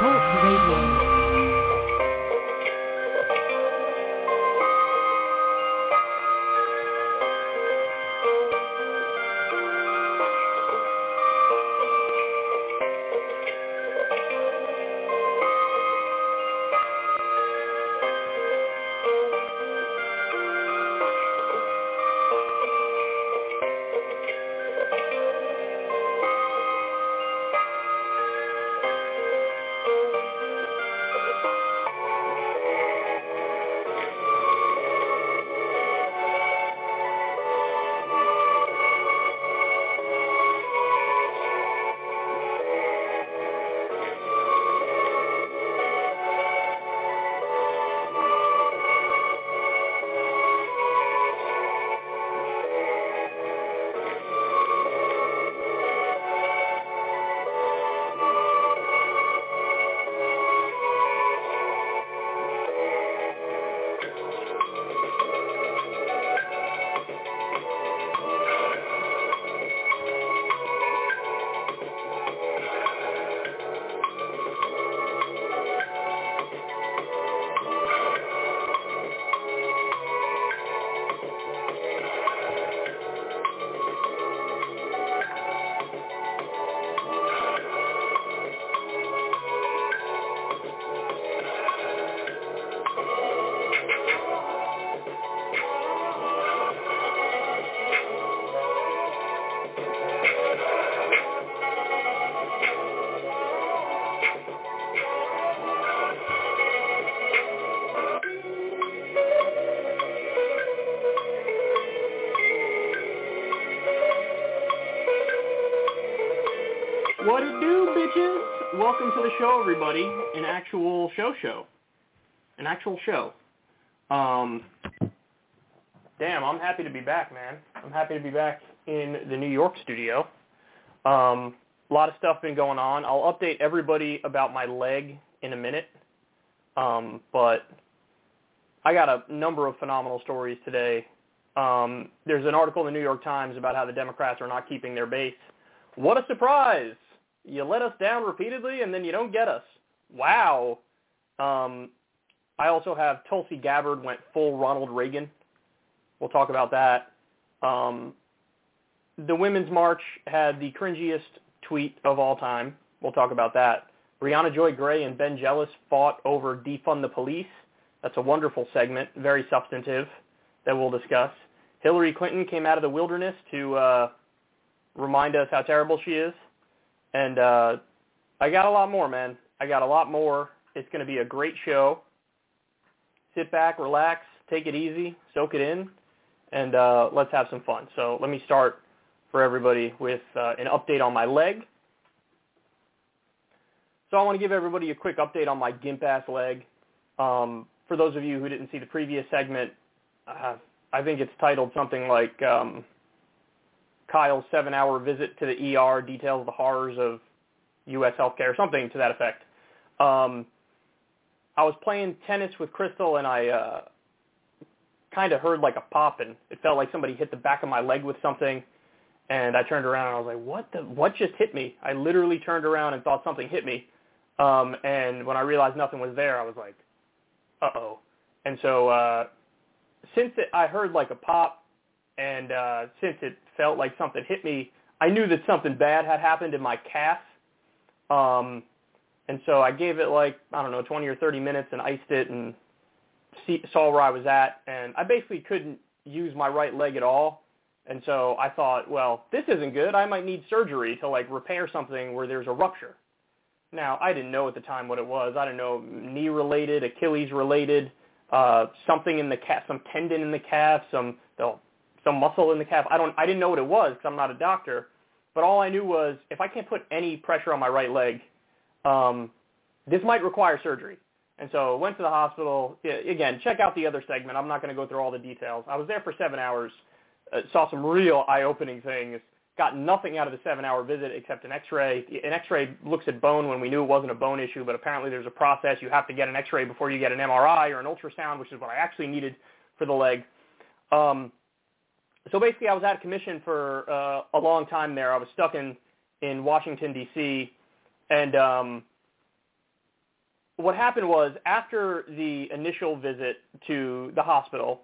Talk Radio. Show, everybody. An actual show show. An actual show. Um, damn, I'm happy to be back, man. I'm happy to be back in the New York studio. Um, a lot of stuff been going on. I'll update everybody about my leg in a minute. Um, but I got a number of phenomenal stories today. Um, there's an article in the New York Times about how the Democrats are not keeping their base. What a surprise! You let us down repeatedly, and then you don't get us. Wow. Um, I also have Tulsi Gabbard went full Ronald Reagan. We'll talk about that. Um, the Women's March had the cringiest tweet of all time. We'll talk about that. Briahna Joy Gray and Ben Jealous fought over defund the police. That's a wonderful segment, very substantive, that we'll discuss. Hillary Clinton came out of the wilderness to uh, remind us how terrible she is. And uh, I got a lot more, man. I got a lot more. It's going to be a great show. Sit back, relax, take it easy, soak it in, and uh, let's have some fun. So let me start for everybody with uh, an update on my leg. So I want to give everybody a quick update on my gimp-ass leg. Um, for those of you who didn't see the previous segment, uh, I think it's titled something like um, Kyle's seven-hour visit to the ER details the horrors of U.S. healthcare, something to that effect. Um, I was playing tennis with Krystal, and I uh, kind of heard like a pop, and it felt like somebody hit the back of my leg with something. And I turned around, and I was like, "What the? What just hit me?" I literally turned around and thought something hit me. Um, and when I realized nothing was there, I was like, "Uh-oh." And so uh, since it, I heard like a pop, and uh, since it felt like something hit me, I knew that something bad had happened in my calf. Um, and so I gave it like, I don't know, 20 or 30 minutes and iced it and see, saw where I was at. And I basically couldn't use my right leg at all. And so I thought, well, this isn't good. I might need surgery to like repair something where there's a rupture. Now, I didn't know at the time what it was. I didn't know knee related, Achilles related, uh, something in the calf, some tendon in the calf, some some muscle in the calf. I don't I didn't know what it was because I'm not a doctor. But all I knew was if I can't put any pressure on my right leg, um, this might require surgery. And so went to the hospital. Again, check out the other segment. I'm not going to go through all the details. I was there for seven hours, uh, saw some real eye-opening things, got nothing out of the seven-hour visit except an X-ray. An X-ray looks at bone when we knew it wasn't a bone issue, but apparently there's a process. You have to get an X-ray before you get an MRI or an ultrasound, which is what I actually needed for the leg. Um, so basically, I was out of commission for uh, a long time there. I was stuck in in Washington D.C. and um, what happened was after the initial visit to the hospital,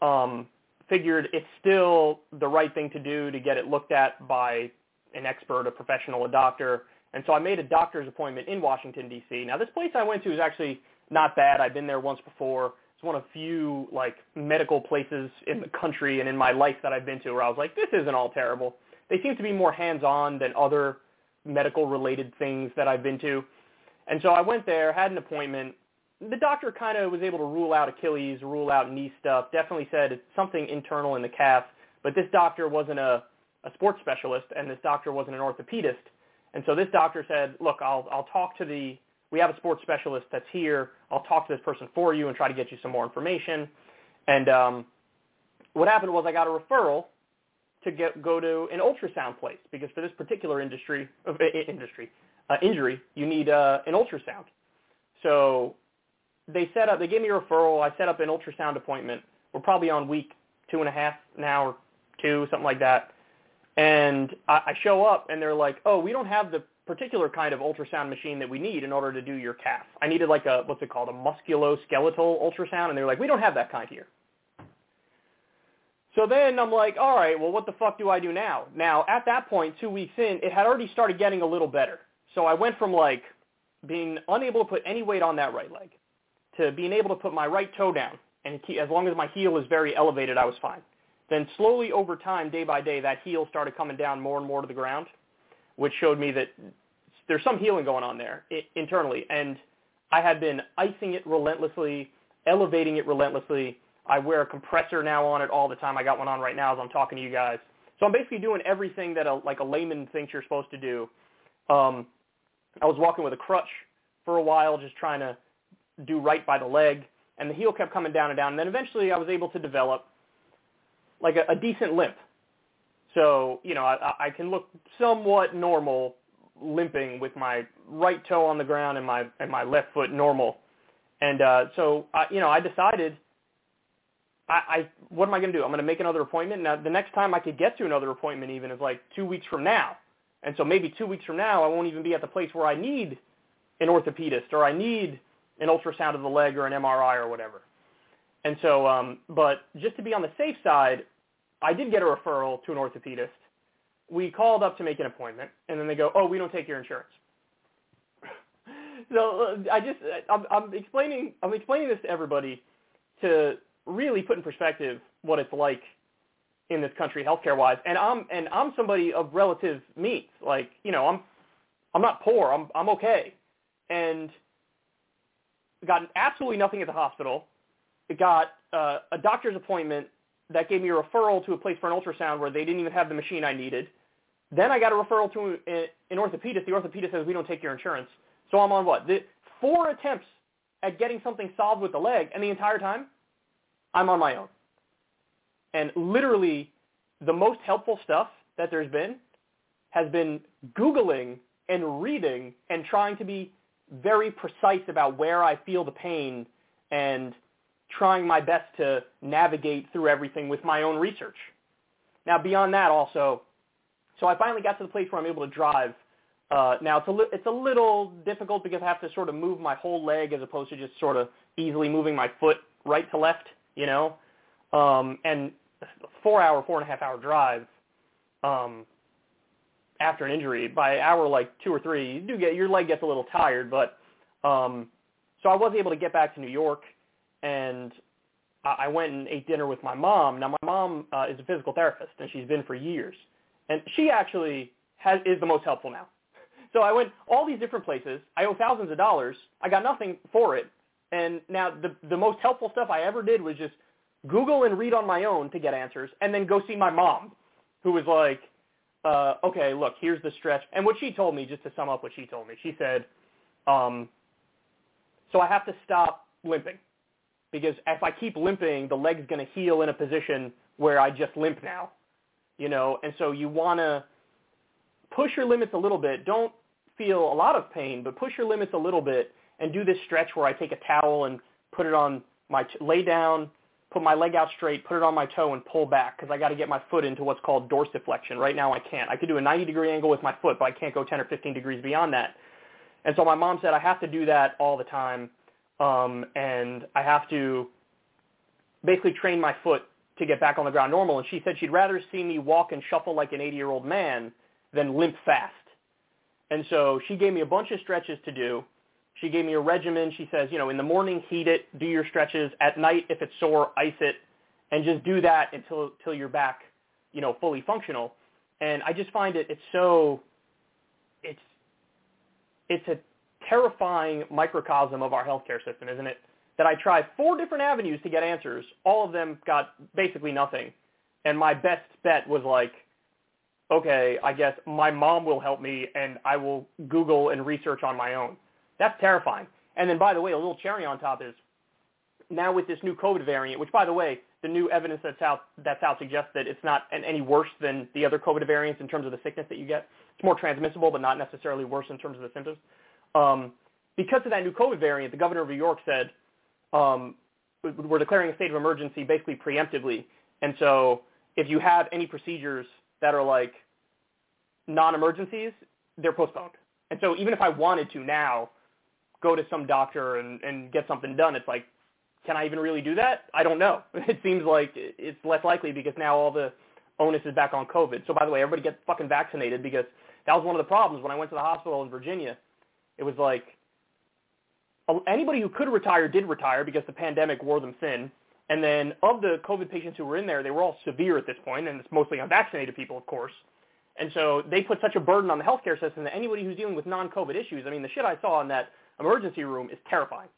um, figured it's still the right thing to do to get it looked at by an expert, a professional, a doctor. And so I made a doctor's appointment in Washington, D.C. Now, this place I went to is actually not bad. I've been there once before. It's one of few like medical places in the country and in my life that I've been to where I was like, this isn't all terrible. They seem to be more hands-on than other medical-related things that I've been to. And so I went there, had an appointment. The doctor kind of was able to rule out Achilles, rule out knee stuff. Definitely said it's something internal in the calf. But this doctor wasn't a, a sports specialist, and this doctor wasn't an orthopedist. And so this doctor said, look, I'll, I'll talk to the, we have a sports specialist that's here. I'll talk to this person for you and try to get you some more information. And um, what happened was I got a referral to get, go to an ultrasound place because for this particular industry, uh, industry uh, injury, you need uh, an ultrasound. So they set up, they gave me a referral. I set up an ultrasound appointment. We're probably on week two and a half now or two, something like that. And I, I show up and they're like, oh, we don't have the particular kind of ultrasound machine that we need in order to do your calf. I needed like a, what's it called, a musculoskeletal ultrasound. And they're like, we don't have that kind here. So then I'm like, all right, well, what the fuck do I do now? Now, at that point, two weeks in, it had already started getting a little better. So I went from like being unable to put any weight on that right leg to being able to put my right toe down. And as long as my heel is very elevated, I was fine. Then slowly over time, day by day, that heel started coming down more and more to the ground, which showed me that there's some healing going on there internally. And I had been icing it relentlessly, elevating it relentlessly. I wear a compressor now on it all the time. I got one on right now as I'm talking to you guys. So I'm basically doing everything that a, like a layman thinks you're supposed to do. Um, I was walking with a crutch for a while, just trying to do right by the leg, and the heel kept coming down and down. And then eventually I was able to develop like a, a decent limp. So, you know, I, I can look somewhat normal limping with my right toe on the ground and my and my left foot normal. And uh, so, I, you know, I decided, I, I what am I going to do? I'm going to make another appointment. Now, the next time I could get to another appointment even is like two weeks from now. And so maybe two weeks from now, I won't even be at the place where I need an orthopedist or I need an ultrasound of the leg or an MRI or whatever. And so, um, but just to be on the safe side, I did get a referral to an orthopedist. We called up to make an appointment, and then they go, "Oh, we don't take your insurance." so uh, I just I'm, I'm explaining I'm explaining this to everybody to really put in perspective what it's like in this country healthcare wise. And I'm and I'm somebody of relative means. Like, you know, I'm I'm not poor. I'm I'm okay. And got absolutely nothing at the hospital. Got uh, a doctor's appointment that gave me a referral to a place for an ultrasound where they didn't even have the machine I needed. Then I got a referral to an orthopedist. The orthopedist says we don't take your insurance. So I'm on what? The four attempts at getting something solved with the leg, and the entire time, I'm on my own. And literally, the most helpful stuff that there's been has been Googling and reading and trying to be very precise about where I feel the pain and trying my best to navigate through everything with my own research. Now, beyond that also, so I finally got to the place where I'm able to drive. Uh, now, it's a, li- it's a little difficult because I have to sort of move my whole leg as opposed to just sort of easily moving my foot right to left, you know. Um, and four hour, four and a half hour drive um, after an injury. By hour like two or three, you do get your leg gets a little tired. But um, so I was able to get back to New York, and I, went and ate dinner with my mom. Now my mom uh, is a physical therapist, and she's been for years, and she actually has is the most helpful now. So I went all these different places. I owe thousands of dollars. I got nothing for it. And now the the most helpful stuff I ever did was just Google and read on my own to get answers, and then go see my mom, who was like, uh, okay, look, here's the stretch. And what she told me, just to sum up what she told me, she said, um, so I have to stop limping because if I keep limping, the leg's going to heal in a position where I just limp now, you know, and so you want to push your limits a little bit. Don't feel a lot of pain, but push your limits a little bit and do this stretch where I take a towel and put it on my, t- lay down, put my leg out straight, put it on my toe, and pull back because I got to get my foot into what's called dorsiflexion. Right now I can't. I could do a 90 degree angle with my foot, but I can't go 10 or 15 degrees beyond that. And so my mom said I have to do that all the time, um, and I have to basically train my foot to get back on the ground normal. And she said she'd rather see me walk and shuffle like an 80-year-old man than limp fast. And so she gave me a bunch of stretches to do. She gave me a regimen. She says, you know, in the morning, heat it, do your stretches. At night, if it's sore, ice it, and just do that until until you're back, you know, fully functional. And I just find it it's so it's it's a terrifying microcosm of our healthcare system, isn't it? That I tried four different avenues to get answers. All of them got basically nothing. And my best bet was like, okay, I guess my mom will help me and I will Google and research on my own. That's terrifying. And then, by the way, a little cherry on top is now with this new COVID variant, which, by the way, the new evidence that's out that's out suggests that it's not any worse than the other COVID variants in terms of the sickness that you get. It's more transmissible, but not necessarily worse in terms of the symptoms. Um, because of that new COVID variant, the governor of New York said um, we're declaring a state of emergency basically preemptively. And so if you have any procedures that are like non-emergencies, they're postponed. And so even if I wanted to now go to some doctor and, and get something done, it's like can I even really do that? I don't know. It seems like it's less likely because now all the onus is back on COVID. So by the way, everybody get fucking vaccinated because that was one of the problems when I went to the hospital in Virginia. It was like anybody who could retire did retire because the pandemic wore them thin. And then of the COVID patients who were in there, they were all severe at this point, and it's mostly unvaccinated people, of course. And so they put such a burden on the healthcare system that anybody who's dealing with non-COVID issues, I mean, the shit I saw in that emergency room is terrifying.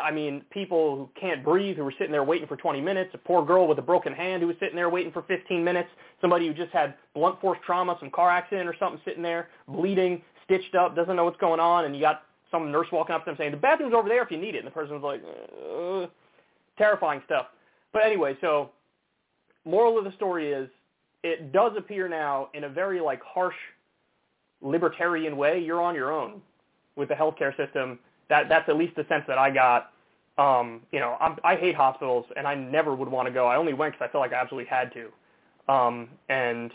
I mean, people who can't breathe who were sitting there waiting for 20 minutes, a poor girl with a broken hand who was sitting there waiting for 15 minutes, somebody who just had blunt force trauma, some car accident or something sitting there, bleeding, stitched up, doesn't know what's going on, and you got some nurse walking up to them saying, the bathroom's over there if you need it. And the person was like, uh, terrifying stuff. But anyway, so moral of the story is it does appear now in a very like harsh libertarian way, you're on your own with the healthcare system that that's at least the sense that I got. Um, you know, I'm, I hate hospitals, and I never would want to go. I only went because I felt like I absolutely had to, um, and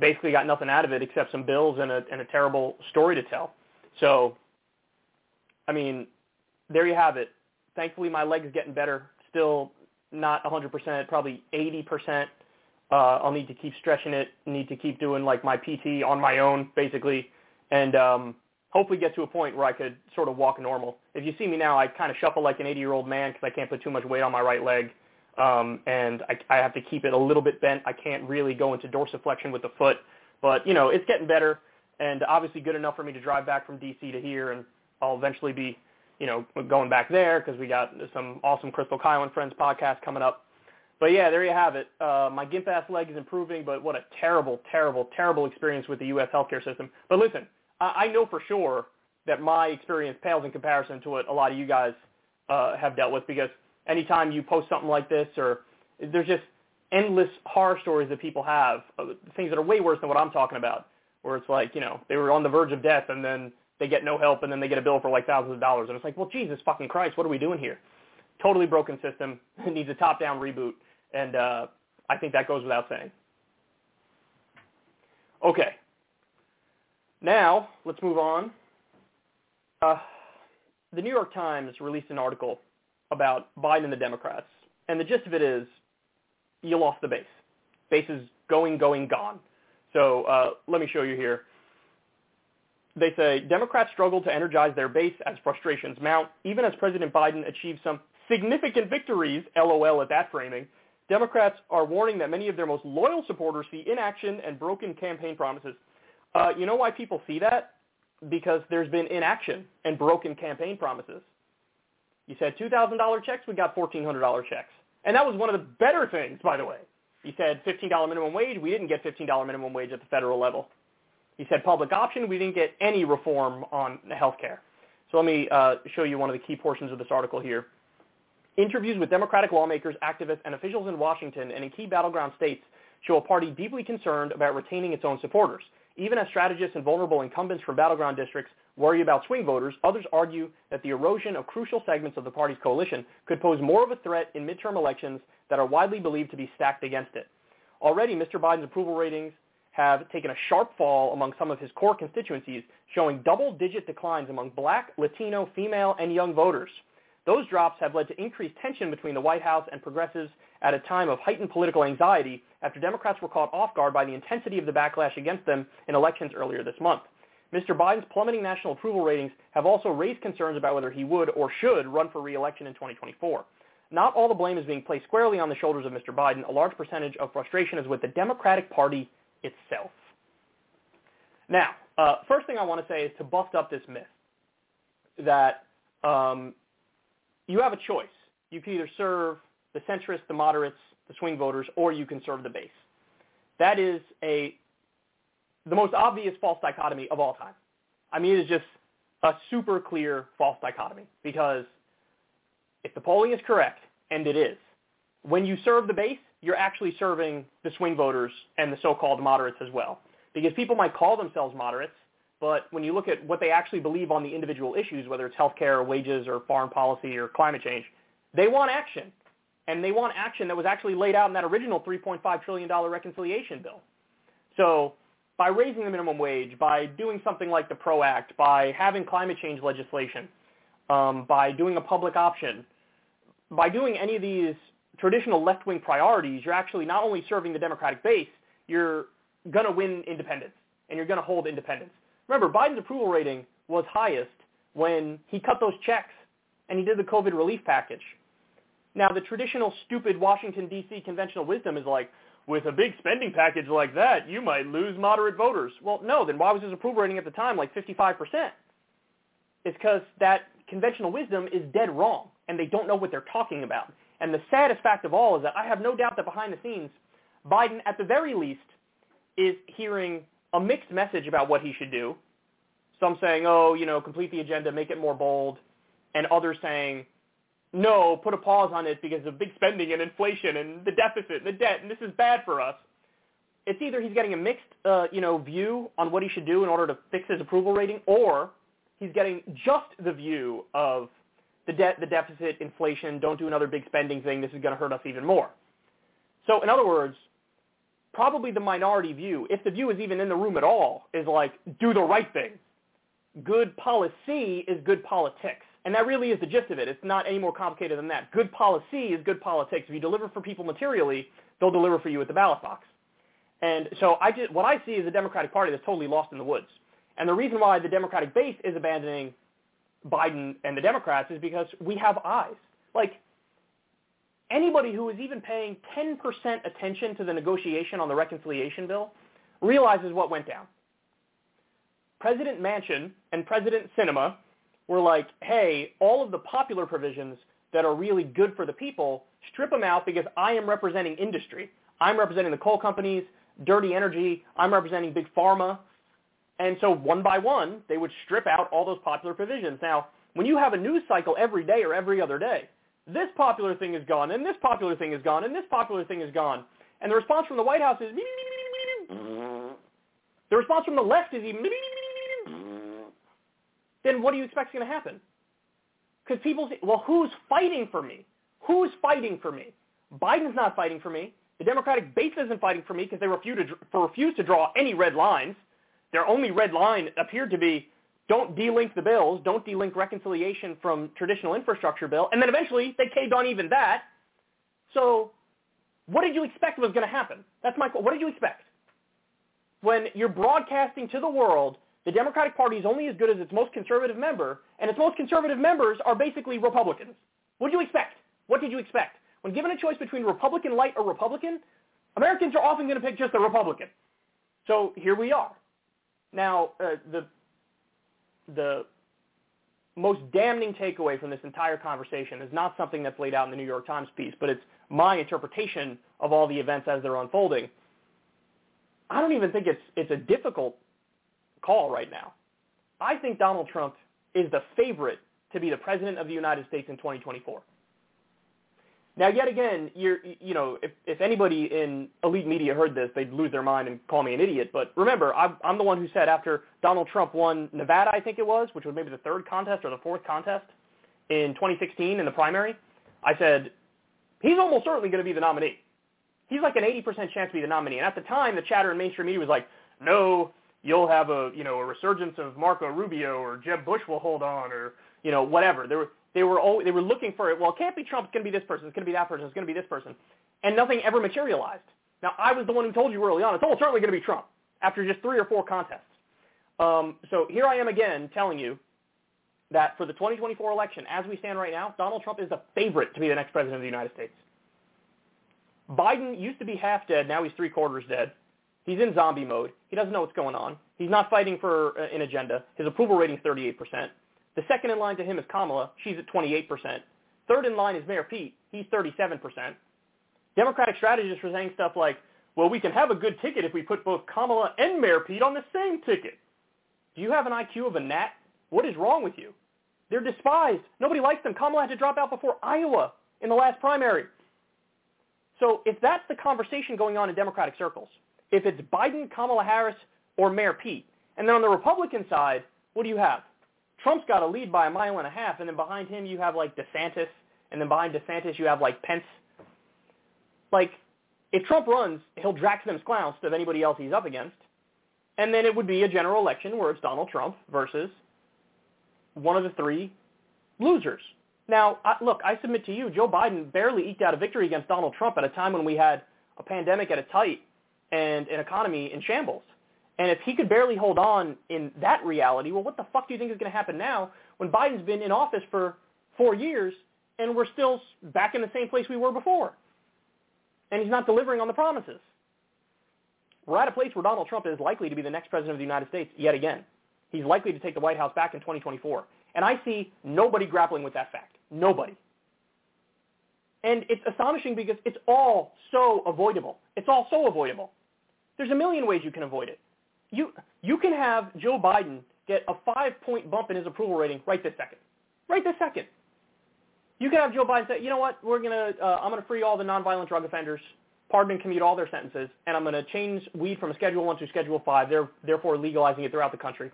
basically got nothing out of it except some bills and a and a terrible story to tell. So, I mean, there you have it. Thankfully, my leg is getting better. Still not 100%, probably 80%. Uh, I'll need to keep stretching it. Need to keep doing like my PT on my own, basically, and um, hopefully get to a point where I could sort of walk normal. If you see me now, I kind of shuffle like an 80-year-old man because I can't put too much weight on my right leg, um, and I, I have to keep it a little bit bent. I can't really go into dorsiflexion with the foot, but you know it's getting better, and obviously good enough for me to drive back from DC to here, and I'll eventually be, you know, going back there because we got some awesome Krystal Kyle and Friends podcast coming up. But yeah, there you have it. Uh, my gimp ass leg is improving, but what a terrible, terrible, terrible experience with the U.S. healthcare system. But listen, I I know for sure that my experience pales in comparison to what a lot of you guys uh, have dealt with because anytime you post something like this or there's just endless horror stories that people have, things that are way worse than what I'm talking about, where it's like, you know, they were on the verge of death and then they get no help and then they get a bill for like thousands of dollars. And it's like, well, Jesus fucking Christ, what are we doing here? Totally broken system. It needs a top-down reboot. And uh, I think that goes without saying. Okay. Now, let's move on. Uh, the New York Times released an article about Biden and the Democrats, and the gist of it is you lost the base. Base is going, going, gone. So uh, let me show you here. They say Democrats struggle to energize their base as frustrations mount, even as President Biden achieves some significant victories, LOL at that framing. Democrats are warning that many of their most loyal supporters see inaction and broken campaign promises. Uh, you know why people see that? Because there's been inaction and broken campaign promises. You said $2,000 checks, we got $1,400 checks. And that was one of the better things, by the way. You said $15 minimum wage, we didn't get $15 minimum wage at the federal level. He said public option, we didn't get any reform on health care. So let me uh, show you one of the key portions of this article here. Interviews with Democratic lawmakers, activists, and officials in Washington and in key battleground states show a party deeply concerned about retaining its own supporters. Even as strategists and vulnerable incumbents from battleground districts worry about swing voters, others argue that the erosion of crucial segments of the party's coalition could pose more of a threat in midterm elections that are widely believed to be stacked against it. Already, Mr. Biden's approval ratings have taken a sharp fall among some of his core constituencies, showing double-digit declines among black, Latino, female, and young voters. Those drops have led to increased tension between the White House and progressives at a time of heightened political anxiety after Democrats were caught off guard by the intensity of the backlash against them in elections earlier this month. Mr. Biden's plummeting national approval ratings have also raised concerns about whether he would or should run for re-election in 2024. Not all the blame is being placed squarely on the shoulders of Mr. Biden. A large percentage of frustration is with the Democratic Party itself. Now, uh, first thing I want to say is to bust up this myth that um, you have a choice. You can either serve the centrists, the moderates, the swing voters, or you can serve the base. That is a the most obvious false dichotomy of all time. I mean, it is just a super clear false dichotomy because if the polling is correct, and it is, when you serve the base, you're actually serving the swing voters and the so-called moderates as well. Because people might call themselves moderates, but when you look at what they actually believe on the individual issues, whether it's healthcare or wages or foreign policy or climate change, they want action. And they want action that was actually laid out in that original $3.5 trillion reconciliation bill. So by raising the minimum wage, by doing something like the PRO Act, by having climate change legislation, um, by doing a public option, by doing any of these traditional left-wing priorities, you're actually not only serving the Democratic base, you're going to win independence, and you're going to hold independence. Remember, Biden's approval rating was highest when he cut those checks and he did the COVID relief package. Now, the traditional stupid Washington, D.C. conventional wisdom is like, with a big spending package like that, you might lose moderate voters. Well, no, then why was his approval rating at the time like 55%? It's because that conventional wisdom is dead wrong, and they don't know what they're talking about. And the saddest fact of all is that I have no doubt that behind the scenes, Biden, at the very least, is hearing a mixed message about what he should do. Some saying, oh, you know, complete the agenda, make it more bold, and others saying, no, put a pause on it because of big spending and inflation and the deficit and the debt, and this is bad for us. It's either he's getting a mixed, uh, you know, view on what he should do in order to fix his approval rating, or he's getting just the view of the debt, the deficit, inflation, don't do another big spending thing, this is going to hurt us even more. So in other words, probably the minority view, if the view is even in the room at all, is like, do the right thing. Good policy is good politics. And that really is the gist of it. It's not any more complicated than that. Good policy is good politics. If you deliver for people materially, they'll deliver for you at the ballot box. And so I just, what I see is a Democratic Party that's totally lost in the woods. And the reason why the Democratic base is abandoning Biden and the Democrats is because we have eyes. Like, anybody who is even paying 10% attention to the negotiation on the reconciliation bill realizes what went down. President Manchin and President Sinema were like, hey, all of the popular provisions that are really good for the people, strip them out because I am representing industry. I'm representing the coal companies, dirty energy. I'm representing big pharma. And so one by one, they would strip out all those popular provisions. Now, when you have a news cycle every day or every other day, this popular thing is gone, and this popular thing is gone, and this popular thing is gone. And the response from the White House is, mm-hmm. the response from the left is, then what do you expect is going to happen? Because people say, well, who's fighting for me? Who's fighting for me? Biden's not fighting for me. The Democratic base isn't fighting for me because they refuse to, refuse to draw any red lines. Their only red line appeared to be don't delink the bills, don't delink reconciliation from traditional infrastructure bill, and then eventually they caved on even that. So what did you expect was going to happen? That's my question. what did you expect? When you're broadcasting to the world, the Democratic Party is only as good as its most conservative member, and its most conservative members are basically Republicans. What did you expect? What did you expect? When given a choice between Republican light or Republican, Americans are often going to pick just the Republican. So here we are. Now, uh, the the most damning takeaway from this entire conversation is not something that's laid out in the New York Times piece, but it's my interpretation of all the events as they're unfolding. I don't even think it's it's a difficult call right now. I think Donald Trump is the favorite to be the president of the United States in 2024. Now, yet again, you're, you know, if, if anybody in elite media heard this, they'd lose their mind and call me an idiot. But remember, I'm, I'm the one who said after Donald Trump won Nevada, I think it was, which was maybe the third contest or the fourth contest in 2016 in the primary, I said, he's almost certainly going to be the nominee. He's he's like an 80% chance to be the nominee. And at the time, the chatter in mainstream media was like, no, you'll have a you know a resurgence of Marco Rubio or Jeb Bush will hold on or you know whatever. They were they were always, they were looking for it. Well, it can't be Trump. It's going to be this person. It's going to be that person. It's going to be this person, and nothing ever materialized. Now I was the one who told you early on. It's almost certainly going to be Trump after just three or four contests. Um, so here I am again telling you that for the 2024 election, as we stand right now, Donald Trump is the favorite to be the next president of the United States. Biden used to be half dead. Now he's three quarters dead. He's in zombie mode. He doesn't know what's going on. He's not fighting for uh, an agenda. His approval rating is 38%. The second in line to him is Kamala. She's at 28%. Third in line is Mayor Pete. He's 37%. Democratic strategists were saying stuff like, well, we can have a good ticket if we put both Kamala and Mayor Pete on the same ticket. Do you have an IQ of a gnat? What is wrong with you? They're despised. Nobody likes them. Kamala had to drop out before Iowa in the last primary. So if that's the conversation going on in Democratic circles, if it's Biden, Kamala Harris, or Mayor Pete, and then on the Republican side, what do you have? Trump's got a lead by a mile and a half, and then behind him you have like DeSantis, and then behind DeSantis you have like Pence. Like, if Trump runs, he'll drax them clowns of anybody else he's up against, and then it would be a general election where it's Donald Trump versus one of the three losers. Now, I, look, I submit to you, Joe Biden barely eked out a victory against Donald Trump at a time when we had a pandemic at its height and an economy in shambles. And if he could barely hold on in that reality, well, what the fuck do you think is going to happen now when Biden's been in office for four years and we're still back in the same place we were before? And he's not delivering on the promises. We're at a place where Donald Trump is likely to be the next president of the United States yet again. He's likely to take the White House back in 2024. And I see nobody grappling with that fact. Nobody. And it's astonishing because it's all so avoidable. It's all so avoidable. There's a million ways you can avoid it. You, you can have Joe Biden get a five-point bump in his approval rating right this second. Right this second. You can have Joe Biden say, you know what, we're gonna, uh, I'm gonna free all the nonviolent drug offenders, pardon and commute all their sentences, and I'm gonna change weed from a Schedule One to Schedule Five, therefore legalizing it throughout the country.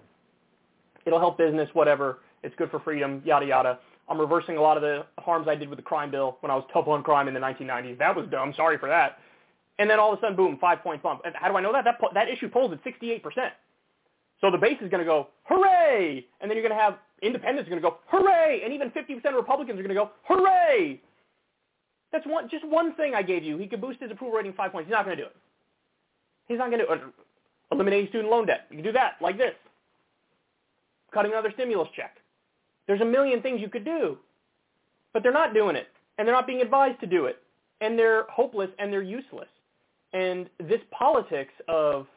It'll help business, whatever. It's good for freedom, yada yada. I'm reversing a lot of the harms I did with the crime bill when I was tough on crime in the 1990s. That was dumb. Sorry for that. And then all of a sudden, boom, five point bump. And how do I know that? That, that issue polls at 68%. So the base is going to go, hooray! And then you're going to have independents are going to go, hooray! And even 50% of Republicans are going to go, hooray! That's one, just one thing I gave you. He could boost his approval rating five points. He's not going to do it. He's not going to it. Student loan debt. You can do that like this. Cutting another stimulus check. There's a million things you could do. But they're not doing it. And they're not being advised to do it. And they're hopeless and they're useless. And this politics of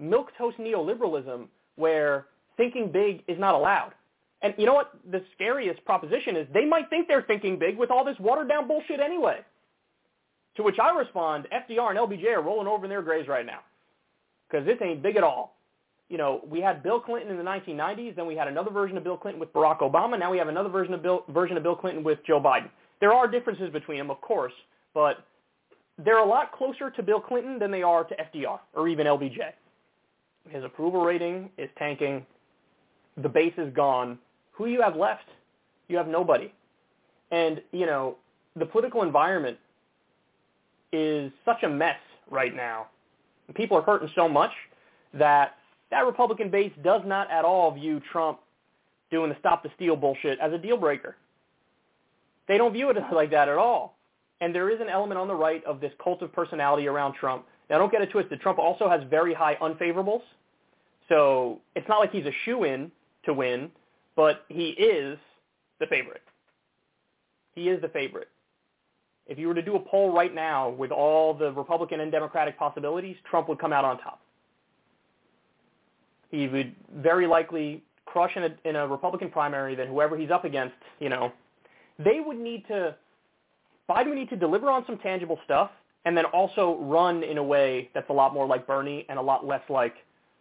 milquetoast neoliberalism where thinking big is not allowed. And you know what the scariest proposition is? They might think they're thinking big with all this watered down bullshit anyway. To which I respond, FDR and LBJ are rolling over in their graves right now. Because this ain't big at all. You know, we had Bill Clinton in the 1990s, then we had another version of Bill Clinton with Barack Obama, now we have another version of Bill, version of Bill Clinton with Joe Biden. There are differences between them, of course, but they're a lot closer to Bill Clinton than they are to FDR or even LBJ. His approval rating is tanking. The base is gone. Who you have left? You have nobody. And, you know, the political environment is such a mess right now. People are hurting so much that that Republican base does not at all view Trump doing the stop the steal bullshit as a deal breaker. They don't view it like that at all. And there is an element on the right of this cult of personality around Trump. Now, don't get it twisted. Trump also has very high unfavorables. So it's not like he's a shoe-in to win, but he is the favorite. He is the favorite. If you were to do a poll right now with all the Republican and Democratic possibilities, Trump would come out on top. He would very likely crush in a, in a Republican primary that whoever he's up against, you know, they would need to Biden would need to deliver on some tangible stuff and then also run in a way that's a lot more like Bernie and a lot less like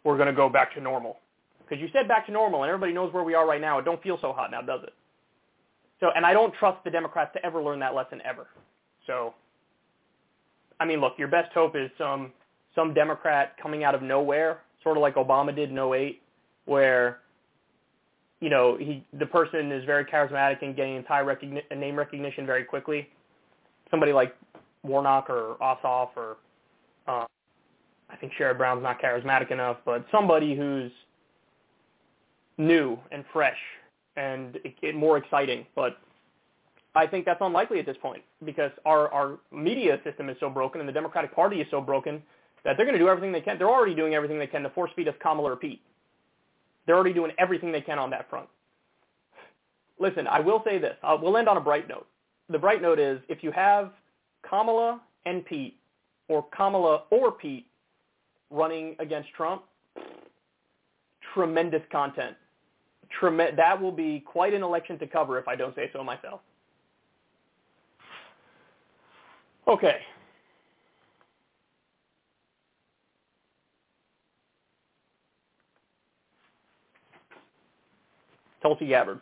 we're going to go back to normal. Because you said back to normal and everybody knows where we are right now. It don't feel so hot now, does it? So, and I don't trust the Democrats to ever learn that lesson ever. So, I mean, look, your best hope is some some Democrat coming out of nowhere, sort of like Obama did in 08, where you know he the person is very charismatic and getting entire recogni- name recognition very quickly, somebody like Warnock or Ossoff or uh, I think Sherrod Brown's not charismatic enough, but somebody who's new and fresh and it, it more exciting. But I think that's unlikely at this point because our, our media system is so broken and the Democratic Party is so broken that they're going to do everything they can. They're already doing everything they can to force feed us Kamala or Pete. They're already doing everything they can on that front. Listen, I will say this. Uh, we'll end on a bright note. The bright note is if you have Kamala and Pete or Kamala or Pete running against Trump, tremendous content. Trem- that will be quite an election to cover if I don't say so myself. Okay. Tulsi Gabbard.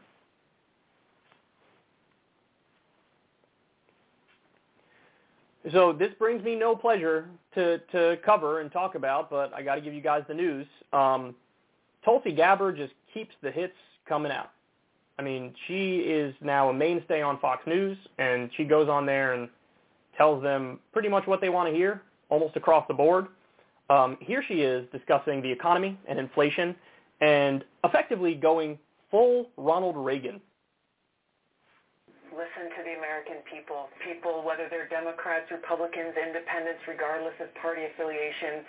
So this brings me no pleasure to, to cover and talk about, but I got to give you guys the news. Um, Tulsi Gabbard just keeps the hits coming out. I mean, she is now a mainstay on Fox News, and she goes on there and tells them pretty much what they want to hear, almost across the board. Um, here she is discussing the economy and inflation and effectively going full Ronald Reagan listen to the American people. People, whether they're Democrats, Republicans, independents, regardless of party affiliation,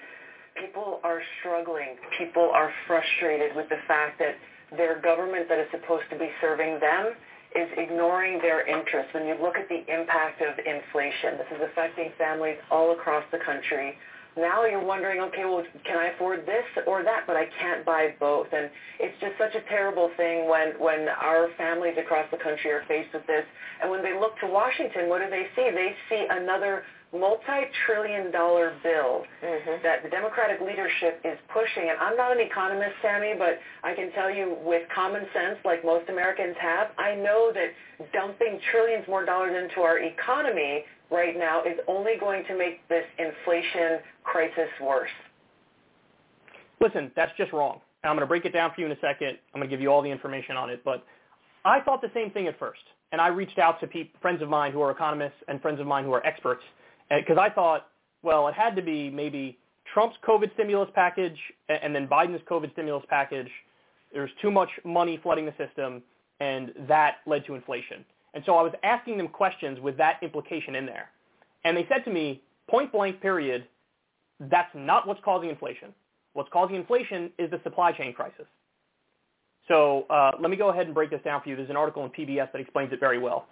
people are struggling. People are frustrated with the fact that their government that is supposed to be serving them is ignoring their interests. When you look at the impact of inflation, this is affecting families all across the country now you're wondering, okay, well, can I afford this or that? But I can't buy both. And it's just such a terrible thing when, when our families across the country are faced with this. And when they look to Washington, what do they see? They see another multi-trillion dollar bill mm-hmm. that the Democratic leadership is pushing. And I'm not an economist, Sammy, but I can tell you with common sense, like most Americans have, I know that dumping trillions more dollars into our economy right now is only going to make this inflation crisis worse. Listen, that's just wrong. And I'm going to break it down for you in a second. I'm going to give you all the information on it. But I thought the same thing at first. And I reached out to pe- friends of mine who are economists and friends of mine who are experts because I thought, well, it had to be maybe Trump's COVID stimulus package and then Biden's COVID stimulus package. There's too much money flooding the system, and that led to inflation. And so I was asking them questions with that implication in there. And they said to me, point blank period, that's not what's causing inflation. What's causing inflation is the supply chain crisis. So uh, let me go ahead and break this down for you. There's an article in PBS that explains it very well.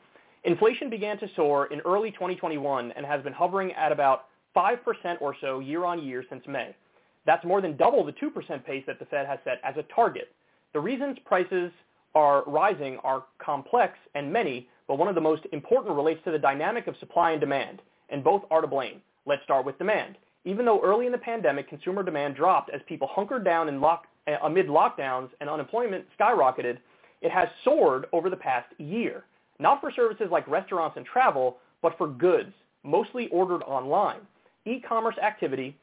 Inflation began to soar in early 2021 and has been hovering at about 5% or so year on year since May. That's more than double the 2% pace that the Fed has set as a target. The reasons prices are rising are complex and many, but one of the most important relates to the dynamic of supply and demand, and both are to blame. Let's start with demand. Even though early in the pandemic consumer demand dropped as people hunkered down in lock, uh, amid lockdowns and unemployment skyrocketed, it has soared over the past year, not for services like restaurants and travel, but for goods, mostly ordered online. E-commerce activity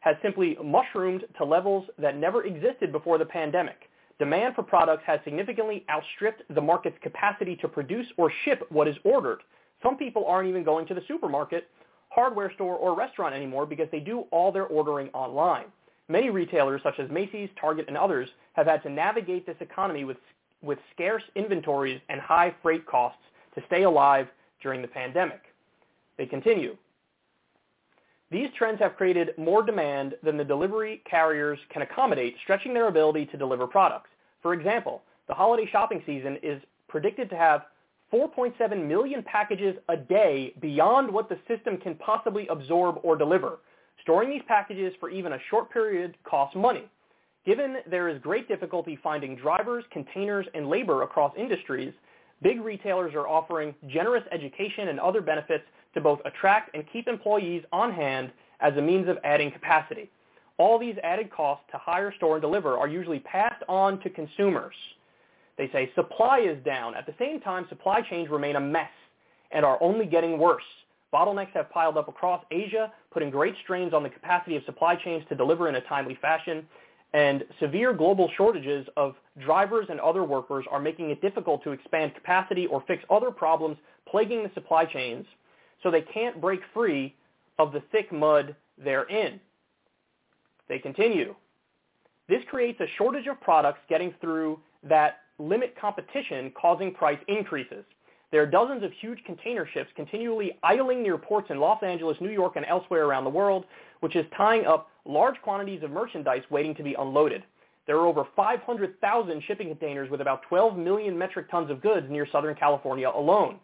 has simply mushroomed to levels that never existed before the pandemic. Demand for products has significantly outstripped the market's capacity to produce or ship what is ordered. Some people aren't even going to the supermarket, hardware store, or restaurant anymore because they do all their ordering online. Many retailers, such as Macy's, Target, and others, have had to navigate this economy with, with scarce inventories and high freight costs to stay alive during the pandemic. They continue. These trends have created more demand than the delivery carriers can accommodate, stretching their ability to deliver products. For example, the holiday shopping season is predicted to have 4.7 million packages a day beyond what the system can possibly absorb or deliver. Storing these packages for even a short period costs money. Given there is great difficulty finding drivers, containers, and labor across industries, big retailers are offering generous education and other benefits to both attract and keep employees on hand as a means of adding capacity. All these added costs to hire, store, and deliver are usually passed on to consumers. They say supply is down. At the same time, supply chains remain a mess and are only getting worse. Bottlenecks have piled up across Asia, putting great strains on the capacity of supply chains to deliver in a timely fashion, and severe global shortages of drivers and other workers are making it difficult to expand capacity or fix other problems plaguing the supply chains so they can't break free of the thick mud they're in. They continue. This creates a shortage of products getting through that limit competition, causing price increases. There are dozens of huge container ships continually idling near ports in Los Angeles, New York, and elsewhere around the world, which is tying up large quantities of merchandise waiting to be unloaded. There are over 500,000 shipping containers with about 12 million metric tons of goods near Southern California alone.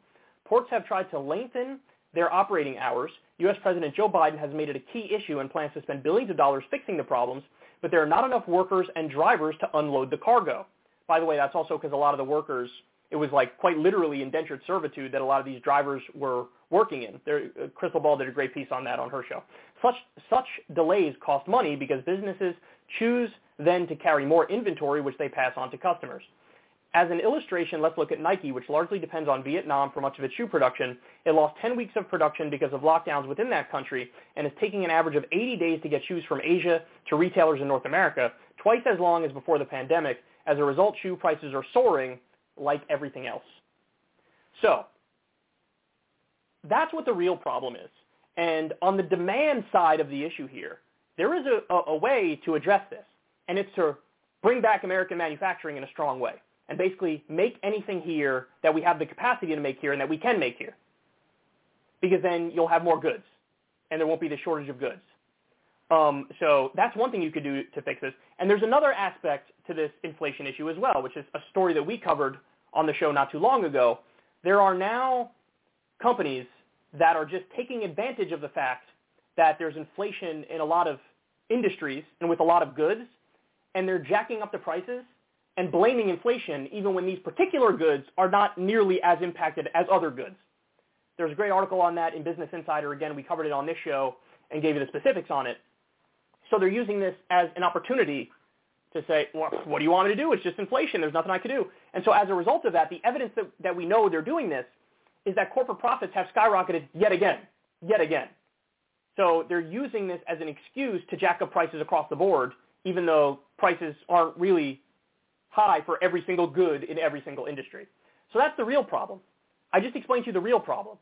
Ports have tried to lengthen their operating hours. U.S. President Joe Biden has made it a key issue and plans to spend billions of dollars fixing the problems, but there are not enough workers and drivers to unload the cargo. By the way, that's also because a lot of the workers, it was like quite literally indentured servitude that a lot of these drivers were working in. There, uh, Krystal Ball did a great piece on that on her show. Such, such delays cost money because businesses choose then to carry more inventory, which they pass on to customers. As an illustration, let's look at Nike, which largely depends on Vietnam for much of its shoe production. It lost 10 weeks of production because of lockdowns within that country and is taking an average of 80 days to get shoes from Asia to retailers in North America, twice as long as before the pandemic. As a result, shoe prices are soaring like everything else. So that's what the real problem is. And on the demand side of the issue here, there is a, a, a way to address this, and it's to bring back American manufacturing in a strong way and basically make anything here that we have the capacity to make here and that we can make here. Because then you'll have more goods and there won't be the shortage of goods. Um, so that's one thing you could do to fix this. And there's another aspect to this inflation issue as well, which is a story that we covered on the show not too long ago. There are now companies that are just taking advantage of the fact that there's inflation in a lot of industries and with a lot of goods, and they're jacking up the prices and blaming inflation even when these particular goods are not nearly as impacted as other goods. There's a great article on that in Business Insider. Again, we covered it on this show and gave you the specifics on it. So they're using this as an opportunity to say, well, what do you want me to do? It's just inflation. There's nothing I can do. And so as a result of that, the evidence that, that we know they're doing this is that corporate profits have skyrocketed yet again, yet again. So they're using this as an excuse to jack up prices across the board, even though prices aren't really high for every single good in every single industry. So that's the real problem. I just explained to you the real problem.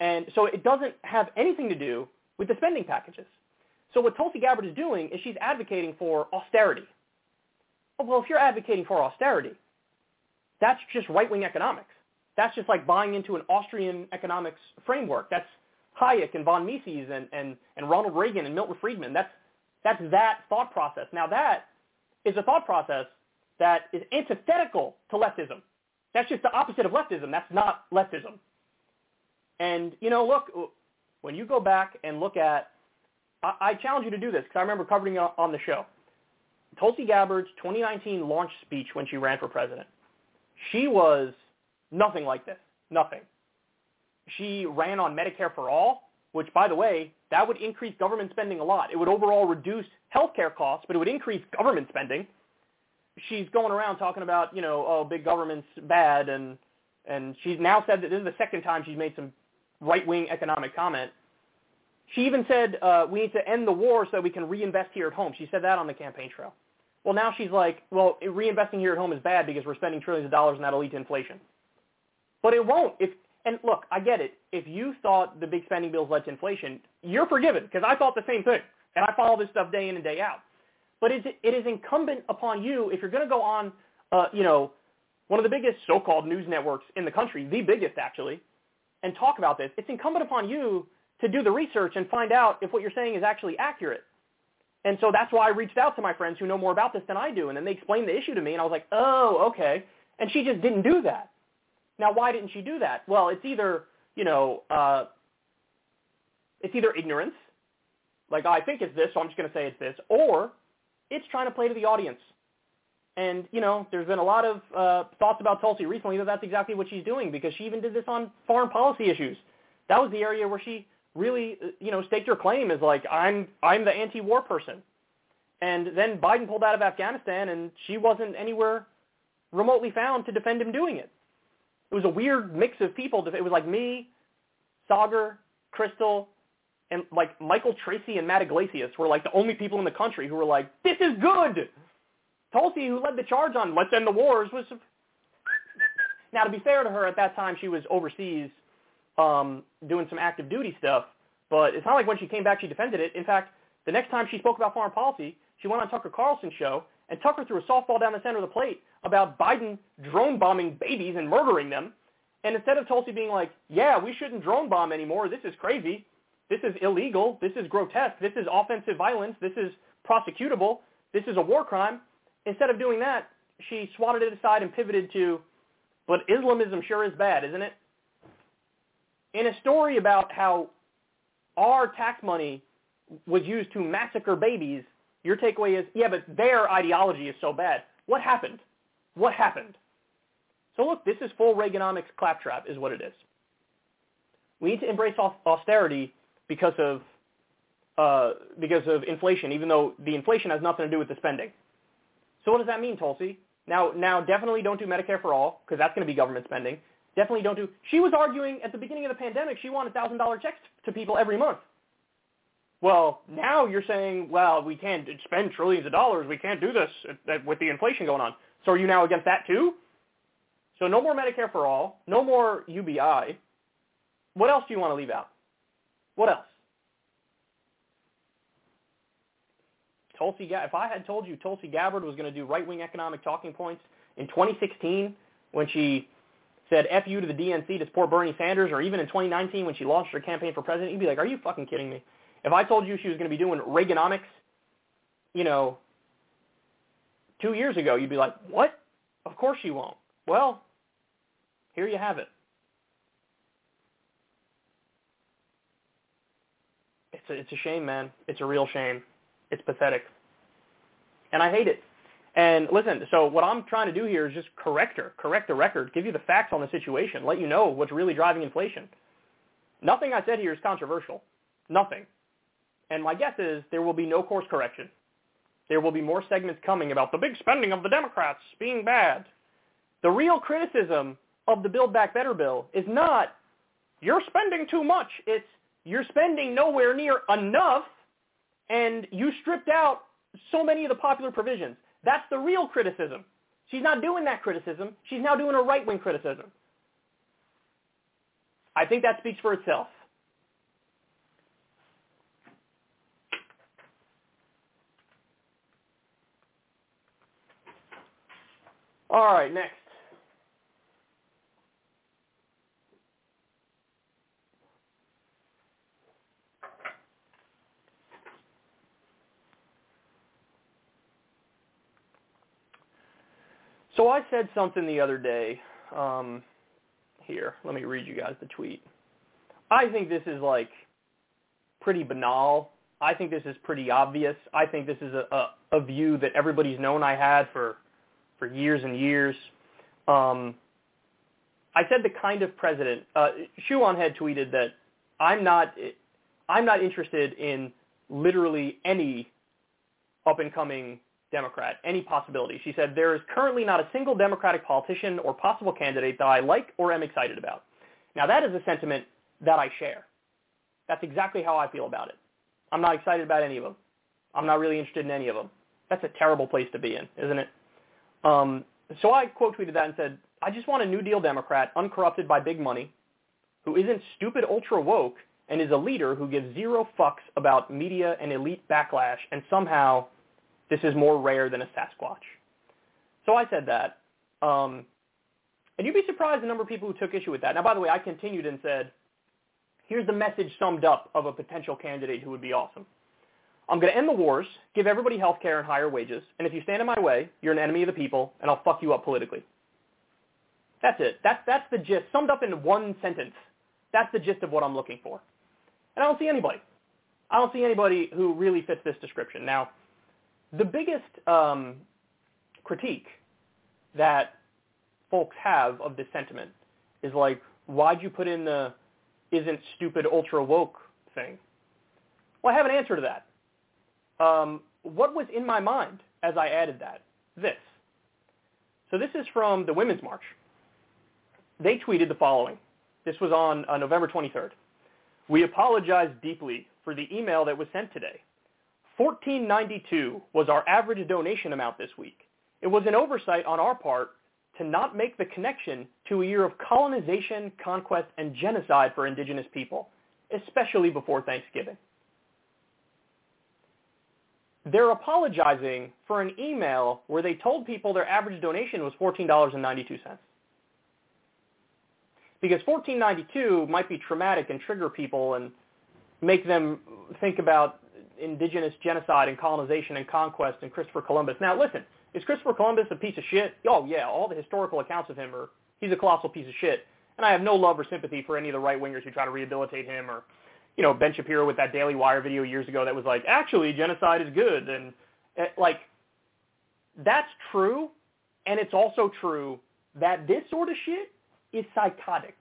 And so it doesn't have anything to do with the spending packages. So what Tulsi Gabbard is doing is she's advocating for austerity. Oh, well, if you're advocating for austerity, that's just right-wing economics. That's just like buying into an Austrian economics framework. That's Hayek and von Mises and, and, and Ronald Reagan and Milton Friedman. That's, that's that thought process. Now that is a thought process that is antithetical to leftism. That's just the opposite of leftism. That's not leftism. And, you know, look, when you go back and look at, I, I challenge you to do this because I remember covering it on the show. Tulsi Gabbard's 2019 launch speech when she ran for president. She was nothing like this. Nothing. She ran on Medicare for all, which, by the way, that would increase government spending a lot. It would overall reduce healthcare costs, but it would increase government spending she's going around talking about, you know, oh, big government's bad, and and she's now said that this is the second time she's made some right-wing economic comment. She even said uh, we need to end the war so we can reinvest here at home. She said that on the campaign trail. Well, now she's like, well, reinvesting here at home is bad because we're spending trillions of dollars and that'll lead to inflation. But it won't. If and look, I get it. If you thought the big spending bills led to inflation, you're forgiven because I thought the same thing, and I follow this stuff day in and day out. But it is incumbent upon you, if you're going to go on, uh, you know, one of the biggest so-called news networks in the country, the biggest actually, and talk about this, it's incumbent upon you to do the research and find out if what you're saying is actually accurate. And so that's why I reached out to my friends who know more about this than I do. And then they explained the issue to me, and I was like, oh, okay. And she just didn't do that. Now, why didn't she do that? Well, it's either, you know, uh, it's either ignorance, like I think it's this, so I'm just going to say it's this, or it's trying to play to the audience. And, you know, there's been a lot of uh, thoughts about Tulsi recently that that's exactly what she's doing because she even did this on foreign policy issues. That was the area where she really, uh, you know, staked her claim as like, I'm, I'm the anti-war person. And then Biden pulled out of Afghanistan and she wasn't anywhere remotely found to defend him doing it. It was a weird mix of people. It was like me, Saagar, Krystal, and like Michael Tracey and Matt Yglesias were like the only people in the country who were like, this is good. Tulsi, who led the charge on let's end the wars, was. Now, to be fair to her, at that time she was overseas um, doing some active duty stuff. But it's not like when she came back she defended it. In fact, the next time she spoke about foreign policy, she went on Tucker Carlson's show, and Tucker threw a softball down the center of the plate about Biden drone bombing babies and murdering them. And instead of Tulsi being like, yeah, we shouldn't drone bomb anymore, this is crazy, this is illegal, this is grotesque, this is offensive violence, this is prosecutable, this is a war crime, instead of doing that, she swatted it aside and pivoted to, but Islamism sure is bad, isn't it? In a story about how our tax money was used to massacre babies, your takeaway is, yeah, but their ideology is so bad. What happened? What happened? So look, this is full Reaganomics claptrap is what it is. We need to embrace austerity because of uh, because of inflation, even though the inflation has nothing to do with the spending. So what does that mean, Tulsi? Now, now definitely don't do Medicare for all because that's going to be government spending. Definitely don't do. She was arguing at the beginning of the pandemic she wanted thousand dollar checks to people every month. Well, now you're saying, well, we can't spend trillions of dollars. We can't do this with the inflation going on. So are you now against that too? So no more Medicare for all, no more UBI. What else do you want to leave out? What else? Tulsi, if I had told you Tulsi Gabbard was going to do right-wing economic talking points in 2016 when she said F you to the DNC to support Bernie Sanders, or even in 2019 when she launched her campaign for president, you'd be like, are you fucking kidding me? If I told you she was going to be doing Reaganomics, you know, two years ago, you'd be like, what? Of course she won't. Well, here you have it. A, it's a shame, man. It's a real shame. It's pathetic. And I hate it. And listen, so what I'm trying to do here is just correct her, correct the record, give you the facts on the situation, let you know what's really driving inflation. Nothing I said here is controversial. Nothing. And my guess is there will be no course correction. There will be more segments coming about the big spending of the Democrats being bad. The real criticism of the Build Back Better bill is not you're spending too much. It's you're spending nowhere near enough and you stripped out so many of the popular provisions. That's the real criticism. She's not doing that criticism. She's now doing a right-wing criticism. I think that speaks for itself. All right, next. So I said something the other day. Um, here, let me read you guys the tweet. I think this is like pretty banal. I think this is pretty obvious. I think this is a, a, a view that everybody's known I had for for years and years. Um, I said the kind of president. Uh, had tweeted that I'm not I'm not interested in literally any up and coming Democrat, any possibility. She said, there is currently not a single Democratic politician or possible candidate that I like or am excited about. Now, that is a sentiment that I share. That's exactly how I feel about it. I'm not excited about any of them. I'm not really interested in any of them. That's a terrible place to be in, isn't it? Um, so I quote tweeted that and said, I just want a New Deal Democrat uncorrupted by big money who isn't stupid ultra woke and is a leader who gives zero fucks about media and elite backlash and somehow this is more rare than a Sasquatch. So I said that. Um, and you'd be surprised the number of people who took issue with that. Now, by the way, I continued and said, here's the message summed up of a potential candidate who would be awesome. I'm going to end the wars, give everybody health care and higher wages, and if you stand in my way, you're an enemy of the people, and I'll fuck you up politically. That's it. That's, that's the gist, summed up in one sentence. That's the gist of what I'm looking for. And I don't see anybody. I don't see anybody who really fits this description. Now, the biggest um, critique that folks have of this sentiment is like, why'd you put in the isn't stupid ultra woke thing? Well, I have an answer to that. Um, what was in my mind as I added that? This. So this is from the Women's March. They tweeted the following. This was on uh, November 23rd. We apologize deeply for the email that was sent today. 1492 was our average donation amount this week. It was an oversight on our part to not make the connection to a year of colonization, conquest, and genocide for indigenous people, especially before Thanksgiving. They're apologizing for an email where they told people their average donation was $14.92. Because 1492 might be traumatic and trigger people and make them think about indigenous genocide and colonization and conquest and Christopher Columbus. Now listen, is Christopher Columbus a piece of shit? Oh yeah, all the historical accounts of him are he's a colossal piece of shit. And I have no love or sympathy for any of the right wingers who try to rehabilitate him or you know, Ben Shapiro with that Daily Wire video years ago that was like, actually genocide is good and eh, like that's true and it's also true that this sort of shit is psychotic.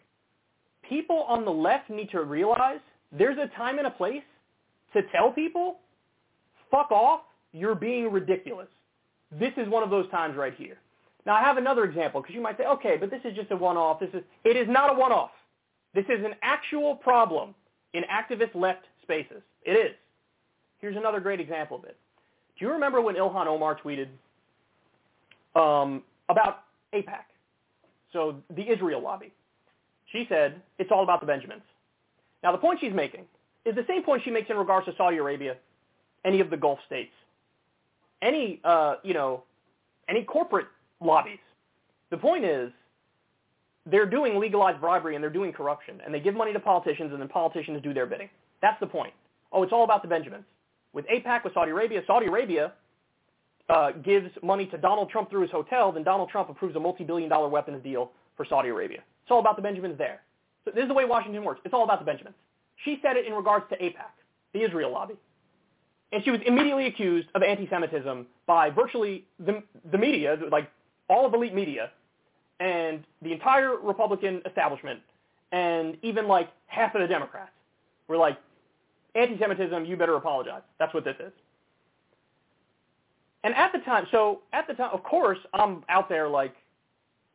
People on the left need to realize there's a time and a place to tell people, fuck off, you're being ridiculous. This is one of those times right here. Now I have another example because you might say, okay, but this is just a one-off. This is, it is not a one-off. This is an actual problem in activist left spaces. It is. Here's another great example of it. Do you remember when Ilhan Omar tweeted um, about AIPAC, so the Israel lobby? She said, it's all about the Benjamins. Now, the point she's making is the same point she makes in regards to Saudi Arabia, any of the Gulf states, any, uh, you know, any corporate lobbies. The point is, they're doing legalized bribery and they're doing corruption, and they give money to politicians, and then politicians do their bidding. That's the point. Oh, it's all about the Benjamins. With AIPAC, with Saudi Arabia, Saudi Arabia uh, gives money to Donald Trump through his hotel, then Donald Trump approves a multi-billion dollar weapons deal for Saudi Arabia. It's all about the Benjamins there. So this is the way Washington works. It's all about the Benjamins. She said it in regards to AIPAC, the Israel lobby. And she was immediately accused of anti-Semitism by virtually the, the media, like all of elite media, and the entire Republican establishment, and even like half of the Democrats were like, anti-Semitism, you better apologize. That's what this is. And at the time, so at the time, of course, I'm out there like,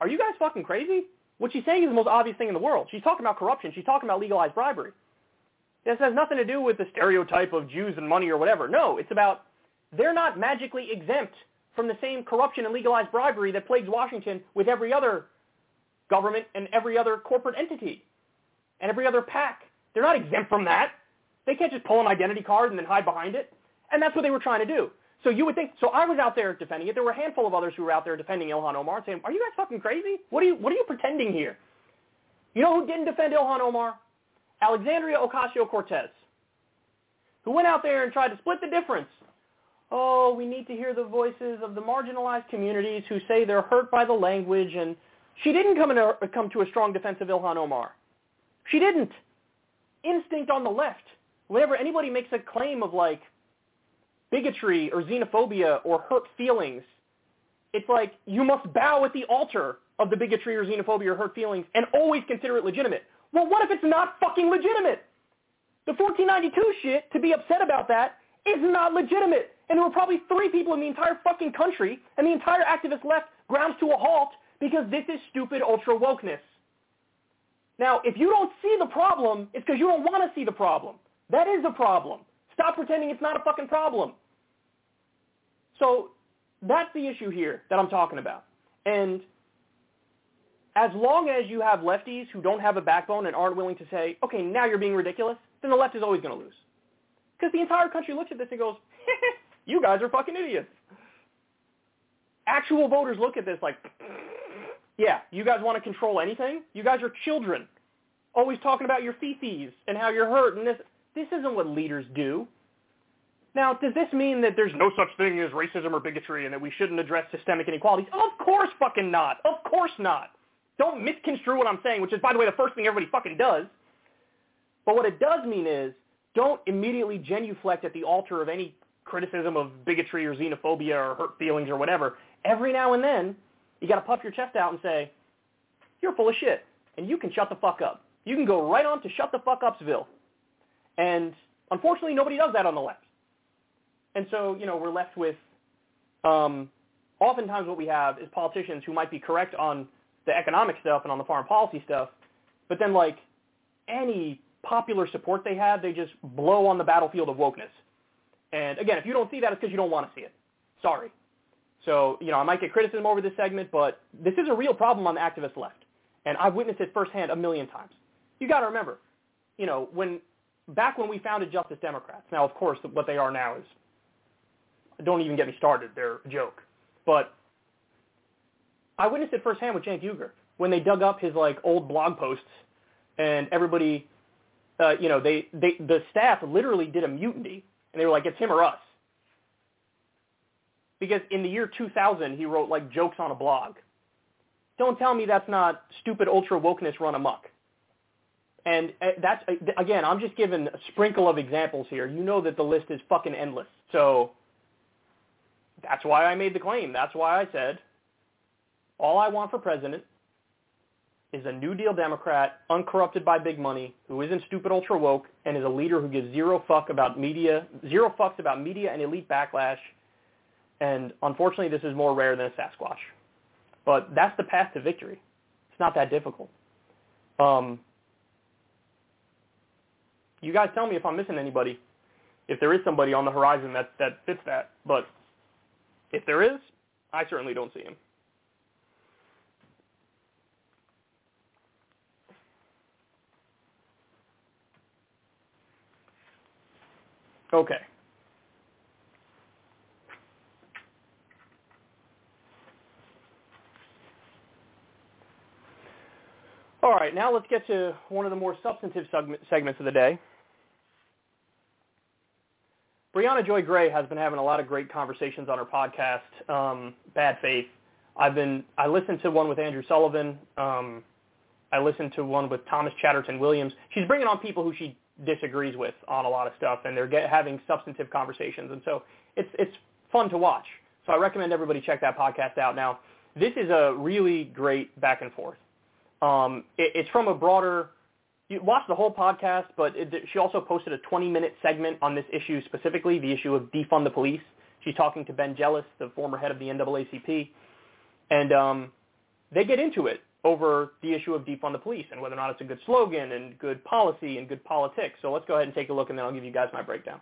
are you guys fucking crazy? What she's saying is the most obvious thing in the world. She's talking about corruption. She's talking about legalized bribery. This has nothing to do with the stereotype of Jews and money or whatever. No, it's about they're not magically exempt from the same corruption and legalized bribery that plagues Washington with every other government and every other corporate entity and every other PAC. They're not exempt from that. They can't just pull an identity card and then hide behind it. And that's what they were trying to do. So you would think, so I was out there defending it. There were a handful of others who were out there defending Ilhan Omar saying, are you guys fucking crazy? What are you, what are you pretending here? You know who didn't defend Ilhan Omar? Alexandria Ocasio-Cortez, who went out there and tried to split the difference. Oh, we need to hear the voices of the marginalized communities who say they're hurt by the language, and she didn't come, a, come to a strong defense of Ilhan Omar. She didn't. Instinct on the left. Whenever anybody makes a claim of like bigotry or xenophobia or hurt feelings, it's like you must bow at the altar of the bigotry or xenophobia or hurt feelings and always consider it legitimate. Well, what if it's not fucking legitimate? The 1492 shit, to be upset about that, is not legitimate. And there were probably three people in the entire fucking country, and the entire activist left grounds to a halt because this is stupid ultra wokeness. Now, if you don't see the problem, it's because you don't want to see the problem. That is a problem. Stop pretending it's not a fucking problem. So that's the issue here that I'm talking about. And as long as you have lefties who don't have a backbone and aren't willing to say, okay, now you're being ridiculous, then the left is always going to lose. Because the entire country looks at this and goes, you guys are fucking idiots. Actual voters look at this like, yeah, you guys want to control anything? You guys are children. Always talking about your fifis and how you're hurt and this. This isn't what leaders do. Now, does this mean that there's no such thing as racism or bigotry and that we shouldn't address systemic inequalities? Of course fucking not. Of course not. Don't misconstrue what I'm saying, which is, by the way, the first thing everybody fucking does. But what it does mean is don't immediately genuflect at the altar of any criticism of bigotry or xenophobia or hurt feelings or whatever. Every now and then, you got to puff your chest out and say, you're full of shit, and you can shut the fuck up. You can go right on to shut the fuck upsville. And unfortunately, nobody does that on the left. And so, you know, we're left with, um, oftentimes what we have is politicians who might be correct on the economic stuff and on the foreign policy stuff, but then like any popular support they have, they just blow on the battlefield of wokeness. And again, if you don't see that, it's because you don't want to see it. Sorry. So, you know, I might get criticism over this segment, but this is a real problem on the activist left. And I've witnessed it firsthand a million times. You got to remember, you know, when back when we founded Justice Democrats. Now, of course, what they are now is don't even get me started. They're a joke. But I witnessed it firsthand with Cenk Uygur when they dug up his like old blog posts and everybody, uh, you know, they, they the staff literally did a mutiny and they were like, it's him or us. Because in the year 2000, he wrote like jokes on a blog. Don't tell me that's not stupid ultra wokeness run amok. And uh, that's uh, again, I'm just giving a sprinkle of examples here. You know that the list is fucking endless. So that's why I made the claim. That's why I said all I want for president is a New Deal Democrat, uncorrupted by big money, who isn't stupid ultra woke, and is a leader who gives zero fuck about media, zero fucks about media and elite backlash. And unfortunately, this is more rare than a Sasquatch. But that's the path to victory. It's not that difficult. Um, you guys tell me if I'm missing anybody, if there is somebody on the horizon that, that fits that. But if there is, I certainly don't see him. Okay. All right, now let's get to one of the more substantive segments of the day. Briahna Joy Gray has been having a lot of great conversations on her podcast, um, Bad Faith. I've been I listened to one with Andrew Sullivan. Um, I listened to one with Thomas Chatterton Williams. She's bringing on people who she disagrees with on a lot of stuff, and they're get, having substantive conversations, and so it's it's fun to watch. So I recommend everybody check that podcast out. Now, this is a really great back and forth. Um, it, it's from a broader. You watch the whole podcast, but it, she also posted a 20-minute segment on this issue specifically, the issue of defund the police. She's talking to Ben Jealous, the former head of the NAACP, and um, they get into it over the issue of defund the police and whether or not it's a good slogan and good policy and good politics. So let's go ahead and take a look, and then I'll give you guys my breakdown.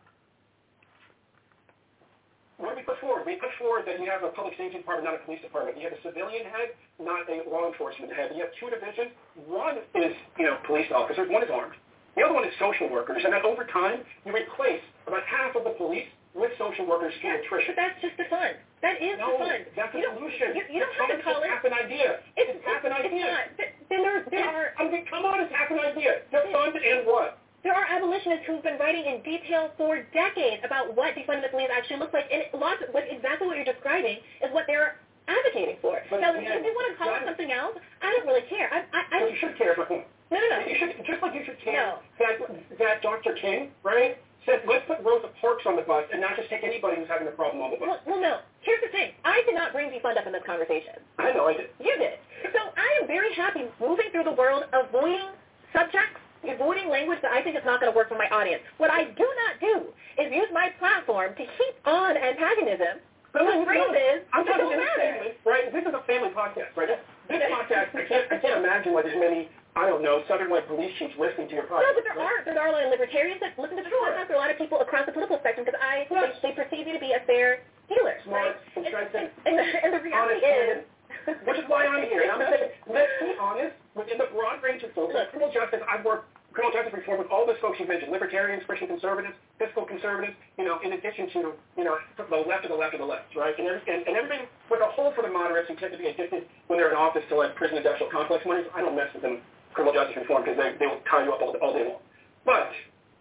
What do we put forward? We put forward that you have a public safety department, not a police department. You have a civilian head, not a law enforcement head. You have two divisions. One is, you know, police officers. One is armed. The other one is social workers. And then over time, you replace about half of the police with social workers attrition. But that's just the fun. That is no, the fun. that's a you solution. You, you don't have to call it. half an idea. It's, It's, half an it's idea. not. Then there, there are I mean, come on, it's half an idea. Defund and what? there are abolitionists who've been writing in detail for decades about what defunding the police actually looks like, and lots of, what, exactly what you're describing is what they're advocating for. But now, again, if they want to call it something else, I don't really care. I, I, I Well, you should care, no, no, no. you should just like you should care No. that that Dr. King, right, said let's put Rosa Parks on the bus and not just take anybody who's having a problem on the bus. Well, well, no. Here's the thing. I did not bring defund up in this conversation. I know I did. You did. So I am very happy moving through the world, avoiding subjects, avoiding language that I think is not going to work for my audience. What I do not do is use my platform to heap on antagonism But with listen, phrases I'm talking about family, right? This is a family podcast, right? This podcast, I can't, I can't imagine why there's many, I don't know, Southern white police chiefs listening to your podcast. No, but there are there are a lot of libertarians that listen to this Sure. podcast. There are a lot of people across the political spectrum because I Yes. they, they perceive you to be a fair dealer, Smart, right? And, and, and, the, and the reality honest, is, which is why I'm here. And I'm saying, let's be honest, within the broad range of folks, Look. criminal justice, I've worked criminal justice reform with all those folks you mentioned, libertarians, Christian conservatives, fiscal conservatives, you know, in addition to, you know, the left of the left of the left, right? And, and, and everything, with a whole for the moderates who tend to be addicted when they're in office to like prison industrial complex money. I don't mess with them, criminal justice reform, because they, they will tie you up all, all day long. But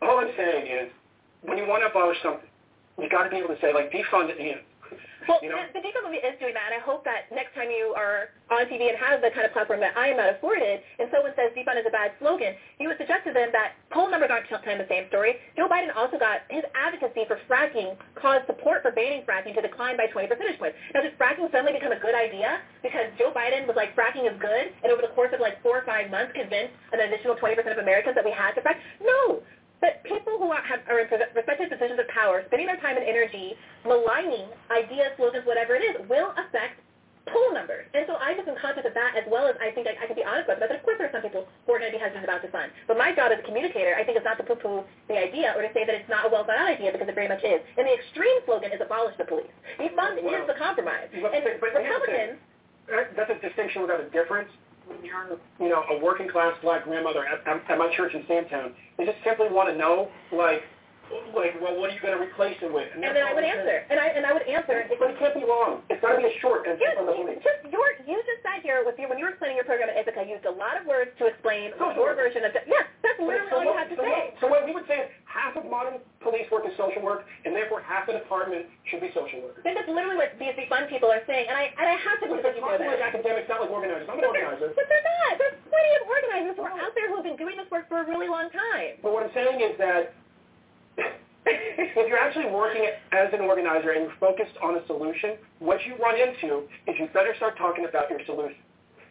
all I'm saying is, when you want to abolish something, you got to be able to say, like, defund it, you Well, you know? the Deco movie is doing that, and I hope that next time you are on TV and have the kind of platform that I am not afforded, and someone says defund is a bad slogan, you would suggest to them that poll numbers aren't telling the same story. Joe Biden also got his advocacy for fracking caused support for banning fracking to decline by 20 percentage points. Now, did fracking suddenly become a good idea because Joe Biden was like, fracking is good, and over the course of like four or five months convinced an additional 20% of Americans that we had to frack? No. But people who are, have, are in respective positions of power, spending their time and energy maligning ideas, slogans, whatever it is, will affect poll numbers. And so I'm just in contact of that as well as I think I, I can be honest with. But of course there are some people who important idea has been about defund. But my job as a communicator, I think, is not to poo-poo the idea or to say that it's not a well-thought-out idea because it very much is. And the extreme slogan is abolish the police. Defund well, is the compromise. But, and but Republicans... That's a distinction without a difference when you're, you know, a working class black grandmother at, at my church in Sandtown, they just simply want to know, like, like, well, what are you going to replace it with? And, and then I would answer, and I and I would answer. But it can't be long. It's got to be a short and from the. Just your, you just sat here with you when you were explaining your program at Ithaca, used a lot of words to explain social your work. version of. it. yes, that's literally so all what, you have to so say. What, so what we would say is half of modern police work is social work, and therefore half the department should be social workers. This is literally what these fun people are saying, and I and I have to believe that you know that. like academics, not like organizers. I'm an organizer. But they're not. There's plenty of organizers who are out there who have been doing this work for a really long time. But what I'm saying is that if you're actually working as an organizer and you're focused on a solution, what you run into is you better start talking about your solution.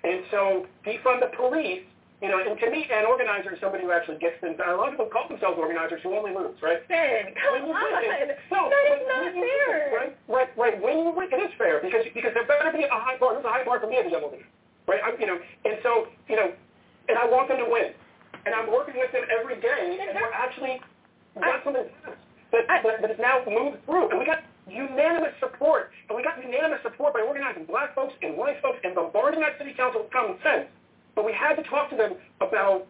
And so defund the police, you know, and to me, an organizer is somebody who actually gets done. A lot of people call themselves organizers who only lose, right? Ben, come on. No, that is not fair. Right, right, right. When you win, it is fair because because there better be a high bar. There's a high bar for me as a leader, right? I'm, you know, and so you know, and I want them to win, and I'm working with them every day, and we're actually we got something that, that, that is now moved through. And we got unanimous support. And we got unanimous support by organizing black folks and white folks and bombarding that city council with common sense. But we had to talk to them about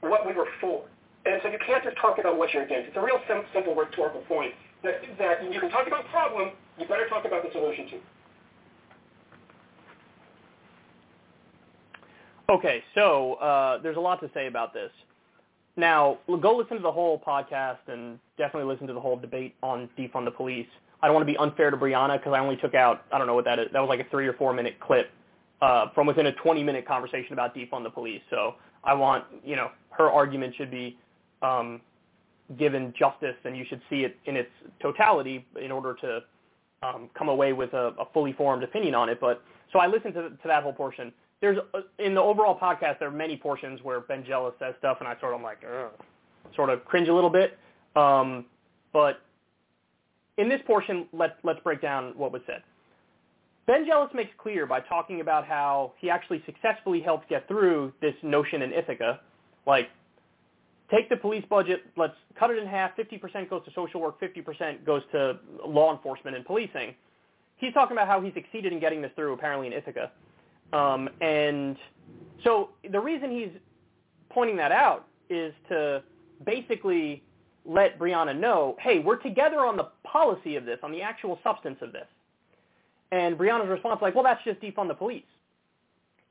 what we were for. And so you can't just talk about what you're against. It's a real sim- simple rhetorical point that, that you can talk about problem, you better talk about the solution too. Okay, so uh, there's a lot to say about this. Now, go listen to the whole podcast and definitely listen to the whole debate on defund the police. I don't want to be unfair to Briahna because I only took out, I don't know what that is, that was like a three or four minute clip uh, from within a 20 minute conversation about defund the police. So I want, you know, her argument should be um, given justice and you should see it in its totality in order to um, come away with a, a fully formed opinion on it. But so I listened to, to that whole portion there's in the overall podcast there are many portions where Ben Jealous says stuff and I sort of like Ugh, sort of cringe a little bit. Um, but in this portion, let's let's break down what was said. Ben Jealous makes clear by talking about how he actually successfully helped get through this notion in Ithaca, like take the police budget, let's cut it in half, 50% goes to social work, 50% goes to law enforcement and policing. He's talking about how he succeeded in getting this through apparently in Ithaca. Um, and so the reason he's pointing that out is to basically let Briahna know, hey, we're together on the policy of this, on the actual substance of this. And Briahna's response like, well, that's just defund the police.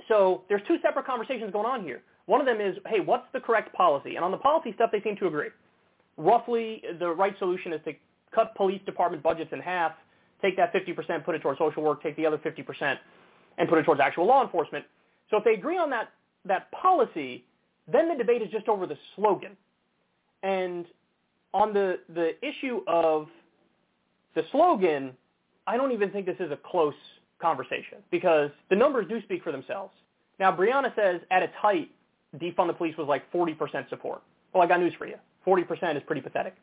So there's two separate conversations going on here. One of them is, hey, what's the correct policy? And on the policy stuff, they seem to agree. Roughly, the right solution is to cut police department budgets in half, take that 50%, put it towards social work, take the other 50%, and put it towards actual law enforcement. So if they agree on that, that policy, then the debate is just over the slogan. And on the, the issue of the slogan, I don't even think this is a close conversation because the numbers do speak for themselves. Now, Briahna says at its height, defund the police was like 40% support. Well, I got news for you. 40% is pretty pathetic.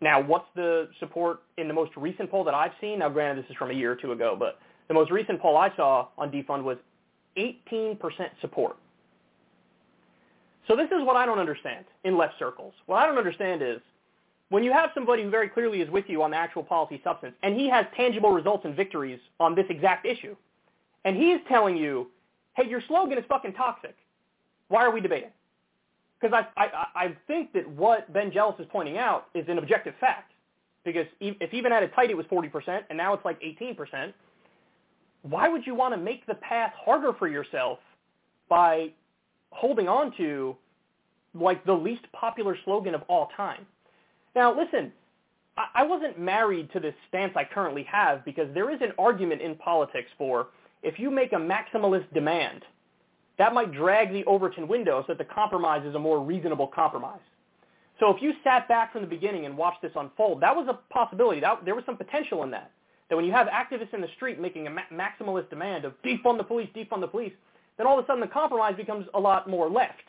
Now, what's the support in the most recent poll that I've seen? Now, granted, this is from a year or two ago, but the most recent poll I saw on defund was 18% support. So this is what I don't understand in left circles. What I don't understand is when you have somebody who very clearly is with you on the actual policy substance, and he has tangible results and victories on this exact issue, and he's telling you, hey, your slogan is fucking toxic. Why are we debating? Because I, I, I think that what Ben Jealous is pointing out is an objective fact. Because if even at its height it was 40%, and now it's like 18%, why would you want to make the path harder for yourself by holding on to like the least popular slogan of all time? Now, listen, I wasn't married to this stance I currently have because there is an argument in politics for if you make a maximalist demand, that might drag the Overton window so that the compromise is a more reasonable compromise. So if you sat back from the beginning and watched this unfold, that was a possibility. That, there was some potential in that that when you have activists in the street making a ma- maximalist demand of defund the police, defund the police, then all of a sudden the compromise becomes a lot more left.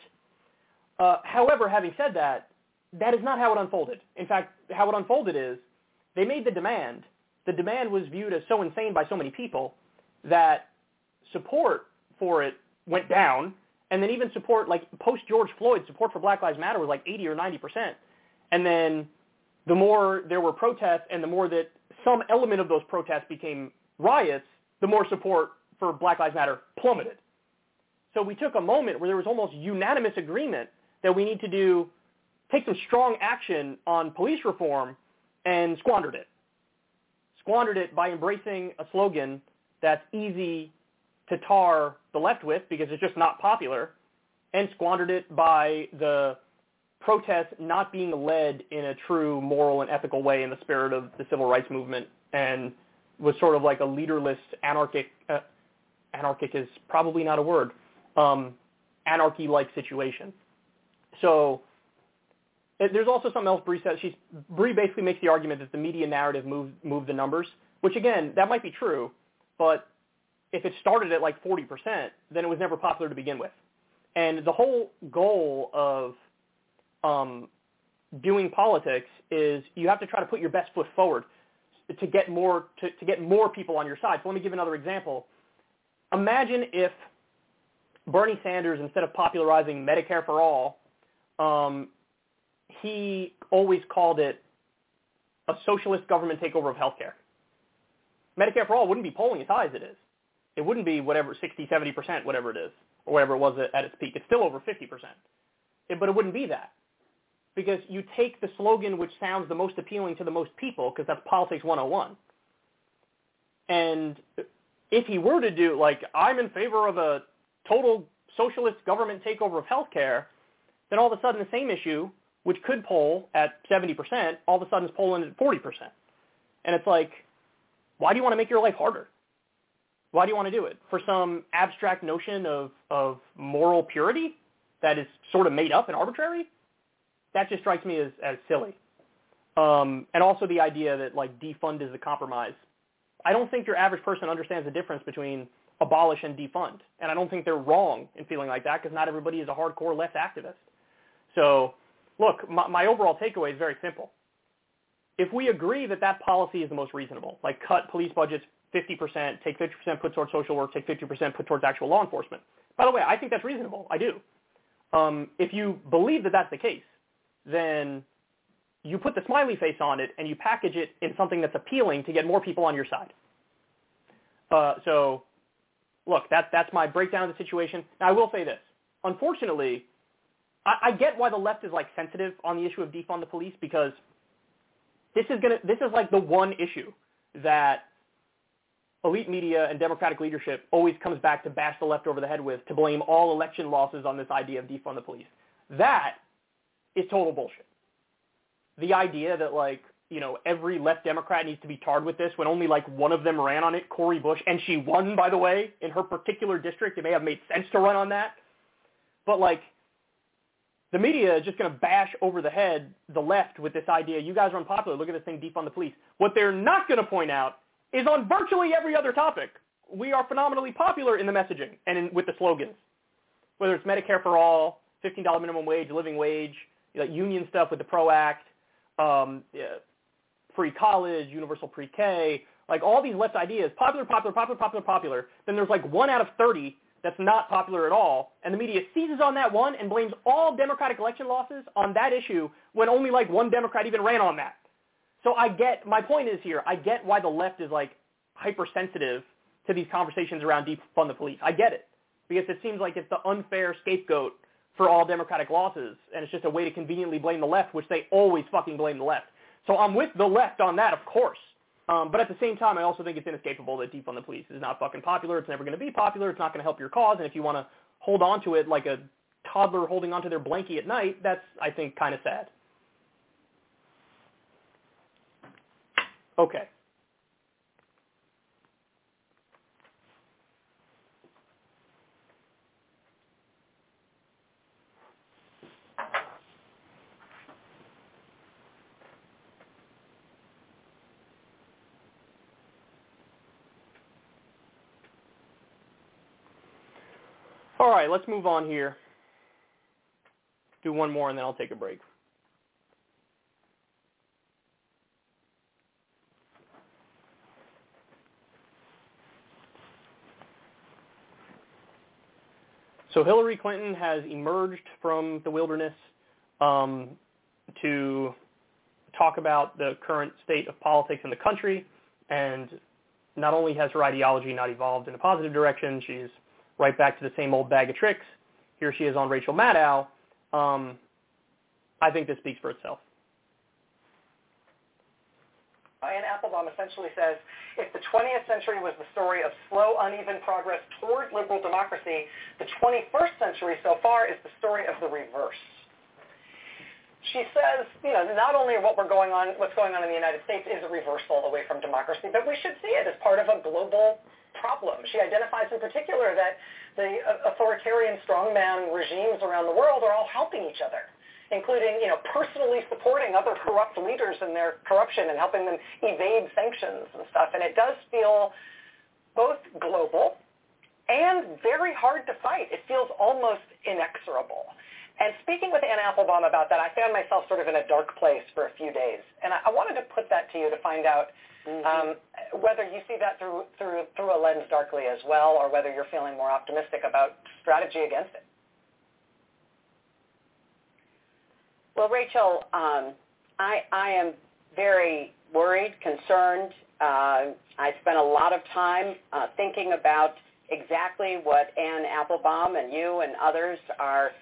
Uh, however, having said that, that is not how it unfolded. In fact, how it unfolded is they made the demand. The demand was viewed as so insane by so many people that support for it went down, And then even support, like post George Floyd, support for Black Lives Matter was like 80 or 90 percent. And then the more there were protests and the more that some element of those protests became riots, the more support for Black Lives Matter plummeted. So we took a moment where there was almost unanimous agreement that we need to do, take some strong action on police reform and squandered it. Squandered it by embracing a slogan that's easy to tar the left with because it's just not popular and squandered it by the protests not being led in a true moral and ethical way in the spirit of the civil rights movement and was sort of like a leaderless anarchic uh, anarchic is probably not a word um, anarchy-like situation. So there's also something else Bree says. She's Bree basically makes the argument that the media narrative moved moved the numbers, which again that might be true, but if it started at like 40%, then it was never popular to begin with. And the whole goal of um, doing politics is you have to try to put your best foot forward to get more to, to get more people on your side. So let me give another example. Imagine if Bernie Sanders, instead of popularizing Medicare for all, um, he always called it a socialist government takeover of healthcare. Medicare for all wouldn't be polling as high as it is. It wouldn't be whatever 60, 70%, whatever it is, or whatever it was at its peak. It's still over 50%. But it wouldn't be that. Because you take the slogan which sounds the most appealing to the most people, because that's politics 101. And if he were to do, like, I'm in favor of a total socialist government takeover of healthcare, then all of a sudden the same issue, which could poll at 70%, all of a sudden is polling at 40%. And it's like, why do you want to make your life harder? Why do you want to do it? For some abstract notion of, of moral purity that is sort of made up and arbitrary? That just strikes me as, as silly. Um, and also the idea that like defund is a compromise. I don't think your average person understands the difference between abolish and defund. And I don't think they're wrong in feeling like that because not everybody is a hardcore left activist. So look, my, my overall takeaway is very simple. If we agree that that policy is the most reasonable, like cut police budgets 50%, take 50% put towards social work, take 50% put towards actual law enforcement. By the way, I think that's reasonable. I do. Um, if you believe that that's the case, then you put the smiley face on it and you package it in something that's appealing to get more people on your side. Uh, so, look, that, that's my breakdown of the situation. Now, I will say this. Unfortunately, I, I get why the left is like sensitive on the issue of defund the police because this is gonna this is like the one issue that elite media and democratic leadership always comes back to bash the left over the head with to blame all election losses on this idea of defund the police. That is total bullshit. The idea that like, you know, every left Democrat needs to be tarred with this when only like one of them ran on it, Cori Bush, and she won, by the way, in her particular district. It may have made sense to run on that. But like, the media is just going to bash over the head the left with this idea, you guys are unpopular, look at this thing, defund the police. What they're not going to point out is on virtually every other topic. We are phenomenally popular in the messaging and in, with the slogans, whether it's Medicare for all, $15 minimum wage, living wage, like union stuff with the PRO Act, um, free college, universal pre-K, like all these left ideas, popular, popular, popular, popular, popular. Then there's like one out of 30 that's not popular at all, and the media seizes on that one and blames all Democratic election losses on that issue when only like one Democrat even ran on that. So I get, my point is here, I get why the left is like hypersensitive to these conversations around defund the police. I get it. Because it seems like it's the unfair scapegoat for all Democratic losses, and it's just a way to conveniently blame the left, which they always fucking blame the left. So I'm with the left on that, of course. Um, but at the same time, I also think it's inescapable that defund the police is not fucking popular. It's never going to be popular. It's not going to help your cause. And if you want to hold on to it like a toddler holding onto their blankie at night, that's, I think, kind of sad. Okay. All right, let's move on here. Do one more and then I'll take a break. So Hillary Clinton has emerged from the wilderness um, to talk about the current state of politics in the country, and not only has her ideology not evolved in a positive direction, she's right back to the same old bag of tricks. Here she is on Rachel Maddow. Um, I think this speaks for itself. Anne Applebaum essentially says, if the 20th century was the story of slow, uneven progress toward liberal democracy, the 21st century so far is the story of the reverse. She says, you know, not only what we're going on, what's going on in the United States is a reversal away from democracy, but we should see it as part of a global problem. She identifies in particular that the uh, authoritarian strongman regimes around the world are all helping each other including, you know, personally supporting other corrupt leaders in their corruption and helping them evade sanctions and stuff. And it does feel both global and very hard to fight. It feels almost inexorable. And speaking with Anne Applebaum about that, I found myself sort of in a dark place for a few days. And I, I wanted to put that to you to find out mm-hmm. um, whether you see that through, through, through a lens darkly as well, or whether you're feeling more optimistic about strategy against it. Well, Rachel, um, I, I am very worried, concerned. Uh, I spent a lot of time uh, thinking about exactly what Anne Applebaum and you and others are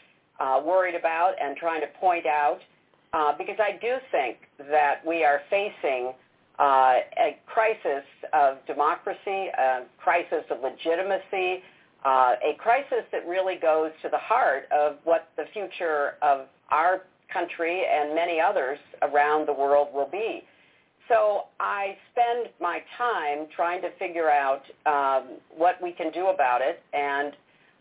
uh, worried about and trying to point out, uh, because I do think that we are facing uh, a crisis of democracy, a crisis of legitimacy, uh, a crisis that really goes to the heart of what the future of our country and many others around the world will be. So I spend my time trying to figure out um, what we can do about it, and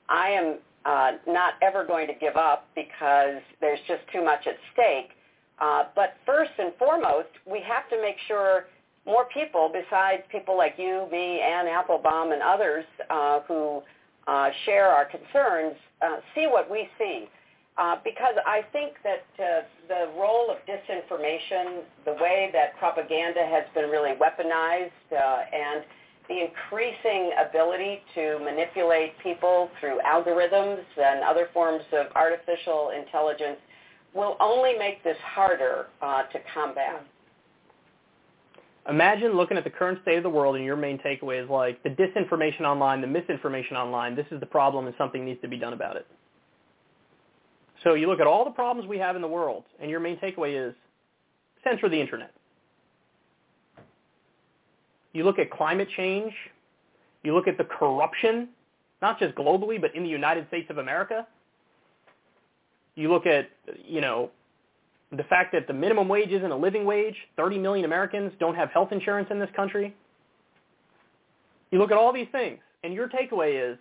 I am uh, not ever going to give up because there's just too much at stake. Uh, but first and foremost, we have to make sure more people, besides people like you, me, Anne Applebaum, and others uh, who uh, share our concerns, uh, see what we see. Uh, because I think that uh, the role of disinformation, the way that propaganda has been really weaponized, uh, and the increasing ability to manipulate people through algorithms and other forms of artificial intelligence will only make this harder uh, to combat. Imagine looking at the current state of the world and your main takeaway is like the disinformation online, the misinformation online, this is the problem and something needs to be done about it. So you look at all the problems we have in the world, and your main takeaway is censor the internet. You look at climate change. You look at the corruption, not just globally, but in the United States of America. You look at, you know, the fact that the minimum wage isn't a living wage. 30 million Americans don't have health insurance in this country. You look at all these things, and your takeaway is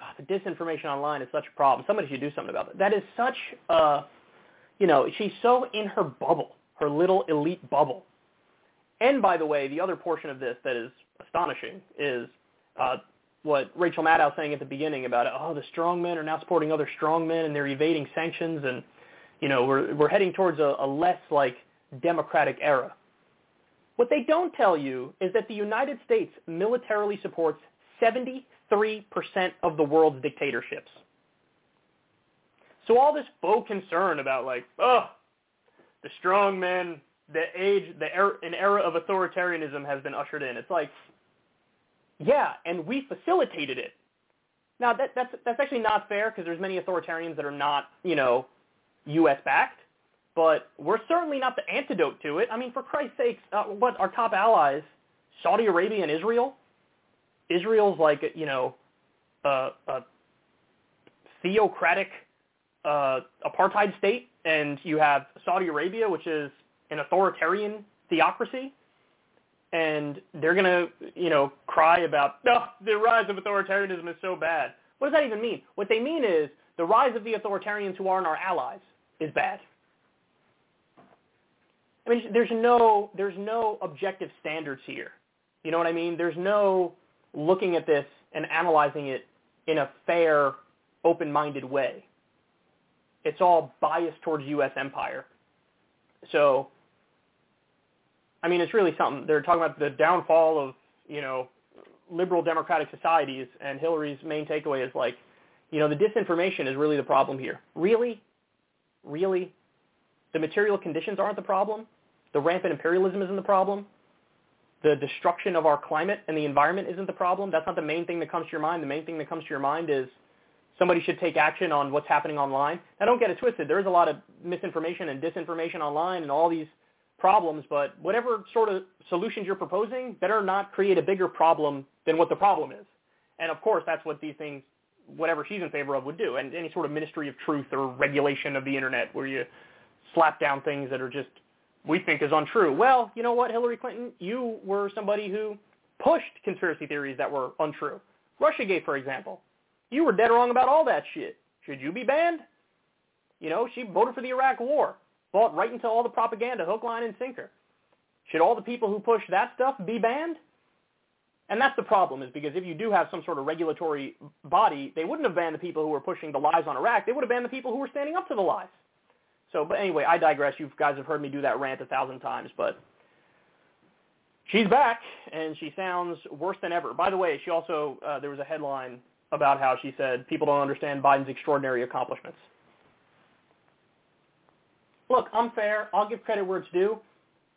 oh, the disinformation online is such a problem. Somebody should do something about it. That is such a, you know, she's so in her bubble, her little elite bubble. And by the way, the other portion of this that is astonishing is uh, what Rachel Maddow saying at the beginning about, oh, the strong men are now supporting other strong men and they're evading sanctions and, you know, we're, we're heading towards a, a less like democratic era. What they don't tell you is that the United States militarily supports 70 3% of the world's dictatorships. So all this faux concern about like, oh, the strong men, the age, the era, an era of authoritarianism has been ushered in. It's like, yeah, and we facilitated it. Now that, that's that's actually not fair because there's many authoritarians that are not, you know, U.S. backed, but we're certainly not the antidote to it. I mean, for Christ's sakes, uh, what our top allies, Saudi Arabia and Israel, Israel's like you know a, a theocratic uh, apartheid state, and you have Saudi Arabia, which is an authoritarian theocracy, and they're gonna you know cry about oh, the rise of authoritarianism is so bad. What does that even mean? What they mean is the rise of the authoritarians who aren't our allies is bad. I mean, there's no there's no objective standards here. You know what I mean? There's no looking at this and analyzing it in a fair, open-minded way. It's all biased towards U.S. empire. So, I mean, it's really something. They're talking about the downfall of, you know, liberal democratic societies, and Hillary's main takeaway is like, You know, the disinformation is really the problem here. Really? Really? The material conditions aren't the problem? The rampant imperialism isn't the problem? The destruction of our climate and the environment isn't the problem? That's not the main thing that comes to your mind. The main thing that comes to your mind is somebody should take action on what's happening online. Now, don't get it twisted. There is a lot of misinformation and disinformation online and all these problems, but whatever sort of solutions you're proposing better not create a bigger problem than what the problem is. And of course, that's what these things, whatever she's in favor of, would do. And any sort of ministry of truth or regulation of the internet where you slap down things that are just we think is untrue. Well, you know what, Hillary Clinton, you were somebody who pushed conspiracy theories that were untrue. Russiagate, for example. You were dead wrong about all that shit. Should you be banned? You know, she voted for the Iraq War, bought right into all the propaganda, hook, line, and sinker. Should all the people who push that stuff be banned? And that's the problem, is because if you do have some sort of regulatory body, they wouldn't have banned the people who were pushing the lies on Iraq. They would have banned the people who were standing up to the lies. So, but anyway, I digress. You guys have heard me do that rant a thousand times, but she's back, and she sounds worse than ever. By the way, she also, uh, there was a headline about how she said people don't understand Biden's extraordinary accomplishments. Look, I'm fair. I'll give credit where it's due.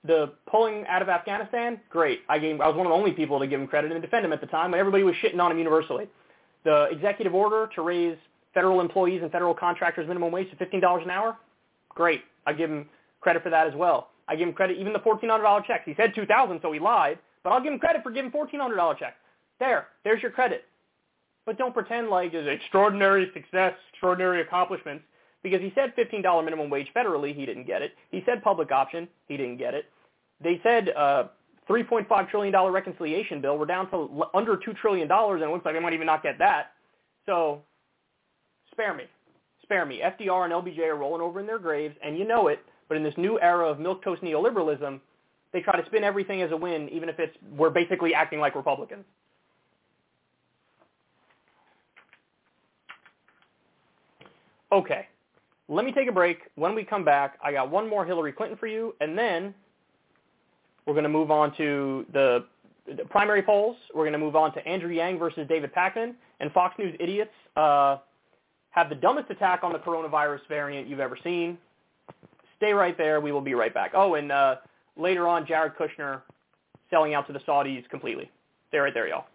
The pulling out of Afghanistan, great. I gave I was one of the only people to give him credit and defend him at the time when everybody was shitting on him universally. The executive order to raise federal employees and federal contractors minimum wage to $15 an hour, great. I give him credit for that as well. I give him credit even the $1,400 checks. He said 2000 so he lied, but I'll give him credit for giving $1,400 checks. There, there's your credit. But don't pretend like it's extraordinary success, extraordinary accomplishments because he said $15 minimum wage federally, he didn't get it. He said public option, he didn't get it. They said uh, $3.5 trillion reconciliation bill. We're down to under $2 trillion, and it looks like they might even not get that. So spare me. Spare me. FDR and LBJ are rolling over in their graves, and you know it, but in this new era of milquetoast neoliberalism, they try to spin everything as a win, even if it's we're basically acting like Republicans. Okay, let me take a break. When we come back, I got one more Hillary Clinton for you, and then we're going to move on to the, the primary polls. We're going to move on to Andrew Yang versus David Pakman, and Fox News idiots uh, have the dumbest attack on the coronavirus variant you've ever seen. Stay right there. We will be right back. Oh, and uh, later on, Jared Kushner selling out to the Saudis completely. Stay right there, y'all.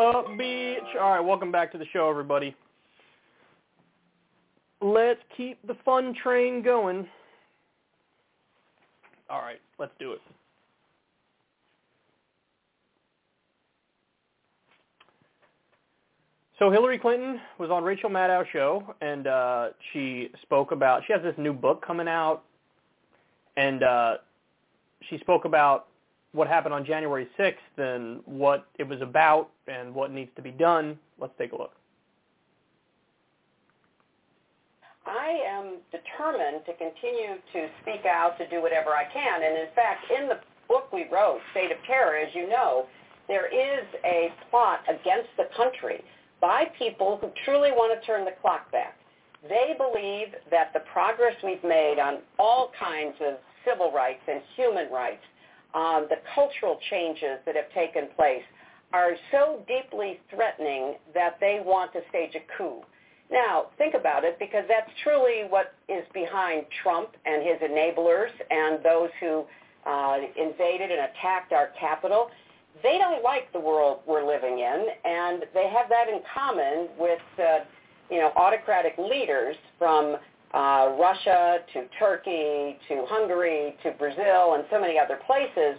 Of bitch. All right, welcome back to the show, everybody. Let's keep the fun train going. All right, let's do it. So Hillary Clinton was on Rachel Maddow's show, and uh, she spoke about. She has this new book coming out, and uh, she spoke about what happened on January 6th and what it was about and what needs to be done. Let's take a look. I am determined to continue to speak out, to do whatever I can. And in fact, in the book we wrote, State of Terror, as you know, there is a plot against the country by people who truly want to turn the clock back. They believe that the progress we've made on all kinds of civil rights and human rights, um, the cultural changes that have taken place, are so deeply threatening that they want to stage a coup. Now, think about it, because that's truly what is behind Trump and his enablers and those who uh, invaded and attacked our Capitol. They don't like the world we're living in, and they have that in common with, uh, you know, autocratic leaders from uh, Russia to Turkey to Hungary to Brazil and so many other places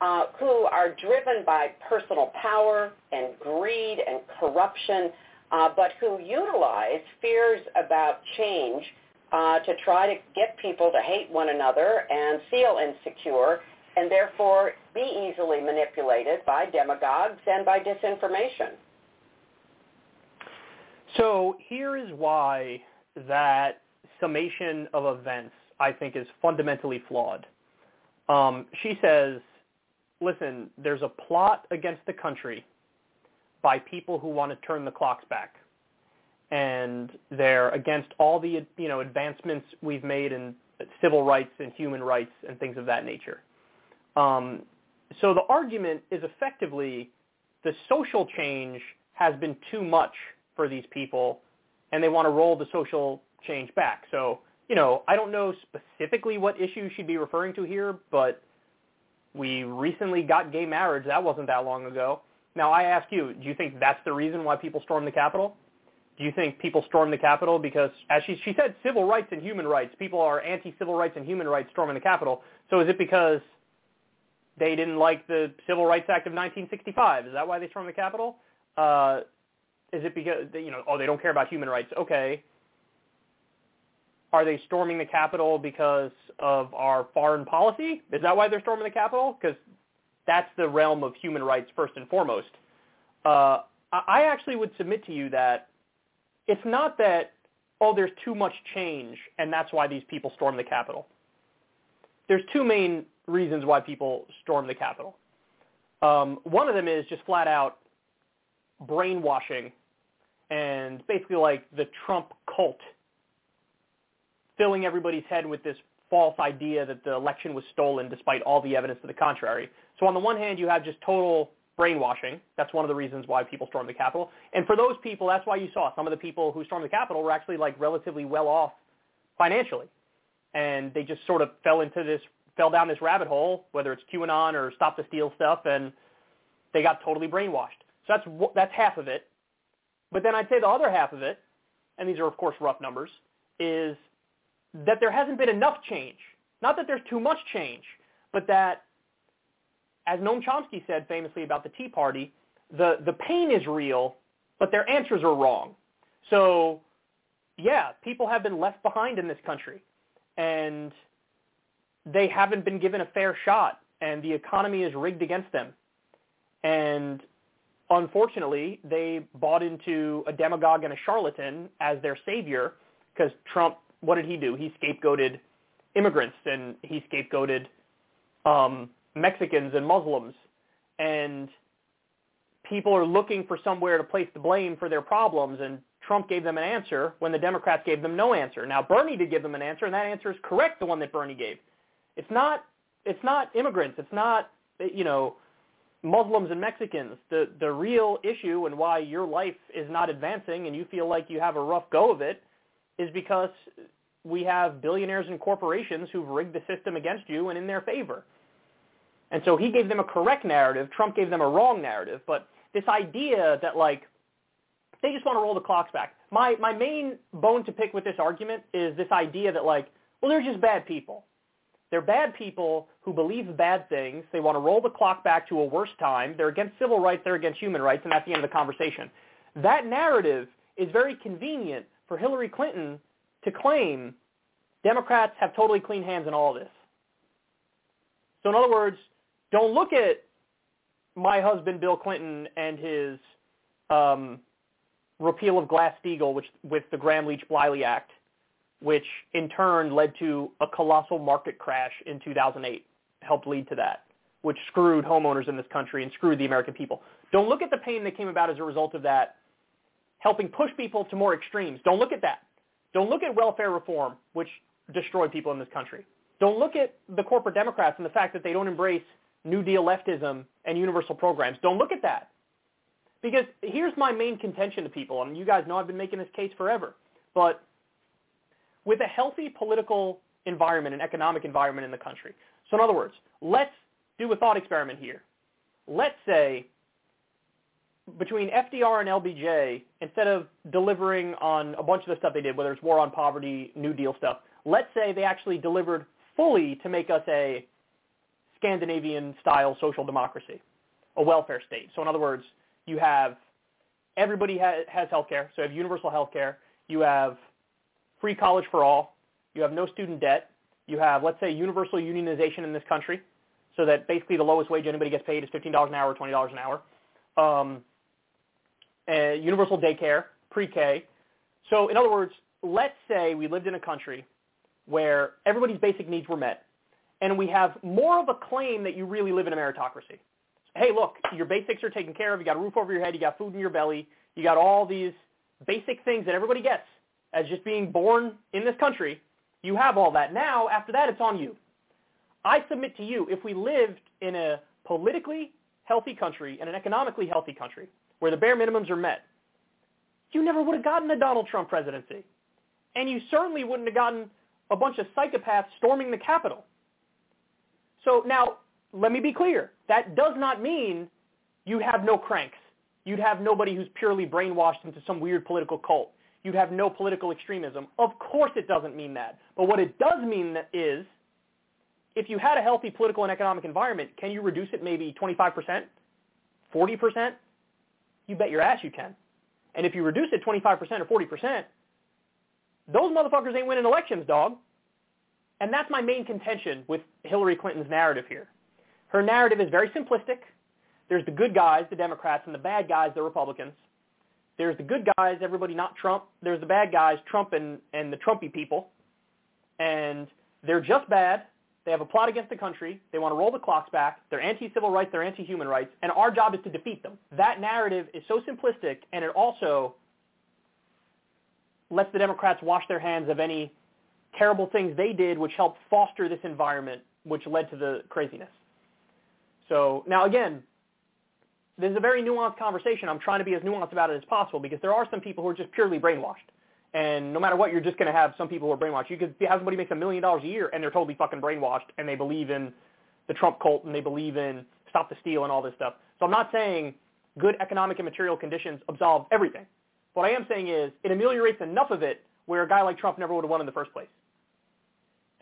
uh, who are driven by personal power and greed and corruption, uh, but who utilize fears about change uh, to try to get people to hate one another and feel insecure and therefore be easily manipulated by demagogues and by disinformation. So here is why that summation of events I think is fundamentally flawed. Um, she says, listen, there's a plot against the country by people who want to turn the clocks back. And they're against all the you know advancements we've made in civil rights and human rights and things of that nature. Um, so the argument is effectively the social change has been too much for these people, and they want to roll the social change back. So, you know, I don't know specifically what issue she'd be referring to here, but we recently got gay marriage. That wasn't that long ago. Now, I ask you, do you think that's the reason why people stormed the Capitol? Do you think people stormed the Capitol because, as she, she said, civil rights and human rights, people are anti-civil rights and human rights storming the Capitol. So is it because they didn't like the Civil Rights Act of 1965? Is that why they stormed the Capitol? Uh, is it because, you know, oh, they don't care about human rights? Okay. Are they storming the Capitol because of our foreign policy? Is that why they're storming the Capitol? Because that's the realm of human rights first and foremost. Uh, I actually would submit to you that it's not that, oh, there's too much change and that's why these people storm the Capitol. There's two main reasons why people storm the Capitol. Um, one of them is just flat out brainwashing and basically like the Trump cult filling everybody's head with this false idea that the election was stolen despite all the evidence to the contrary. So on the one hand, you have just total brainwashing. That's one of the reasons why people stormed the Capitol. And for those people, that's why you saw some of the people who stormed the Capitol were actually like relatively well off financially. And they just sort of fell into this, fell down this rabbit hole, whether it's QAnon or Stop the Steal stuff, and they got totally brainwashed. So that's, that's half of it. But then I'd say the other half of it, and these are of course rough numbers, is that there hasn't been enough change. Not that there's too much change, but that, as Noam Chomsky said famously about the Tea Party, the, the pain is real, but their answers are wrong. So, yeah, people have been left behind in this country, and they haven't been given a fair shot, and the economy is rigged against them. And unfortunately, they bought into a demagogue and a charlatan as their savior because Trump what did he do? He scapegoated immigrants and he scapegoated um, Mexicans and Muslims. And people are looking for somewhere to place the blame for their problems, and Trump gave them an answer when the Democrats gave them no answer. Now Bernie did give them an answer, and that answer is correct, the one that Bernie gave. It's not. It's not immigrants. It's not. You know. Muslims and Mexicans. The the real issue and why your life is not advancing and you feel like you have a rough go of it is because we have billionaires and corporations who've rigged the system against you and in their favor. And so he gave them a correct narrative. Trump gave them a wrong narrative. But this idea that like they just want to roll the clocks back. My my main bone to pick with this argument is this idea that like, well, they're just bad people. They're bad people who believe bad things. They want to roll the clock back to a worse time. They're against civil rights. They're against human rights, and that's the end of the conversation. That narrative is very convenient for Hillary Clinton to claim Democrats have totally clean hands in all this. So in other words, don't look at my husband Bill Clinton and his um, repeal of Glass-Steagall, which with the Gramm-Leach-Bliley Act, which in turn led to a colossal market crash in 2008, helped lead to that, which screwed homeowners in this country and screwed the American people. Don't look at the pain that came about as a result of that, helping push people to more extremes. Don't look at that. Don't look at welfare reform, which destroyed people in this country. Don't look at the corporate Democrats and the fact that they don't embrace New Deal leftism and universal programs. Don't look at that. Because here's my main contention to people, and you guys know I've been making this case forever, but with a healthy political environment and economic environment in the country. So in other words, let's do a thought experiment here. Let's say between FDR and LBJ, instead of delivering on a bunch of the stuff they did, whether it's war on poverty, New Deal stuff, let's say they actually delivered fully to make us a Scandinavian-style social democracy, a welfare state. So in other words, you have everybody ha- has health care, so you have universal health care. You have free college for all. You have no student debt. You have, let's say, universal unionization in this country, so that basically the lowest wage anybody gets paid is $15 an hour or $20 an hour. Um, Uh, universal daycare, pre-K. So in other words, let's say we lived in a country where everybody's basic needs were met, and we have more of a claim that you really live in a meritocracy. Hey, look, your basics are taken care of. You got a roof over your head. You got food in your belly. You got all these basic things that everybody gets as just being born in this country. You have all that. Now, after that, it's on you. I submit to you, if we lived in a politically healthy country and an economically healthy country where the bare minimums are met, you never would have gotten a Donald Trump presidency. And you certainly wouldn't have gotten a bunch of psychopaths storming the Capitol. So now, let me be clear. That does not mean you'd have no cranks. You'd have nobody who's purely brainwashed into some weird political cult. You'd have no political extremism. Of course it doesn't mean that. But what it does mean is, if you had a healthy political and economic environment, can you reduce it maybe 25%? 40%? You bet your ass you can. And if you reduce it 25% or 40%, those motherfuckers ain't winning elections, dog. And that's my main contention with Hillary Clinton's narrative here. Her narrative is very simplistic. There's the good guys, the Democrats, and the bad guys, the Republicans. There's the good guys, everybody not Trump. There's the bad guys, Trump and, and the Trumpy people. And they're just bad. They have a plot against the country. They want to roll the clocks back. They're anti-civil rights. They're anti-human rights. And our job is to defeat them. That narrative is so simplistic, and it also lets the Democrats wash their hands of any terrible things they did which helped foster this environment which led to the craziness. So now again, this is a very nuanced conversation. I'm trying to be as nuanced about it as possible because there are some people who are just purely brainwashed. And no matter what, you're just going to have some people who are brainwashed. You could have somebody makes a million dollars a year and they're totally fucking brainwashed and they believe in the Trump cult and they believe in stop the steal and all this stuff. So I'm not saying good economic and material conditions absolve everything. What I am saying is it ameliorates enough of it where a guy like Trump never would have won in the first place.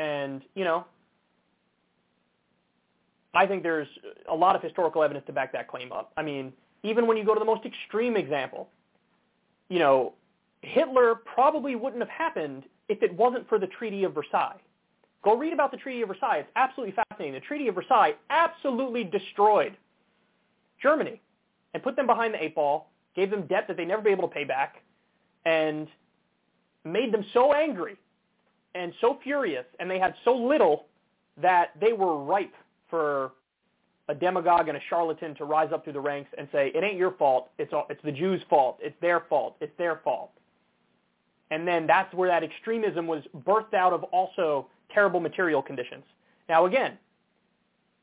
And, you know, I think there's a lot of historical evidence to back that claim up. I mean, even when you go to the most extreme example, you know, Hitler probably wouldn't have happened if it wasn't for the Treaty of Versailles. Go read about the Treaty of Versailles. It's absolutely fascinating. The Treaty of Versailles absolutely destroyed Germany and put them behind the eight ball gave them debt that they'd never be able to pay back, and made them so angry and so furious, and they had so little that they were ripe for a demagogue and a charlatan to rise up through the ranks and say, it ain't your fault, it's, all, it's the Jews' fault, it's their fault, it's their fault. And then that's where that extremism was birthed out of also terrible material conditions. Now again,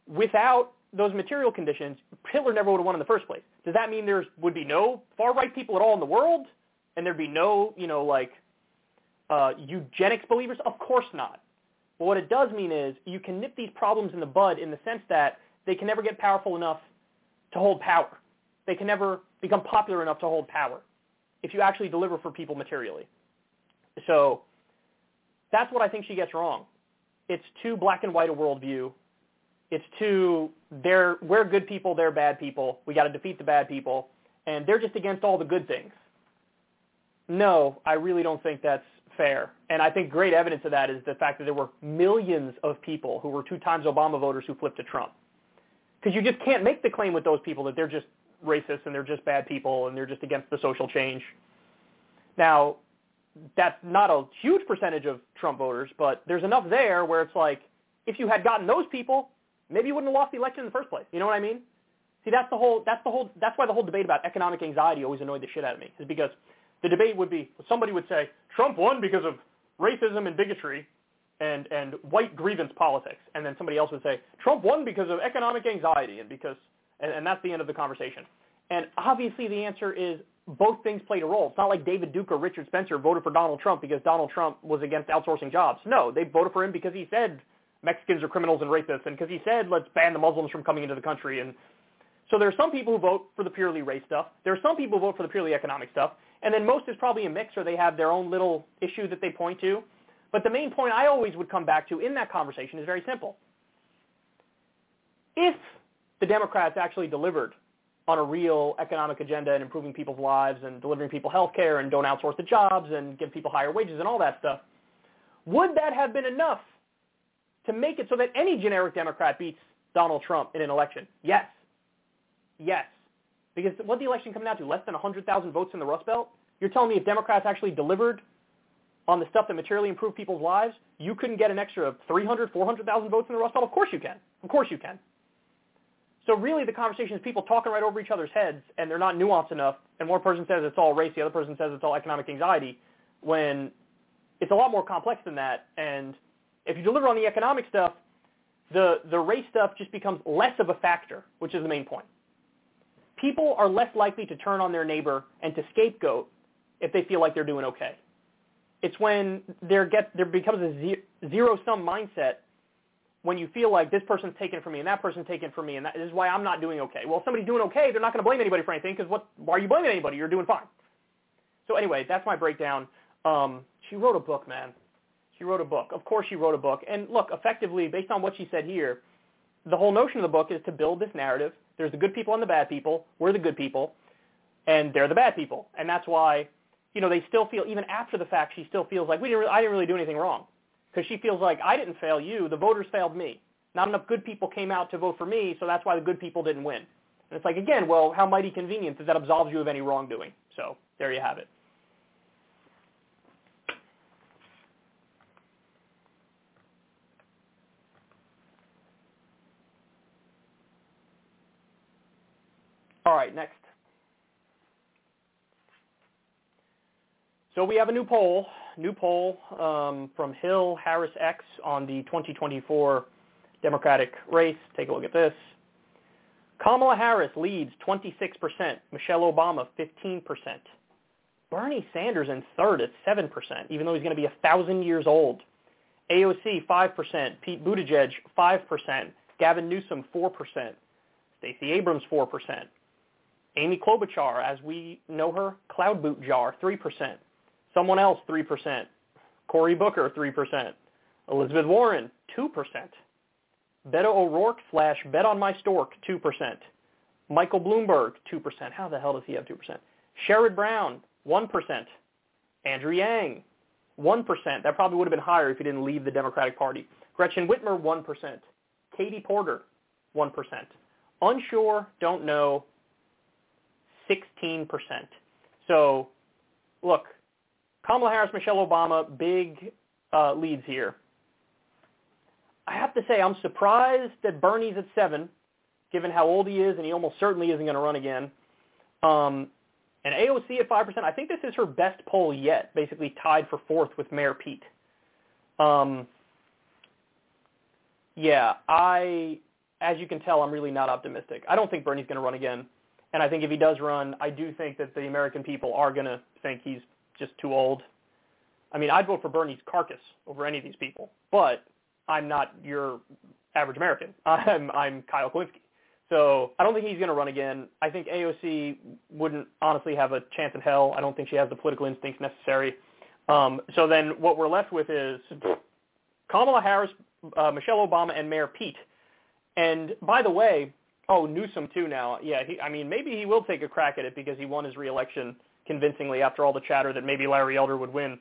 without those material conditions, Hitler never would have won in the first place. Does that mean there would be no far-right people at all in the world? And there'd be no, you know, like uh, eugenics believers? Of course not. But what it does mean is you can nip these problems in the bud in the sense that they can never get powerful enough to hold power. they can never become popular enough to hold power if you actually deliver for people materially. So that's what I think she gets wrong. It's too black and white a worldview. It's too they're we're good people, they're bad people. We got to defeat the bad people, and they're just against all the good things. No, I really don't think that's fair. And I think great evidence of that is the fact that there were millions of people who were two times Obama voters who flipped to Trump. Because you just can't make the claim with those people that they're just racist and they're just bad people and they're just against the social change. Now, that's not a huge percentage of Trump voters, but there's enough there where it's like, if you had gotten those people, maybe you wouldn't have lost the election in the first place. You know what I mean? See, that's the whole, that's the whole, that's why the whole debate about economic anxiety always annoyed the shit out of me, is because the debate would be, somebody would say, Trump won because of racism and bigotry and, and white grievance politics. And then somebody else would say, Trump won because of economic anxiety and because, and, and that's the end of the conversation. And obviously the answer is both things played a role. It's not like David Duke or Richard Spencer voted for Donald Trump because Donald Trump was against outsourcing jobs. No, they voted for him because he said Mexicans are criminals and rapists and because he said let's ban the Muslims from coming into the country. And so there are some people who vote for the purely race stuff. There are some people who vote for the purely economic stuff. And then most is probably a mix or they have their own little issue that they point to. But the main point I always would come back to in that conversation is very simple. If the Democrats actually delivered on a real economic agenda and improving people's lives and delivering people health care and don't outsource the jobs and give people higher wages and all that stuff, would that have been enough to make it so that any generic Democrat beats Donald Trump in an election? Yes. Yes. Because what the election come down to? Less than 100,000 votes in the Rust Belt? You're telling me if Democrats actually delivered on the stuff that materially improved people's lives, you couldn't get an extra 300, 400,000 votes in the Rust Belt? Of course you can. Of course you can. So really the conversation is people talking right over each other's heads and they're not nuanced enough. And one person says it's all race, the other person says it's all economic anxiety when it's a lot more complex than that. And if you deliver on the economic stuff, the, the race stuff just becomes less of a factor, which is the main point. People are less likely to turn on their neighbor and to scapegoat if they feel like they're doing okay. It's when there, get, there becomes a zero-sum mindset when you feel like this person's taken from me and that person's taken from me and that this is why I'm not doing okay. Well, if somebody's doing okay, they're not going to blame anybody for anything because what? Why are you blaming anybody? You're doing fine. So anyway, that's my breakdown. Um, she wrote a book, man. She wrote a book. Of course, she wrote a book. And look, effectively, based on what she said here, the whole notion of the book is to build this narrative. There's the good people and the bad people. We're the good people, and they're the bad people. And that's why, you know, they still feel even after the fact, she still feels like we didn't. I didn't really do anything wrong because she feels like I didn't fail you, the voters failed me. Not enough good people came out to vote for me, so that's why the good people didn't win. And it's like, again, well, how mighty convenient that that absolves you of any wrongdoing. So there you have it. All right, next. So we have a new poll new poll um, from Hill HarrisX on the 2024 Democratic race. Take a look at this. Kamala Harris leads 26%, Michelle Obama 15%. Bernie Sanders in third at 7%, even though he's going to be a thousand years old. AOC 5%, Pete Buttigieg 5%, Gavin Newsom 4%, Stacey Abrams 4%, Amy Klobuchar, as we know her, Cloud Boot Jar 3%, Someone else, 3%. Cory Booker, 3%. Elizabeth Warren, 2%. Beto O'Rourke slash Bet on My Stork, 2%. Michael Bloomberg, 2%. How the hell does he have 2%? Sherrod Brown, 1%. Andrew Yang, 1%. That probably would have been higher if he didn't leave the Democratic Party. Gretchen Whitmer, 1%. Katie Porter, 1%. Unsure, don't know, 16%. So, look, Kamala Harris, Michelle Obama, big uh, leads here. I have to say I'm surprised that Bernie's at seven, given how old he is, and he almost certainly isn't going to run again. Um, and AOC at 5%. I think this is her best poll yet, basically tied for fourth with Mayor Pete. Um, yeah, I, as you can tell, I'm really not optimistic. I don't think Bernie's going to run again. And I think if he does run, I do think that the American people are going to think he's just too old. I mean, I'd vote for Bernie's carcass over any of these people, but I'm not your average American. I'm I'm Kyle Kulinski. So I don't think he's going to run again. I think AOC wouldn't honestly have a chance in hell. I don't think she has the political instincts necessary. Um, so then what we're left with is Kamala Harris, uh, Michelle Obama, and Mayor Pete. And by the way, oh Newsom too now. Yeah, he, I mean maybe he will take a crack at it because he won his reelection convincingly after all the chatter that maybe Larry Elder would win.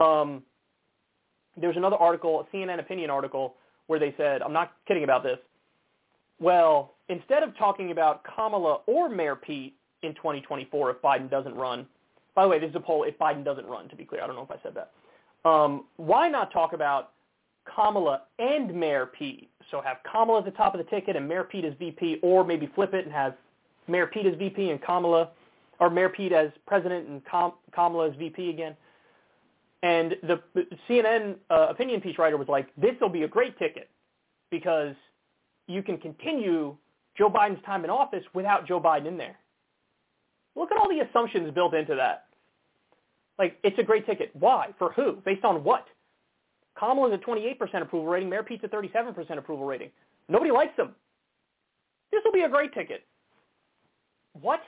Um, there's another article, a CNN opinion article, where they said, I'm not kidding about this. Well, instead of talking about Kamala or Mayor Pete in 2024 if Biden doesn't run, by the way, this is a poll if Biden doesn't run, to be clear. I don't know if I said that. Um, why not talk about Kamala and Mayor Pete? So have Kamala at the top of the ticket and Mayor Pete as VP, or maybe flip it and have Mayor Pete as VP and Kamala, or Mayor Pete as president and Kamala as VP again. And the, CNN uh, opinion piece writer was like, this will be a great ticket because you can continue Joe Biden's time in office without Joe Biden in there. Look at all the assumptions built into that. Like, it's a great ticket. Why? For who? Based on what? Kamala's a 28% approval rating. Mayor Pete's a 37% approval rating. Nobody likes them. This will be a great ticket. What?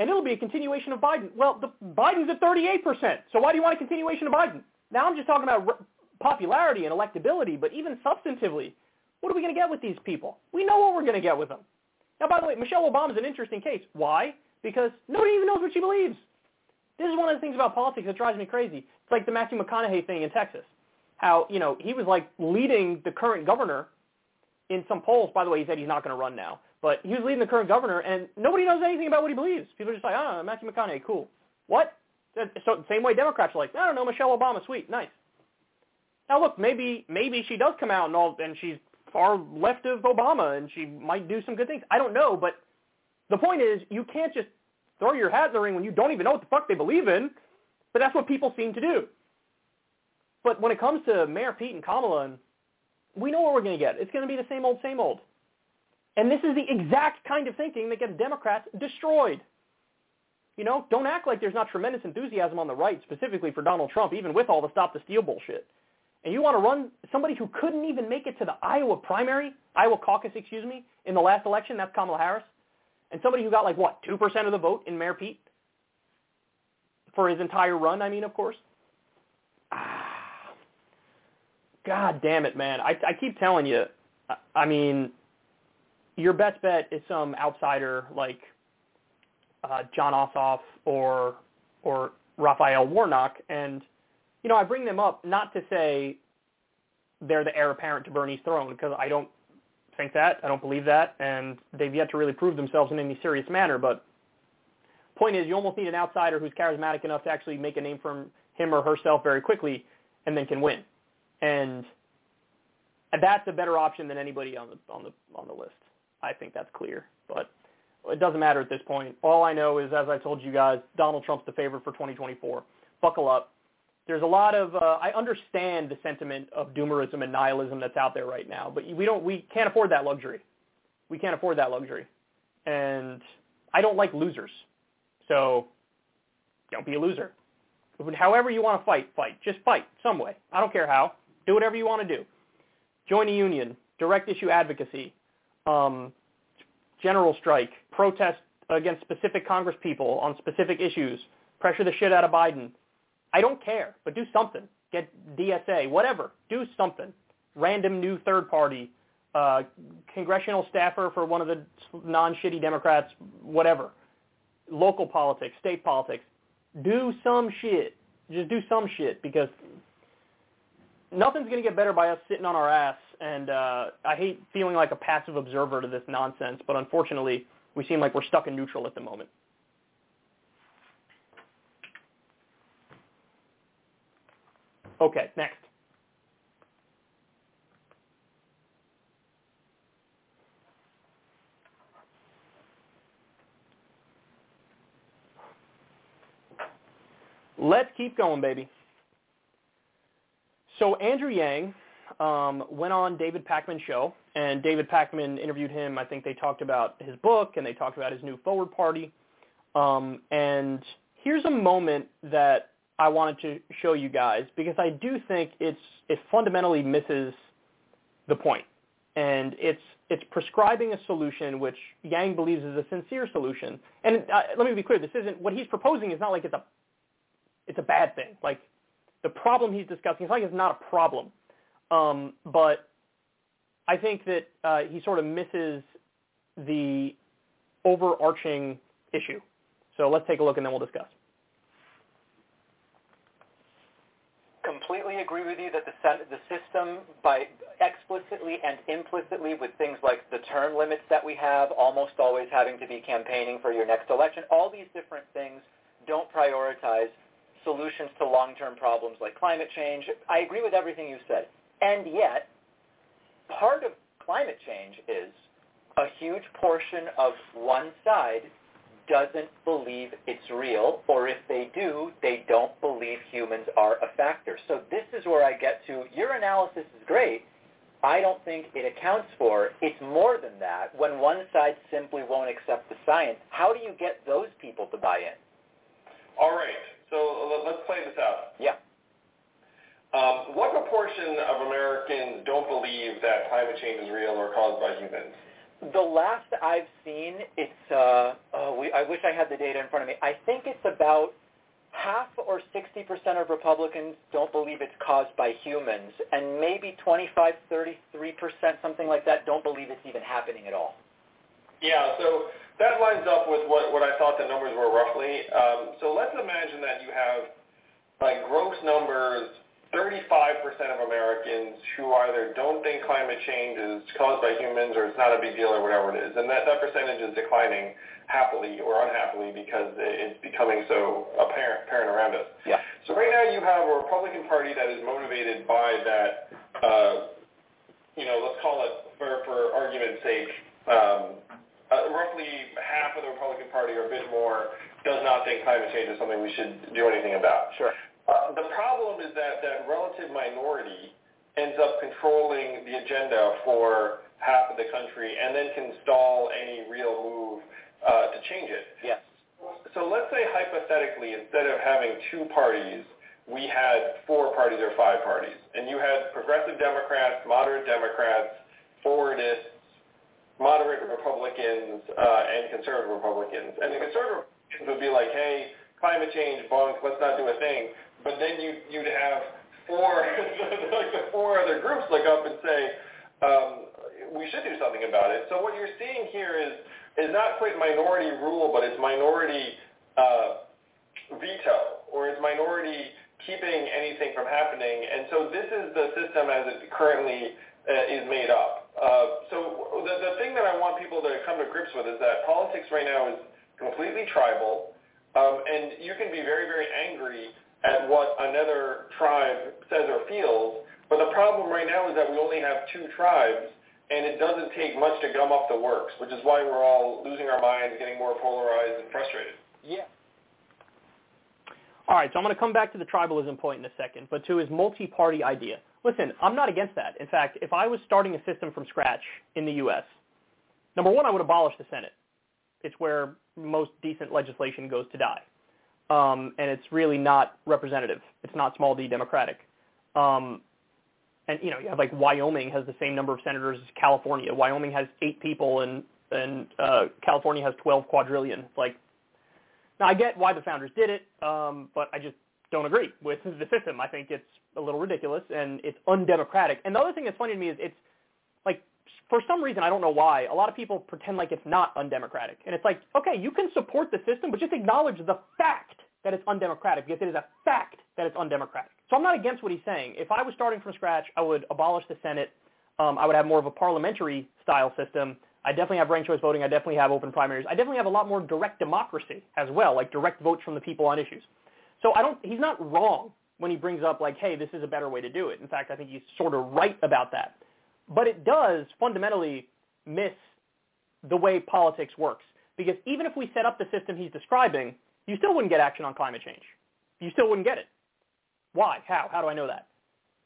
And it'll be a continuation of Biden. Well, the, Biden's at 38%. So why do you want a continuation of Biden? Now I'm just talking about popularity and electability, but even substantively, what are we going to get with these people? We know what we're going to get with them. Now, by the way, Michelle Obama is an interesting case. Why? Because nobody even knows what she believes. This is one of the things about politics that drives me crazy. It's like the Matthew McConaughey thing in Texas. How, you know, he was like leading the current governor in some polls. By the way, he said he's not going to run now. But he was leading the current governor, and nobody knows anything about what he believes. People are just like, oh, Matthew McConaughey, cool. What? So same way Democrats are like, I don't know, Michelle Obama, sweet, nice. Now look, maybe maybe she does come out and all, and she's far left of Obama, and she might do some good things. I don't know, but the point is, you can't just throw your hat in the ring when you don't even know what the fuck they believe in. But that's what people seem to do. But when it comes to Mayor Pete and Kamala, and we know what we're going to get. It's going to be the same old, same old. And this is the exact kind of thinking that gets Democrats destroyed. You know, don't act like there's not tremendous enthusiasm on the right, specifically for Donald Trump, even with all the stop the steal bullshit. And you want to run somebody who couldn't even make it to the Iowa primary, Iowa caucus, excuse me, in the last election, that's Kamala Harris, and somebody who got like, what, 2% of the vote in Mayor Pete? For his entire run, I mean, of course. Ah, God damn it, man. I, I keep telling you, I mean, your best bet is some outsider like uh, Jon Ossoff or or Raphael Warnock, and you know I bring them up not to say they're the heir apparent to Bernie's throne because I don't think that I don't believe that, and they've yet to really prove themselves in any serious manner. But point is, you almost need an outsider who's charismatic enough to actually make a name for him or herself very quickly, and then can win, and that's a better option than anybody on the on the on the list. I think that's clear. But it doesn't matter at this point. All I know is, as I told you guys, Donald Trump's the favorite for 2024. Buckle up. There's a lot of uh, I understand the sentiment of doomerism and nihilism that's out there right now, but we don't we can't afford that luxury. We can't afford that luxury, and I don't like losers. So don't be a loser. However you want to fight, fight. Just fight some way. I don't care how. Do whatever you want to do. Join a union. Direct issue advocacy um, general strike, protest against specific Congress people on specific issues, pressure the shit out of Biden. I don't care, but do something. Get DSA, whatever. Do something. Random new third party, uh, congressional staffer for one of the non-shitty Democrats, whatever. Local politics, state politics. Do some shit. Just do some shit because nothing's going to get better by us sitting on our ass and uh, I hate feeling like a passive observer to this nonsense, but unfortunately, we seem like we're stuck in neutral at the moment. Okay, next. Let's keep going, baby. So Andrew Yang um, went on David Pakman's show, and David Pakman interviewed him. I think they talked about his book, and they talked about his new Forward Party. Um, and here's a moment that I wanted to show you guys because I do think it's it fundamentally misses the point, and it's it's prescribing a solution which Yang believes is a sincere solution. And uh, let me be clear: this isn't what he's proposing is not like it's a it's a bad thing. Like the problem he's discussing, it's like it's not a problem. Um, but I think that uh, he sort of misses the overarching issue. So let's take a look and then we'll discuss. completely agree with you that the, the system, by explicitly and implicitly with things like the term limits that we have, almost always having to be campaigning for your next election, all these different things don't prioritize solutions to long-term problems like climate change. I agree with everything you said. And yet, part of climate change is a huge portion of one side doesn't believe it's real, or if they do, they don't believe humans are a factor. So this is where I get to, your analysis is great. I don't think it accounts for, it's more than that. When one side simply won't accept the science, how do you get those people to buy in? All right. So let's play this out. Yeah. Um, what proportion of Americans don't believe that climate change is real or caused by humans? The last I've seen, it's, uh, oh, we, I wish I had the data in front of me. I think it's about half or 60% of Republicans don't believe it's caused by humans, and maybe 25, 33%, something like that, don't believe it's even happening at all. Yeah, so that lines up with what, what I thought the numbers were roughly. Um, so let's imagine that you have like gross numbers 35% of Americans who either don't think climate change is caused by humans or it's not a big deal or whatever it is. And that, that percentage is declining happily or unhappily because it's becoming so apparent, apparent around us. Yeah. So right now you have a Republican Party that is motivated by that, uh, you know, let's call it, for, for argument's sake, um, uh, roughly half of the Republican Party or a bit more does not think climate change is something we should do anything about. Sure. Uh, the problem is that that relative minority ends up controlling the agenda for half of the country and then can stall any real move uh, to change it. Yes. So let's say hypothetically, instead of having two parties, we had four parties or five parties, and you had progressive Democrats, moderate Democrats, forwardists, moderate Republicans, uh, and conservative Republicans. And the conservative Republicans would be like, hey, climate change, bunk, let's not do a thing but then you, you'd have four, like the four other groups look up and say, um, we should do something about it. So what you're seeing here is, is not quite minority rule, but it's minority uh, veto, or it's minority keeping anything from happening. And so this is the system as it currently uh, is made up. Uh, so the, the thing that I want people to come to grips with is that politics right now is completely tribal, um, and you can be very, very angry at what another tribe says or feels. But the problem right now is that we only have two tribes, and it doesn't take much to gum up the works, which is why we're all losing our minds, getting more polarized and frustrated. Yeah. All right, so I'm going to come back to the tribalism point in a second, but to his multi-party idea. Listen, I'm not against that. In fact, if I was starting a system from scratch in the U.S., number one, I would abolish the Senate. It's where most decent legislation goes to die um, and it's really not representative. It's not small d Democratic. Um, and you know, you have like Wyoming has the same number of senators as California. Wyoming has eight people, and and uh, California has 12 quadrillion. Like, now I get why the founders did it, um, but I just don't agree with the system. I think it's a little ridiculous and it's undemocratic. And the other thing that's funny to me is it's like for some reason, I don't know why, a lot of people pretend like it's not undemocratic. And it's like, okay, you can support the system, but just acknowledge the fact that it's undemocratic because it is a fact that it's undemocratic. So I'm not against what he's saying. If I was starting from scratch, I would abolish the Senate. Um, I would have more of a parliamentary style system. I definitely have ranked choice voting. I definitely have open primaries. I definitely have a lot more direct democracy as well, like direct votes from the people on issues. So I don't, he's not wrong when he brings up like, hey, this is a better way to do it. In fact, I think he's sort of right about that. But it does fundamentally miss the way politics works. Because even if we set up the system he's describing, you still wouldn't get action on climate change. You still wouldn't get it. Why? How? How do I know that?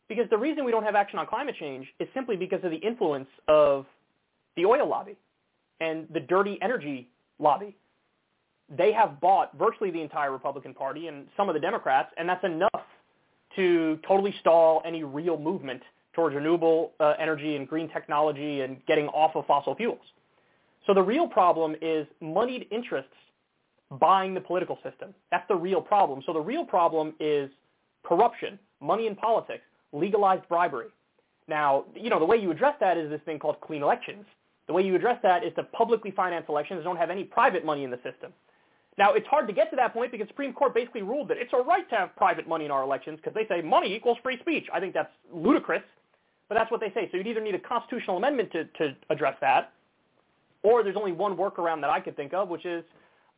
Because the reason we don't have action on climate change is simply because of the influence of the oil lobby and the dirty energy lobby. They have bought virtually the entire Republican Party and some of the Democrats, and that's enough to totally stall any real movement towards renewable uh, energy and green technology and getting off of fossil fuels. So the real problem is moneyed interests buying the political system. That's the real problem. So the real problem is corruption, money in politics, legalized bribery. Now, you know, the way you address that is this thing called clean elections. The way you address that is to publicly finance elections and don't have any private money in the system. Now, it's hard to get to that point because the Supreme Court basically ruled that it's a right to have private money in our elections because they say money equals free speech. I think that's ludicrous, but that's what they say. So you'd either need a constitutional amendment to, to address that, or there's only one workaround that I could think of, which is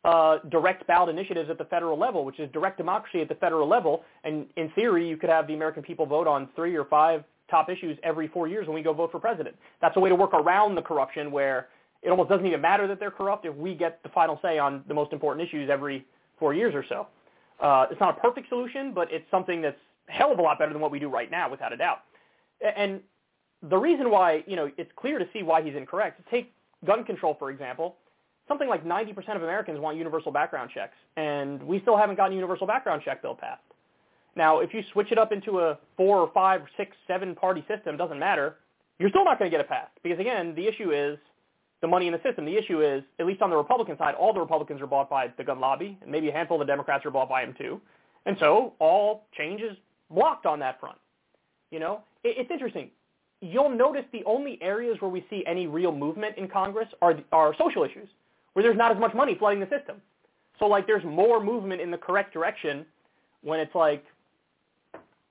uh, direct ballot initiatives at the federal level, which is direct democracy at the federal level. And in theory, you could have the American people vote on three or five top issues every four years when we go vote for president. That's a way to work around the corruption where it almost doesn't even matter that they're corrupt if we get the final say on the most important issues every four years or so. Uh, it's not a perfect solution, but it's something that's hell of a lot better than what we do right now, without a doubt. And the reason why, you know, it's clear to see why he's incorrect. Take gun control, for example. Something like 90% of Americans want universal background checks, and we still haven't gotten a universal background check bill passed. Now, if you switch it up into a four or five or six, seven party system, doesn't matter. You're still not going to get it passed because again, the issue is the money in the system. The issue is, at least on the Republican side, all the Republicans are bought by the gun lobby, and maybe a handful of the Democrats are bought by them too. And so all change is blocked on that front. You know, it, it's interesting. You'll notice the only areas where we see any real movement in Congress are are social issues, where there's not as much money flooding the system. So like there's more movement in the correct direction when it's like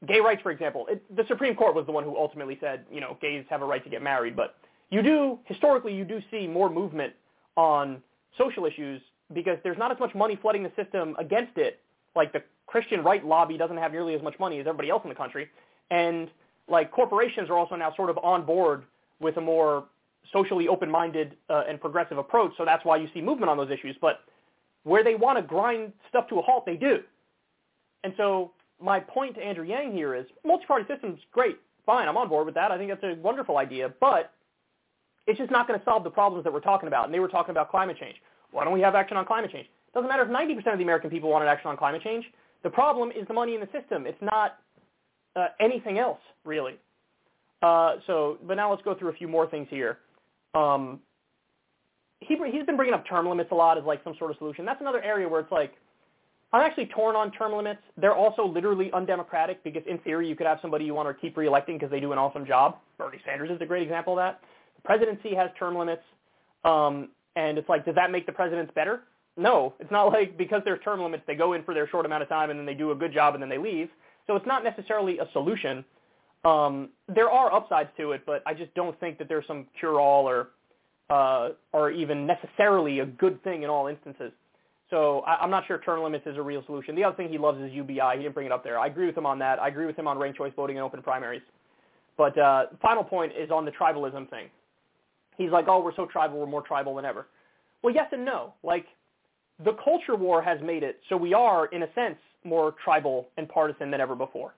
gay rights, for example, it, the Supreme Court was the one who ultimately said, you know, gays have a right to get married. But you do, historically, you do see more movement on social issues because there's not as much money flooding the system against it. Like the Christian right lobby doesn't have nearly as much money as everybody else in the country. And like corporations are also now sort of on board with a more socially open-minded uh, and progressive approach. So that's why you see movement on those issues. But where they want to grind stuff to a halt, they do. And so my point to Andrew Yang here is multi-party systems, great, fine, I'm on board with that. I think that's a wonderful idea, but it's just not going to solve the problems that we're talking about. And they were talking about climate change. Why don't we have action on climate change? Doesn't matter if 90% of the American people wanted action on climate change. The problem is the money in the system. It's not uh, anything else, really. Uh, so, but now let's go through a few more things here. Um, he, he's been bringing up term limits a lot as like some sort of solution. That's another area where it's like, I'm actually torn on term limits. They're also literally undemocratic because in theory you could have somebody you want to keep reelecting because they do an awesome job. Bernie Sanders is a great example of that. The presidency has term limits. Um, and it's like, does that make the presidents better? No, it's not like because there's term limits, they go in for their short amount of time and then they do a good job and then they leave. So it's not necessarily a solution. Um, there are upsides to it, but I just don't think that there's some cure-all or uh, or even necessarily a good thing in all instances. So I, I'm not sure term limits is a real solution. The other thing he loves is UBI. He didn't bring it up there. I agree with him on that. I agree with him on ranked choice voting and open primaries. But uh, final point is on the tribalism thing. He's like, oh, we're so tribal, we're more tribal than ever. Well, yes and no. Like, the culture war has made it so we are, in a sense, more tribal and partisan than ever before.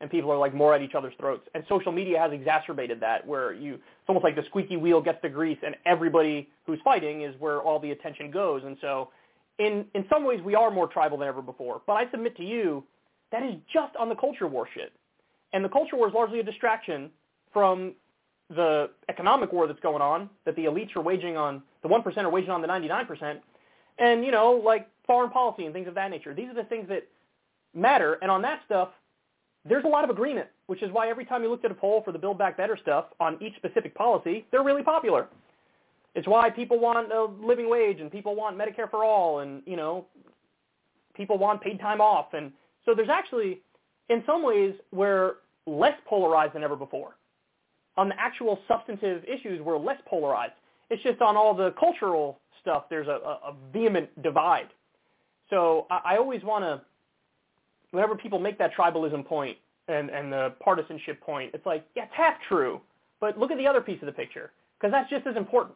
And people are like more at each other's throats. And social media has exacerbated that, where you it's almost like the squeaky wheel gets the grease, and everybody who's fighting is where all the attention goes. And so in, in some ways we are more tribal than ever before. But I submit to you, that is just on the culture war shit. And the culture war is largely a distraction from the economic war that's going on, that the elites are waging on, the 1% are waging on the 99%, and, you know, like foreign policy and things of that nature. These are the things that matter. And on that stuff, there's a lot of agreement, which is why every time you looked at a poll for the Build Back Better stuff on each specific policy, they're really popular. It's why people want a living wage and people want Medicare for all and, you know, people want paid time off. And so there's actually, in some ways, we're less polarized than ever before. On the actual substantive issues, we're less polarized. It's just on all the cultural stuff, there's a, a vehement divide. So I, I always want to, whenever people make that tribalism point and, and the partisanship point, it's like, yeah, it's half true, but look at the other piece of the picture, because that's just as important.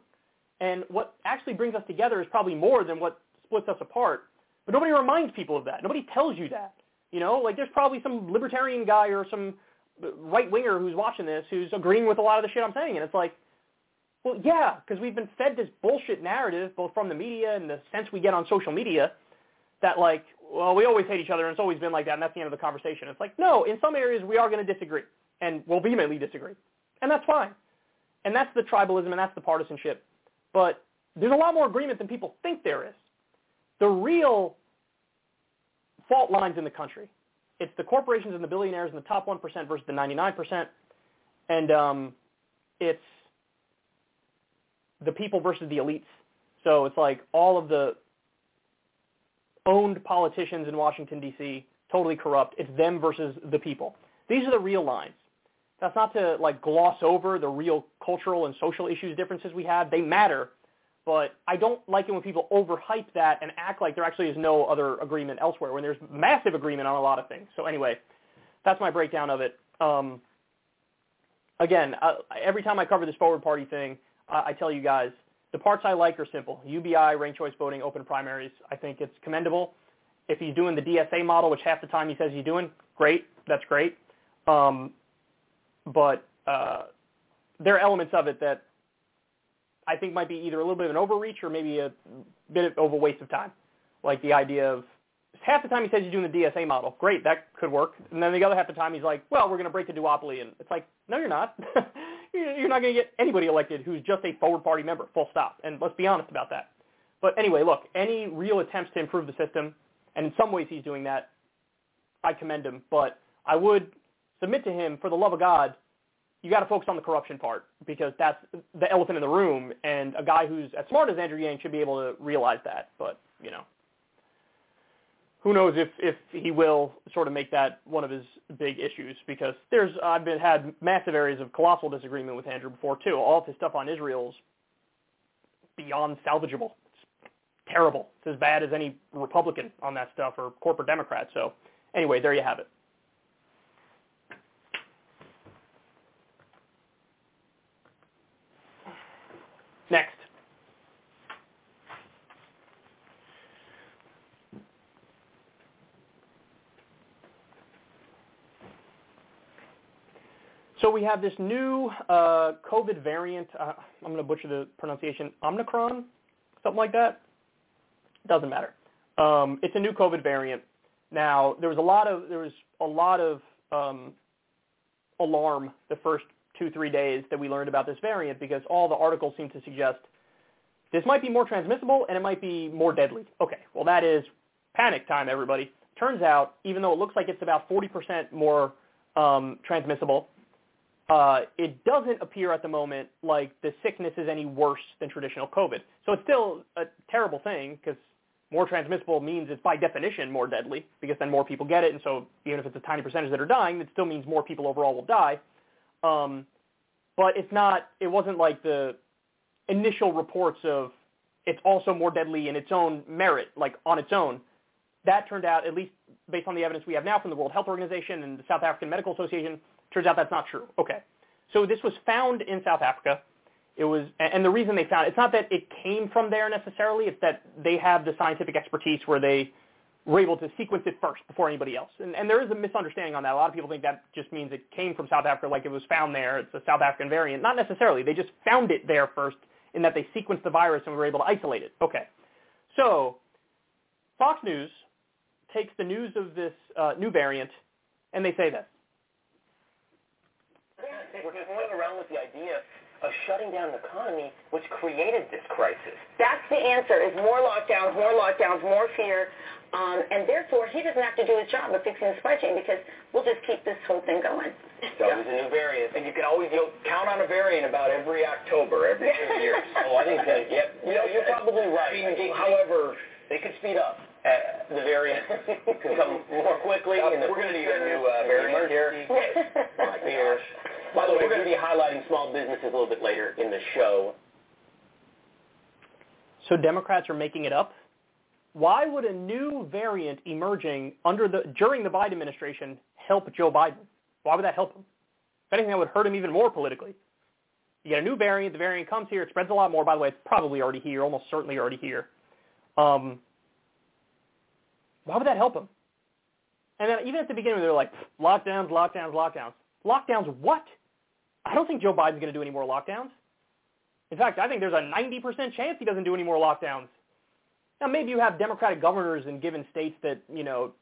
And what actually brings us together is probably more than what splits us apart. But nobody reminds people of that. Nobody tells you that. You know, like there's probably some libertarian guy or some right winger who's watching this who's agreeing with a lot of the shit I'm saying, and it's like, well, yeah, because we've been fed this bullshit narrative, both from the media and the sense we get on social media, that like, well, we always hate each other, and it's always been like that, and that's the end of the conversation. It's like, no, in some areas we are going to disagree. and we'll vehemently disagree. And that's fine. And that's the tribalism and that's the partisanship. But there's a lot more agreement than people think there is. The real fault lines in the country, it's the corporations and the billionaires in the top 1% versus the 99%. And um, it's the people versus the elites. So it's like all of the owned politicians in Washington, D.C., totally corrupt. It's them versus the people. These are the real lines. That's not to like gloss over the real cultural and social issues differences we have. They matter, but I don't like it when people overhype that and act like there actually is no other agreement elsewhere when there's massive agreement on a lot of things. So anyway, that's my breakdown of it. Um, again, uh, every time I cover this forward party thing, uh, I tell you guys the parts I like are simple: UBI, ranked choice voting, open primaries. I think it's commendable. If he's doing the DSA model, which half the time he says he's doing, great. That's great. Um, but uh, there are elements of it that I think might be either a little bit of an overreach or maybe a bit of a waste of time. Like the idea of half the time he says he's doing the DSA model. Great, that could work. And then the other half the time he's like, well, we're going to break the duopoly. And it's like, no, you're not. you're not going to get anybody elected who's just a forward party member, full stop. And let's be honest about that. But anyway, look, any real attempts to improve the system, and in some ways he's doing that, I commend him. But I would submit to him, for the love of God, you got to focus on the corruption part because that's the elephant in the room, and a guy who's as smart as Andrew Yang should be able to realize that. But you know, who knows if if he will sort of make that one of his big issues because there's I've been had massive areas of colossal disagreement with Andrew before too. All of his stuff on Israel's beyond salvageable. It's terrible. It's as bad as any Republican on that stuff or corporate Democrat. So anyway, there you have it. Next. So we have this new uh, COVID variant. Uh, I'm going to butcher the pronunciation. Omicron, something like that. Doesn't matter. Um, it's a new COVID variant. Now there was a lot of there was a lot of um, alarm the first two, three days that we learned about this variant because all the articles seem to suggest this might be more transmissible and it might be more deadly. Okay, well that is panic time, everybody. Turns out, even though it looks like it's about 40% more um, transmissible, uh, it doesn't appear at the moment like the sickness is any worse than traditional COVID. So it's still a terrible thing because more transmissible means it's by definition more deadly because then more people get it. And so even if it's a tiny percentage that are dying, it still means more people overall will die. Um, but it's not. It wasn't like the initial reports of it's also more deadly in its own merit, like on its own. That turned out, at least based on the evidence we have now from the World Health Organization and the South African Medical Association, turns out that's not true. Okay. So this was found in South Africa. It was, and the reason they found it, it's not that it came from there necessarily. It's that they have the scientific expertise where they were able to sequence it first before anybody else. And, and there is a misunderstanding on that. A lot of people think that just means it came from South Africa, like it was found there. It's a South African variant. Not necessarily. They just found it there first in that they sequenced the virus and were able to isolate it. Okay. So Fox News takes the news of this uh, new variant and they say this. We're toying around with the idea of shutting down the economy, which created this crisis. That's the answer, is more lockdowns, more lockdowns, more fear. Um, and therefore, he doesn't have to do his job of fixing the supply chain because we'll just keep this whole thing going. It's always a new variant, and you can always you know, count on a variant about every October, every two years. oh, I think that, yep. You know, you're probably right. However, they could speed up. Uh, the variant could come more quickly. and we're going to need a new uh, variant here. right here. By the way, we're going to be highlighting small businesses a little bit later in the show. So Democrats are making it up? Why would a new variant emerging under the during the Biden administration help Joe Biden? Why would that help him? If anything, that would hurt him even more politically. You get a new variant, the variant comes here, it spreads a lot more. By the way, it's probably already here, almost certainly already here. Um, why would that help him? And then even at the beginning, they were like, lockdowns, lockdowns, lockdowns. Lockdowns what? I don't think Joe Biden's going to do any more lockdowns. In fact, I think there's a 90% chance he doesn't do any more lockdowns. Now, maybe you have Democratic governors in given states that, you know,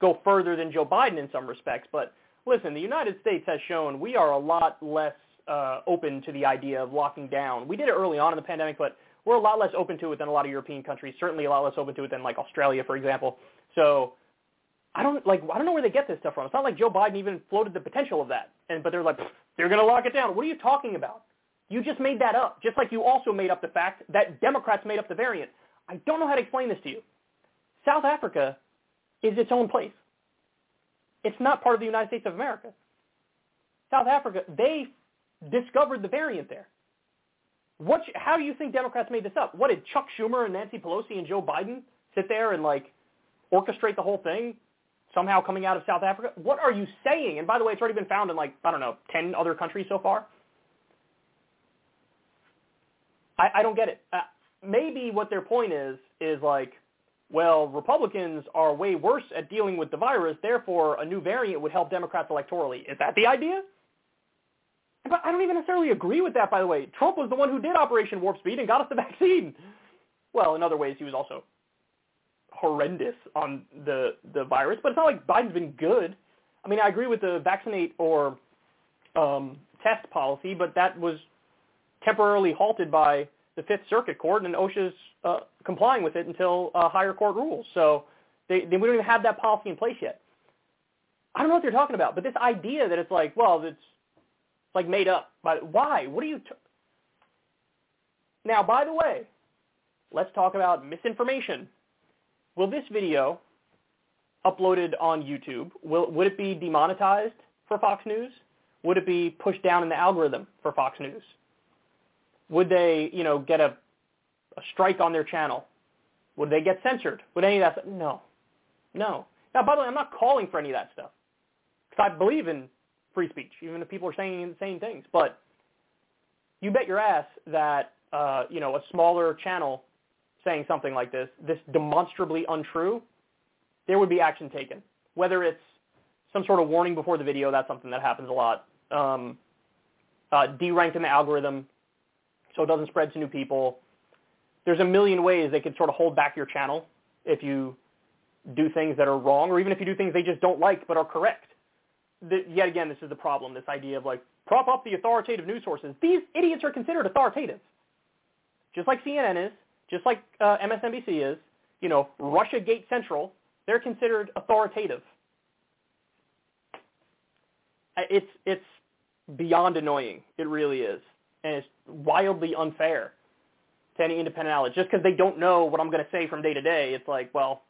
go further than Joe Biden in some respects, but listen, the United States has shown we are a lot less uh, open to the idea of locking down. We did it early on in the pandemic, but we're a lot less open to it than a lot of European countries. Certainly, a lot less open to it than like Australia, for example. So, I don't like I don't know where they get this stuff from. It's not like Joe Biden even floated the potential of that, and but they're like they're going to lock it down. What are you talking about? You just made that up, just like you also made up the fact that Democrats made up the variant. I don't know how to explain this to you. South Africa is its own place. It's not part of the United States of America. South Africa, they discovered the variant there. What? How do you think Democrats made this up? What did Chuck Schumer and Nancy Pelosi and Joe Biden sit there and like orchestrate the whole thing? Somehow coming out of South Africa? What are you saying? And by the way, it's already been found in like I don't know ten other countries so far. I, I don't get it. Uh, maybe what their point is is like, well, Republicans are way worse at dealing with the virus, therefore a new variant would help Democrats electorally. Is that the idea? But I don't even necessarily agree with that, by the way. Trump was the one who did Operation Warp Speed and got us the vaccine. Well, in other ways, he was also horrendous on the the virus, but it's not like Biden's been good. I mean, I agree with the vaccinate or um, test policy, but that was temporarily halted by the Fifth Circuit Court, and OSHA's uh, complying with it until a higher court rules. So they, they we don't even have that policy in place yet. I don't know what they're talking about, but this idea that it's like, well, it's like made up. But why? What are you? T- now, by the way, let's talk about misinformation. Will this video uploaded on YouTube will would it be demonetized for Fox News? Would it be pushed down in the algorithm for Fox News? Would they, you know, get a, a strike on their channel? Would they get censored? Would any of that? Stuff? No, no. Now, by the way, I'm not calling for any of that stuff because I believe in free speech, even if people are saying the insane things. But you bet your ass that uh, you know a smaller channel saying something like this, this demonstrably untrue, there would be action taken. Whether it's some sort of warning before the video, that's something that happens a lot. Um, uh, deranked in the algorithm so it doesn't spread to new people. There's a million ways they could sort of hold back your channel if you do things that are wrong, or even if you do things they just don't like but are correct the, yet again, this is the problem, this idea of like, prop up the authoritative news sources. These idiots are considered authoritative. Just like CNN is, just like uh, MSNBC is, you know, Russia Gate Central, they're considered authoritative. It's, it's beyond annoying. It really is. And it's wildly unfair to any independent outlet. Just because they don't know what I'm going to say from day to day, it's like, well,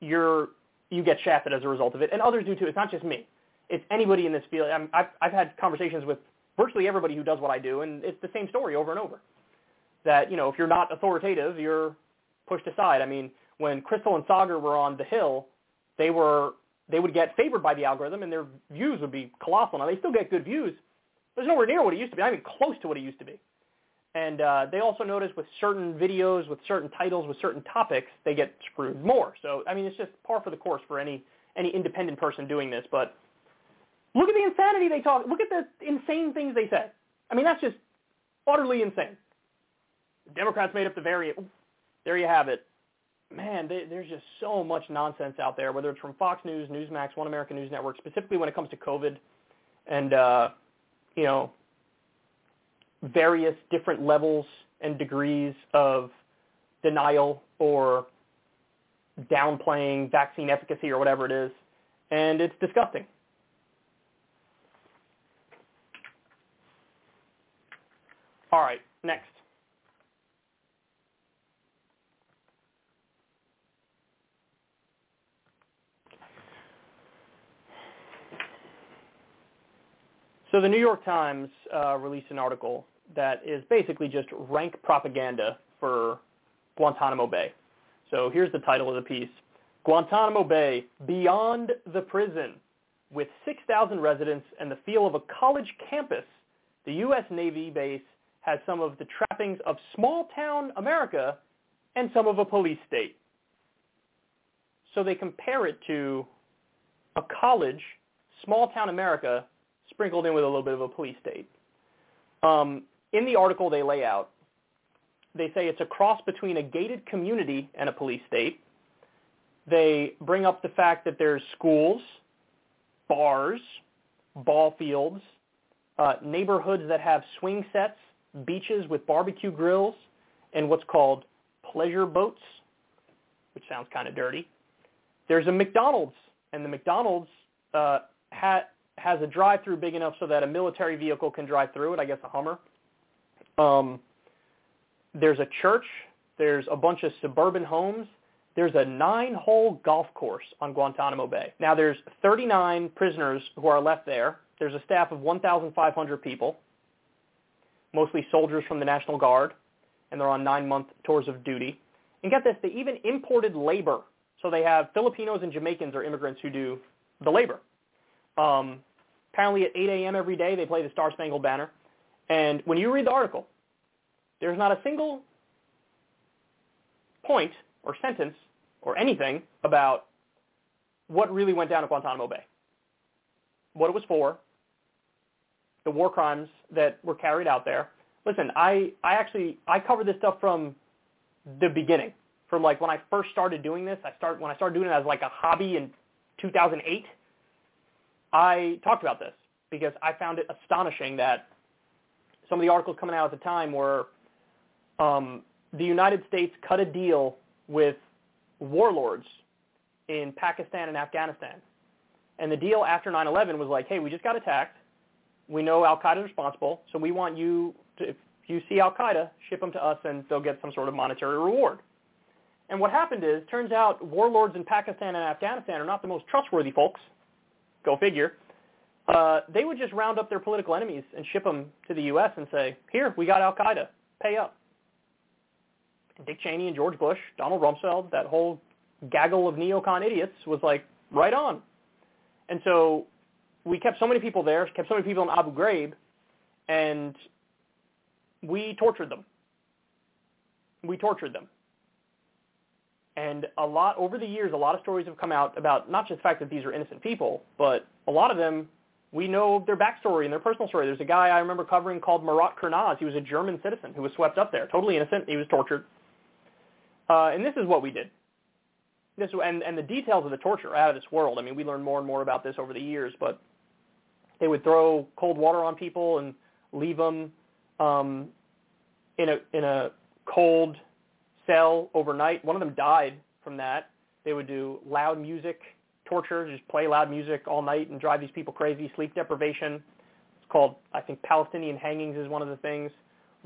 you're you get shafted as a result of it, and others do too. It's not just me. It's anybody in this field. i I've, I've had conversations with virtually everybody who does what I do, and it's the same story over and over. That you know, if you're not authoritative, you're pushed aside. I mean, when Krystal and Saagar were on the Hill, they were they would get favored by the algorithm, and their views would be colossal. Now they still get good views, it's nowhere near what it used to be. Not even close to what it used to be. And uh, they also notice with certain videos, with certain titles, with certain topics, they get screwed more. So I mean, it's just par for the course for any any independent person doing this. But look at the insanity they talk. Look at the insane things they said. I mean, that's just utterly insane. The Democrats made up the variant. There you have it. Man, they, there's just so much nonsense out there, whether it's from Fox News, Newsmax, One American News Network, specifically when it comes to COVID, and uh, you know various different levels and degrees of denial or downplaying vaccine efficacy or whatever it is, and it's disgusting. All right, next. So the New York Times uh, released an article that is basically just rank propaganda for Guantanamo Bay. So here's the title of the piece. Guantanamo Bay, beyond the prison. With 6,000 residents and the feel of a college campus, the U.S. Navy base has some of the trappings of small-town America and some of a police state. So they compare it to a college, small-town America, sprinkled in with a little bit of a police state. Um, in the article they lay out, they say it's a cross between a gated community and a police state. They bring up the fact that there's schools bars, ball fields, uh, neighborhoods that have swing sets, beaches with barbecue grills, and what's called pleasure boats, which sounds kind of dirty. There's a McDonald's, and the McDonald's uh, ha- has a drive-through big enough so that a military vehicle can drive through it. I guess a Hummer. Um, there's a church. There's a bunch of suburban homes. There's a nine-hole golf course on Guantanamo Bay. Now there's 39 prisoners who are left there. There's a staff of 1,500 people, mostly soldiers from the National Guard, and they're on nine-month tours of duty. And get this, they even imported labor. So they have Filipinos and Jamaicans are immigrants who do the labor. Um, apparently at 8 a.m. every day they play the Star Spangled Banner. And when you read the article, there's not a single point or sentence or anything about what really went down at Guantanamo Bay, what it was for, the war crimes that were carried out there. Listen, I, I actually I covered this stuff from the beginning, from like when I first started doing this. I start when I started doing it as like a hobby in 2008. I talked about this because I found it astonishing that some of the articles coming out at the time were um, the United States cut a deal with warlords in Pakistan and Afghanistan. And the deal after 9/11 was like, hey, we just got attacked. We know Al Qaeda is responsible, so we want you to, if you see Al Qaeda, ship them to us, and they'll get some sort of monetary reward. And what happened is, turns out warlords in Pakistan and Afghanistan are not the most trustworthy folks. Go figure. Uh, they would just round up their political enemies and ship them to the U.S. and say, here, we got Al Qaeda, pay up. And Dick Cheney and George Bush, Donald Rumsfeld, that whole gaggle of neocon idiots was like, right on. And so we kept so many people there, kept so many people in Abu Ghraib, and we tortured them. We tortured them. And a lot, over the years, a lot of stories have come out about not just the fact that these are innocent people, but a lot of them, we know their backstory and their personal story. There's a guy I remember covering called Murat Kurnaz. He was a German citizen who was swept up there, totally innocent. He was tortured. Uh, and this is what we did. This and and the details of the torture are out of this world. I mean, we learned more and more about this over the years, but they would throw cold water on people and leave them um, in a in a cold cell overnight. One of them died from that. They would do loud music torture, just play loud music all night and drive these people crazy. Sleep deprivation. It's called, I think, Palestinian hangings is one of the things.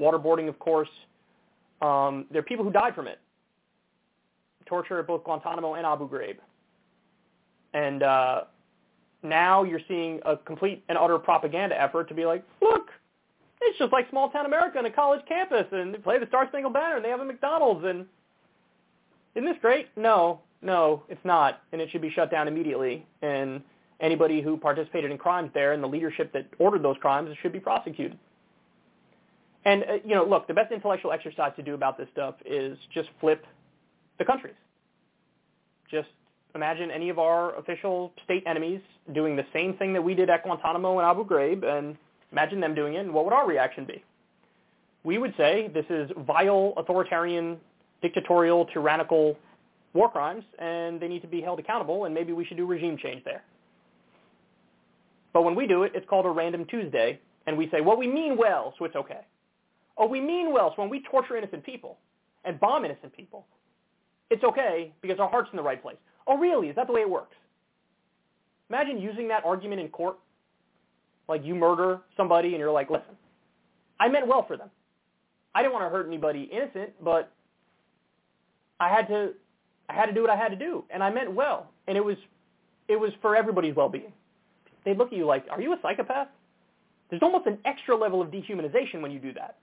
Waterboarding, of course. Um, there are people who died from it torture at both Guantanamo and Abu Ghraib. And uh, now you're seeing a complete and utter propaganda effort to be like, look, it's just like small town America on a college campus, and they play the Star Spangled Banner, and they have a McDonald's, and isn't this great? No, no, it's not, and it should be shut down immediately. And anybody who participated in crimes there and the leadership that ordered those crimes should be prosecuted. And uh, you know, look, the best intellectual exercise to do about this stuff is just flip the countries. Just imagine any of our official state enemies doing the same thing that we did at Guantanamo and Abu Ghraib, and imagine them doing it, and what would our reaction be? We would say this is vile, authoritarian, dictatorial, tyrannical war crimes, and they need to be held accountable, and maybe we should do regime change there. But when we do it, it's called a random Tuesday, and we say, well, we mean well, so it's okay. Oh, we mean well, so when we torture innocent people and bomb innocent people, it's okay because our heart's in the right place. Oh, really? Is that the way it works? Imagine using that argument in court. Like you murder somebody and you're like, listen, I meant well for them. I didn't want to hurt anybody innocent, but I had to I had to do what I had to do, and I meant well, and it was it was for everybody's well-being. They'd look at you like, are you a psychopath? There's almost an extra level of dehumanization when you do that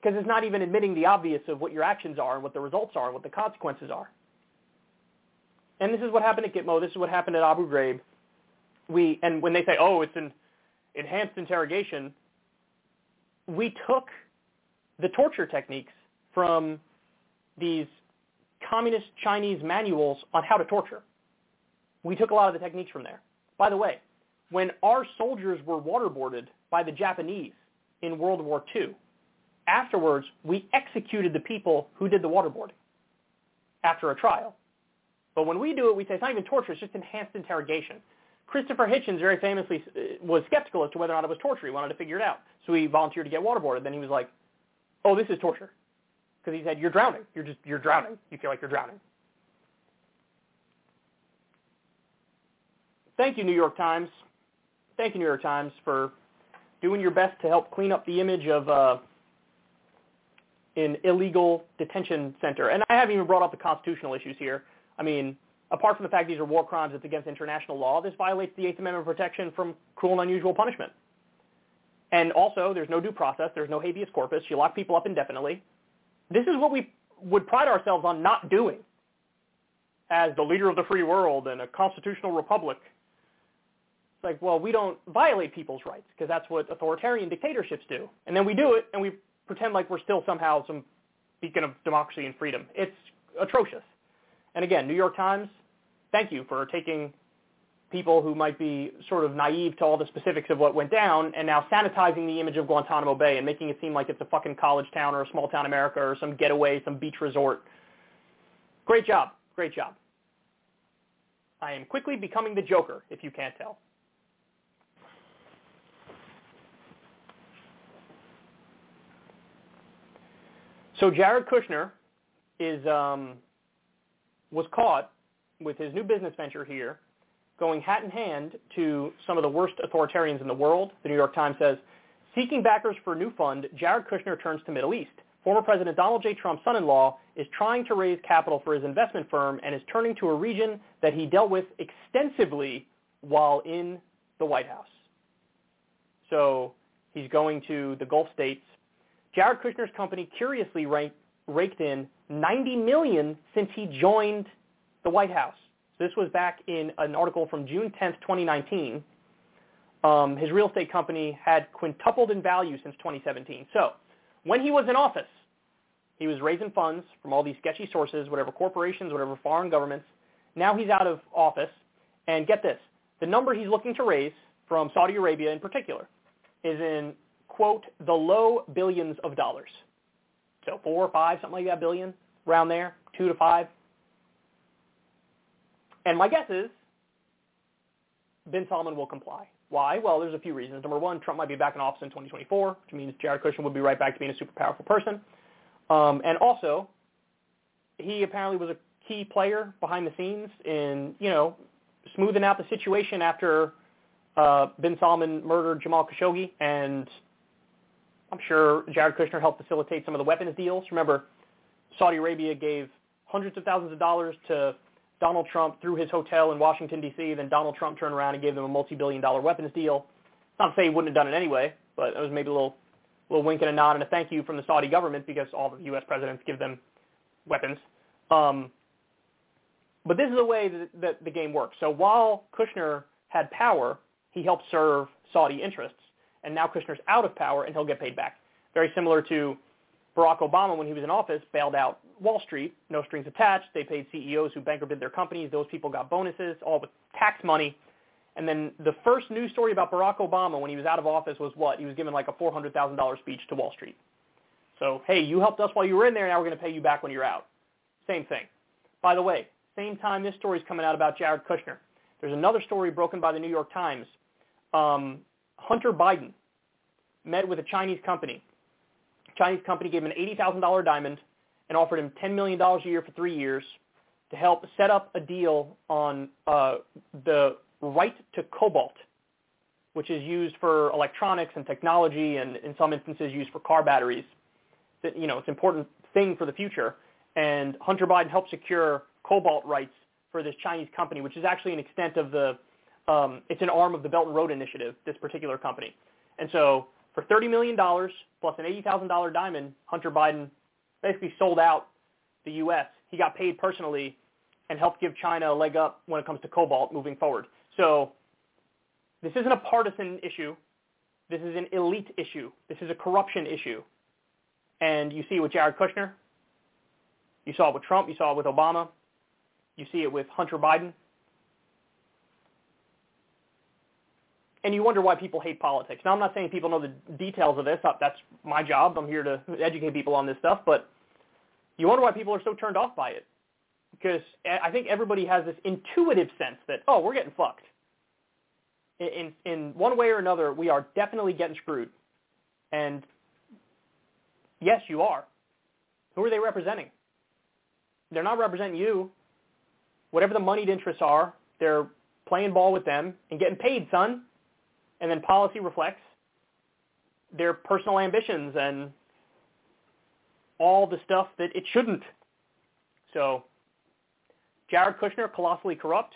because it's not even admitting the obvious of what your actions are and what the results are and what the consequences are. And this is what happened at Gitmo. This is what happened at Abu Ghraib. We and when they say, "Oh, it's an enhanced interrogation," we took the torture techniques from these communist Chinese manuals on how to torture. We took a lot of the techniques from there. By the way, when our soldiers were waterboarded by the Japanese in World War II, afterwards, we executed the people who did the waterboarding after a trial. But when we do it, we say it's not even torture, it's just enhanced interrogation. Christopher Hitchens very famously uh, was skeptical as to whether or not it was torture. He wanted to figure it out. So he volunteered to get waterboarded. Then he was like, oh, this is torture. Because he said, you're drowning. You're just, you're drowning. You feel like you're drowning. Thank you, New York Times. Thank you, New York Times, for doing your best to help clean up the image of uh, an illegal detention center. And I haven't even brought up the constitutional issues here. I mean, apart from the fact these are war crimes, it's against international law, this violates the Eighth Amendment protection from cruel and unusual punishment. And also, there's no due process. There's no habeas corpus. You lock people up indefinitely. This is what we would pride ourselves on not doing as the leader of the free world and a constitutional republic. It's like, well, we don't violate people's rights because that's what authoritarian dictatorships do. And then we do it and we pretend like we're still somehow some beacon of democracy and freedom. It's atrocious. And again, New York Times, thank you for taking people who might be sort of naive to all the specifics of what went down and now sanitizing the image of Guantanamo Bay and making it seem like it's a fucking college town or a small town America or some getaway, some beach resort. Great job. Great job. I am quickly becoming the Joker, if you can't tell. So Jared Kushner is um, was caught with his new business venture here, going hat in hand to some of the worst authoritarians in the world. The New York Times says, seeking backers for a new fund, Jared Kushner turns to Middle East. Former President Donald J. Trump's son-in-law is trying to raise capital for his investment firm and is turning to a region that he dealt with extensively while in the White House. So he's going to the Gulf states Jared Kushner's company curiously ranked, raked in 90 million since he joined the White House. This was back in an article from June 10th, 2019. Um, his real estate company had quintupled in value since 2017. So when he was in office, he was raising funds from all these sketchy sources, whatever corporations, whatever foreign governments. Now he's out of office. And get this, the number he's looking to raise from Saudi Arabia in particular is in quote, the low billions of dollars. So four or five, something like that, billion, around there, two to five. And my guess is Ben Salman will comply. Why? Well, there's a few reasons. Number one, Trump might be back in office in 2024, which means Jared Kushner would be right back to being a super powerful person. Um, and also, he apparently was a key player behind the scenes in, you know, smoothing out the situation after uh, Bin Salman murdered Jamal Khashoggi and I'm sure Jared Kushner helped facilitate some of the weapons deals. Remember, Saudi Arabia gave hundreds of thousands of dollars to Donald Trump through his hotel in Washington, D.C. Then Donald Trump turned around and gave them a multi-billion dollar weapons deal. Not to say he wouldn't have done it anyway, but it was maybe a little, little wink and a nod and a thank you from the Saudi government because all the U.S. presidents give them weapons. Um, but this is the way that, that the game works. So while Kushner had power, he helped serve Saudi interests and now Kushner's out of power and he'll get paid back. Very similar to Barack Obama when he was in office, bailed out Wall Street, no strings attached. They paid CEOs who bankrupted their companies. Those people got bonuses, all with tax money. And then the first news story about Barack Obama when he was out of office was what? He was given like a $400,000 speech to Wall Street. So, hey, you helped us while you were in there, now we're going to pay you back when you're out. Same thing. By the way, same time this story is coming out about Jared Kushner. There's another story broken by the New York Times um, Hunter Biden met with a Chinese company. Chinese company gave him an $80,000 diamond and offered him $10 million a year for three years to help set up a deal on uh, the right to cobalt, which is used for electronics and technology and in some instances used for car batteries. That, you know, it's an important thing for the future. And Hunter Biden helped secure cobalt rights for this Chinese company, which is actually an extent of the um, it's an arm of the Belt and Road Initiative, this particular company. And so for $30 million plus an $80,000 diamond, Hunter Biden basically sold out the U.S. He got paid personally and helped give China a leg up when it comes to cobalt moving forward. So this isn't a partisan issue. This is an elite issue. This is a corruption issue. And you see it with Jared Kushner. You saw it with Trump. You saw it with Obama. You see it with Hunter Biden. And you wonder why people hate politics. Now, I'm not saying people know the details of this. Uh, that's my job. I'm here to educate people on this stuff. But you wonder why people are so turned off by it. Because I think everybody has this intuitive sense that, oh, we're getting fucked. in in one way or another, we are definitely getting screwed. And yes, you are. Who are they representing? They're not representing you. Whatever the moneyed interests are, they're playing ball with them and getting paid, son. And then policy reflects their personal ambitions and all the stuff that it shouldn't. So Jared Kushner, colossally corrupt.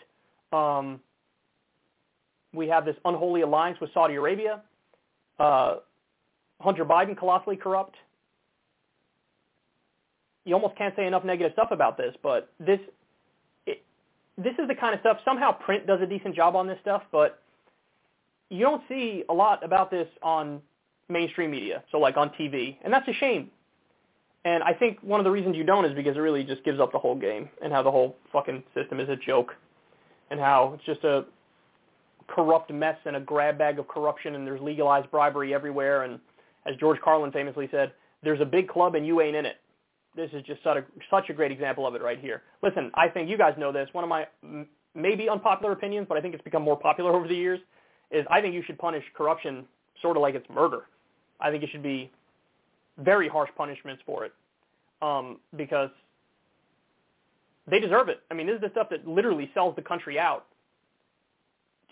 Um, we have this unholy alliance with Saudi Arabia. Uh, Hunter Biden, colossally corrupt. You almost can't say enough negative stuff about this, but this it, this is the kind of stuff. Somehow print does a decent job on this stuff, but you don't see a lot about this on mainstream media, so like on TV, and that's a shame. And I think one of the reasons you don't is because it really just gives up the whole game and how the whole fucking system is a joke and how it's just a corrupt mess and a grab bag of corruption and there's legalized bribery everywhere. And as George Carlin famously said, there's a big club and you ain't in it. This is just such a, such a great example of it right here. Listen, I think you guys know this. One of my maybe unpopular opinions, but I think it's become more popular over the years, is I think you should punish corruption sort of like it's murder. I think it should be very harsh punishments for it um, because they deserve it. I mean, this is the stuff that literally sells the country out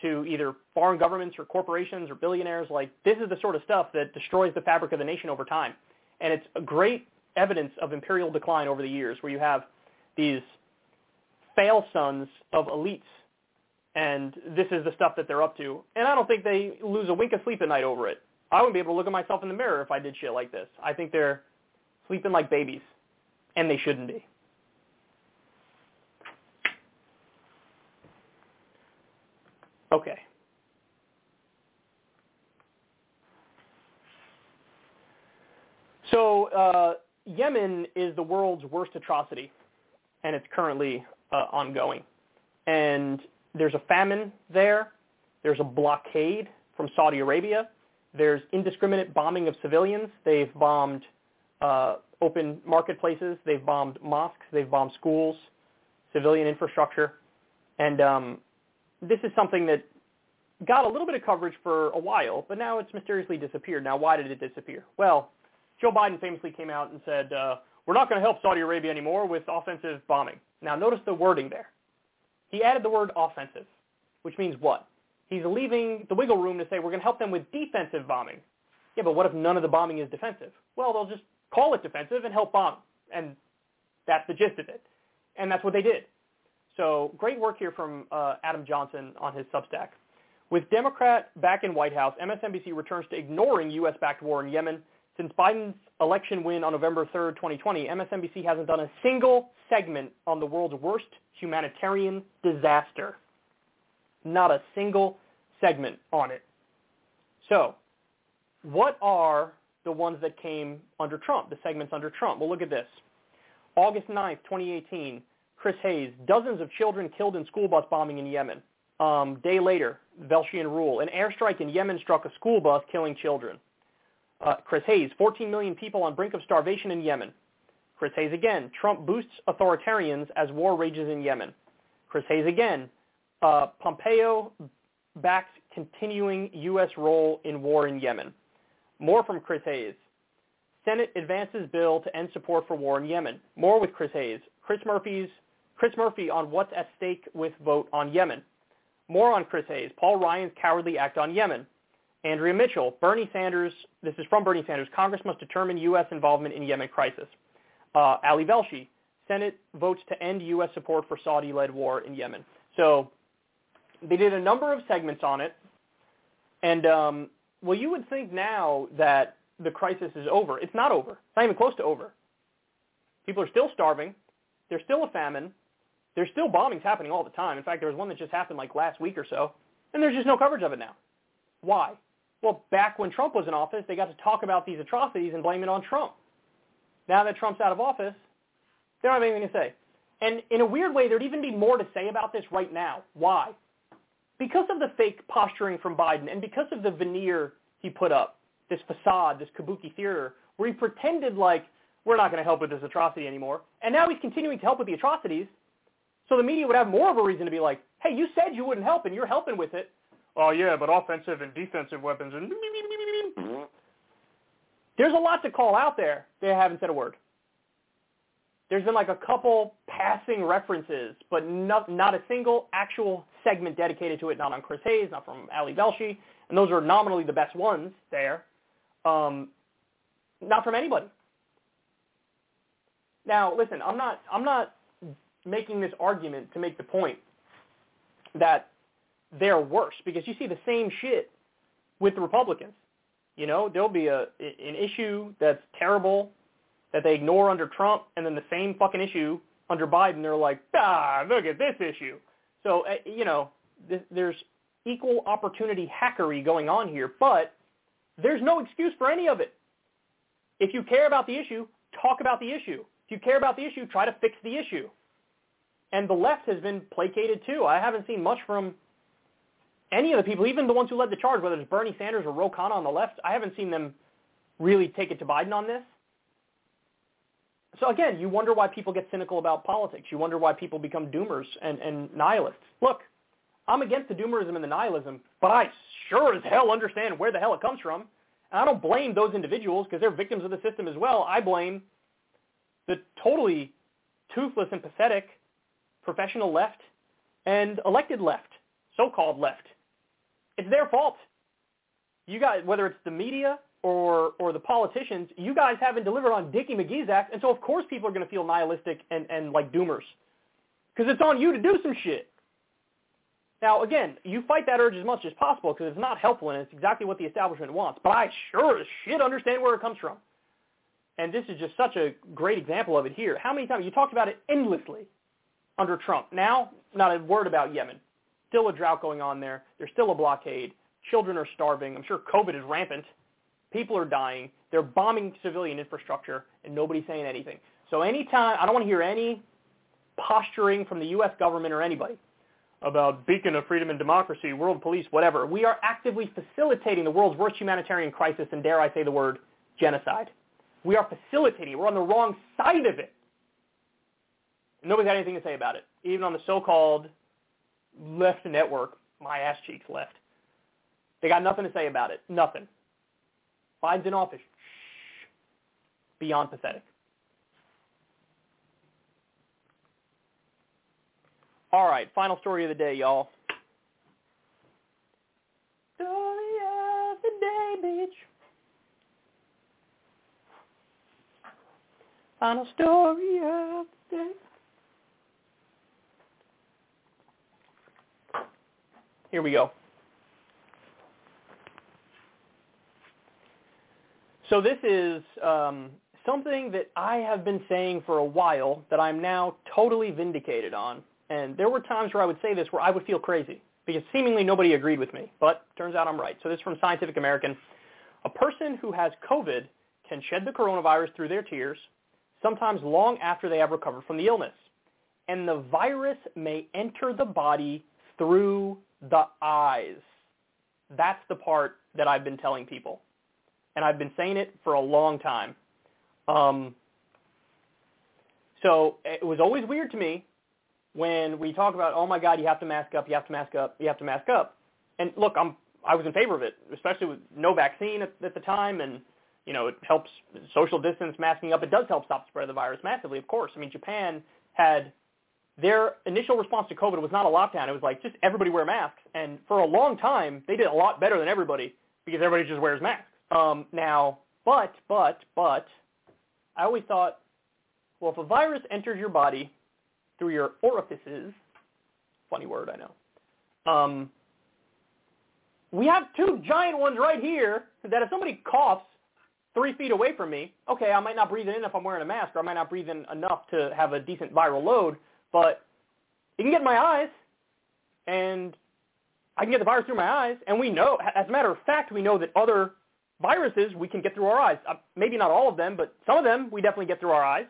to either foreign governments or corporations or billionaires. Like this is the sort of stuff that destroys the fabric of the nation over time. And it's a great evidence of imperial decline over the years where you have these fail sons of elites and this is the stuff that they're up to. And I don't think they lose a wink of sleep at night over it. I wouldn't be able to look at myself in the mirror if I did shit like this. I think they're sleeping like babies, and they shouldn't be. Okay. So uh, Yemen is the world's worst atrocity, and it's currently uh, ongoing. And there's a famine there. There's a blockade from Saudi Arabia. There's indiscriminate bombing of civilians. They've bombed uh, open marketplaces. They've bombed mosques. They've bombed schools, civilian infrastructure. And um, this is something that got a little bit of coverage for a while, but now it's mysteriously disappeared. Now, why did it disappear? Well, Joe Biden famously came out and said, uh, we're not going to help Saudi Arabia anymore with offensive bombing. Now, notice the wording there. He added the word offensive, which means what? He's leaving the wiggle room to say we're going to help them with defensive bombing. Yeah, but what if none of the bombing is defensive? Well, they'll just call it defensive and help bomb. And that's the gist of it. And that's what they did. So great work here from uh, Adam Johnson on his Substack. With Democrat back in White House, MSNBC returns to ignoring U.S.-backed war in Yemen. Since Biden's election win on November 3rd, 2020, MSNBC hasn't done a single segment on the world's worst humanitarian disaster. Not a single segment on it. So, what are the ones that came under Trump, the segments under Trump? Well, look at this. August 9th, 2018, Chris Hayes, dozens of children killed in school bus bombing in Yemen. Um, day later, Velshi and Ruhle, an airstrike in Yemen struck a school bus, killing children. Uh, Chris Hayes, 14 million people on brink of starvation in Yemen. Chris Hayes again, Trump boosts authoritarians as war rages in Yemen. Chris Hayes again, uh, Pompeo backs continuing U.S. role in war in Yemen. More from Chris Hayes. Senate advances bill to end support for war in Yemen. More with Chris Hayes. Chris Murphy's Chris Murphy on what's at stake with vote on Yemen. More on Chris Hayes. Paul Ryan's cowardly act on Yemen. Andrea Mitchell. Bernie Sanders. This is from Bernie Sanders. Congress must determine U.S. involvement in Yemen crisis. Uh, Ali Velshi. Senate votes to end U.S. support for Saudi-led war in Yemen. So they did a number of segments on it. And, um, well, you would think now that the crisis is over. It's not over. It's not even close to over. People are still starving. There's still a famine. There's still bombings happening all the time. In fact, there was one that just happened like last week or so, and there's just no coverage of it now. Why? Well, back when Trump was in office, they got to talk about these atrocities and blame it on Trump. Now that Trump's out of office, they don't have anything to say. And in a weird way, there'd even be more to say about this right now. Why? Because of the fake posturing from Biden and because of the veneer he put up, this facade, this kabuki theater, where he pretended like we're not going to help with this atrocity anymore. And now he's continuing to help with the atrocities. So the media would have more of a reason to be like, hey, you said you wouldn't help and you're helping with it. Oh yeah, but offensive and defensive weapons and there's a lot to call out there. They haven't said a word. There's been like a couple passing references, but not, not a single actual segment dedicated to it, not on Chris Hayes, not from Ali Velshi, and those are nominally the best ones there. Um, not from anybody. Now, listen, I'm not I'm not making this argument to make the point that they're worse because you see the same shit with the Republicans. You know, there'll be a an issue that's terrible that they ignore under Trump, and then the same fucking issue under Biden. They're like, ah, look at this issue. So uh, you know, th- there's equal opportunity hackery going on here, but there's no excuse for any of it. If you care about the issue, talk about the issue. If you care about the issue, try to fix the issue. And the left has been placated too. I haven't seen much from any of the people, even the ones who led the charge, whether it's Bernie Sanders or Ro Khanna on the left, I haven't seen them really take it to Biden on this. So again, you wonder why people get cynical about politics. You wonder why people become doomers and, and nihilists. Look, I'm against the doomerism and the nihilism, but I sure as hell understand where the hell it comes from. And I don't blame those individuals because they're victims of the system as well. I blame the totally toothless and pathetic professional left and elected left, so-called left. It's their fault. You guys, whether it's the media or or the politicians, you guys haven't delivered on Dickie McGee's act, and so of course people are going to feel nihilistic and and like doomers, because it's on you to do some shit. Now again, you fight that urge as much as possible because it's not helpful and it's exactly what the establishment wants. But I sure as shit understand where it comes from, and this is just such a great example of it here. How many times you talked about it endlessly under Trump? Now, not a word about Yemen. Still a drought going on there. There's still a blockade. Children are starving. I'm sure COVID is rampant. People are dying. They're bombing civilian infrastructure, and nobody's saying anything. So anytime, I don't want to hear any posturing from the U.S. government or anybody about beacon of freedom and democracy, world police, whatever. We are actively facilitating the world's worst humanitarian crisis, and dare I say the word, genocide. We are facilitating it. We're on the wrong side of it. Nobody's got anything to say about it. Even on the so-called left the network, my ass cheeks left. They got nothing to say about it. Nothing. Biden's in office. Shh. Beyond pathetic. All right, final story of the day, y'all. Story of the day, bitch. Final story of the day. Here we go. So this is um, something that I have been saying for a while that I'm now totally vindicated on. And there were times where I would say this where I would feel crazy because seemingly nobody agreed with me. But turns out I'm right. So this is from Scientific American. A person who has COVID can shed the coronavirus through their tears, sometimes long after they have recovered from the illness. And the virus may enter the body through the eyes. That's the part that I've been telling people and I've been saying it for a long time. Um, so it was always weird to me when we talk about, oh my God, you have to mask up, you have to mask up, you have to mask up. And look, I'm I was in favor of it, especially with no vaccine at, at the time, and you know it helps social distance, masking up. It does help stop the spread of the virus massively, of course. I mean, Japan had their initial response to COVID was not a lockdown. It was like just everybody wear masks, and for a long time they did a lot better than everybody because everybody just wears masks. Um, now, but, but, but, I always thought, well, if a virus enters your body through your orifices, funny word, I know, um, we have two giant ones right here that if somebody coughs three feet away from me, okay, I might not breathe in if I'm wearing a mask, or I might not breathe in enough to have a decent viral load, but it can get in my eyes, and I can get the virus through my eyes, and we know, as a matter of fact, we know that other viruses we can get through our eyes. Uh, maybe not all of them, but some of them we definitely get through our eyes.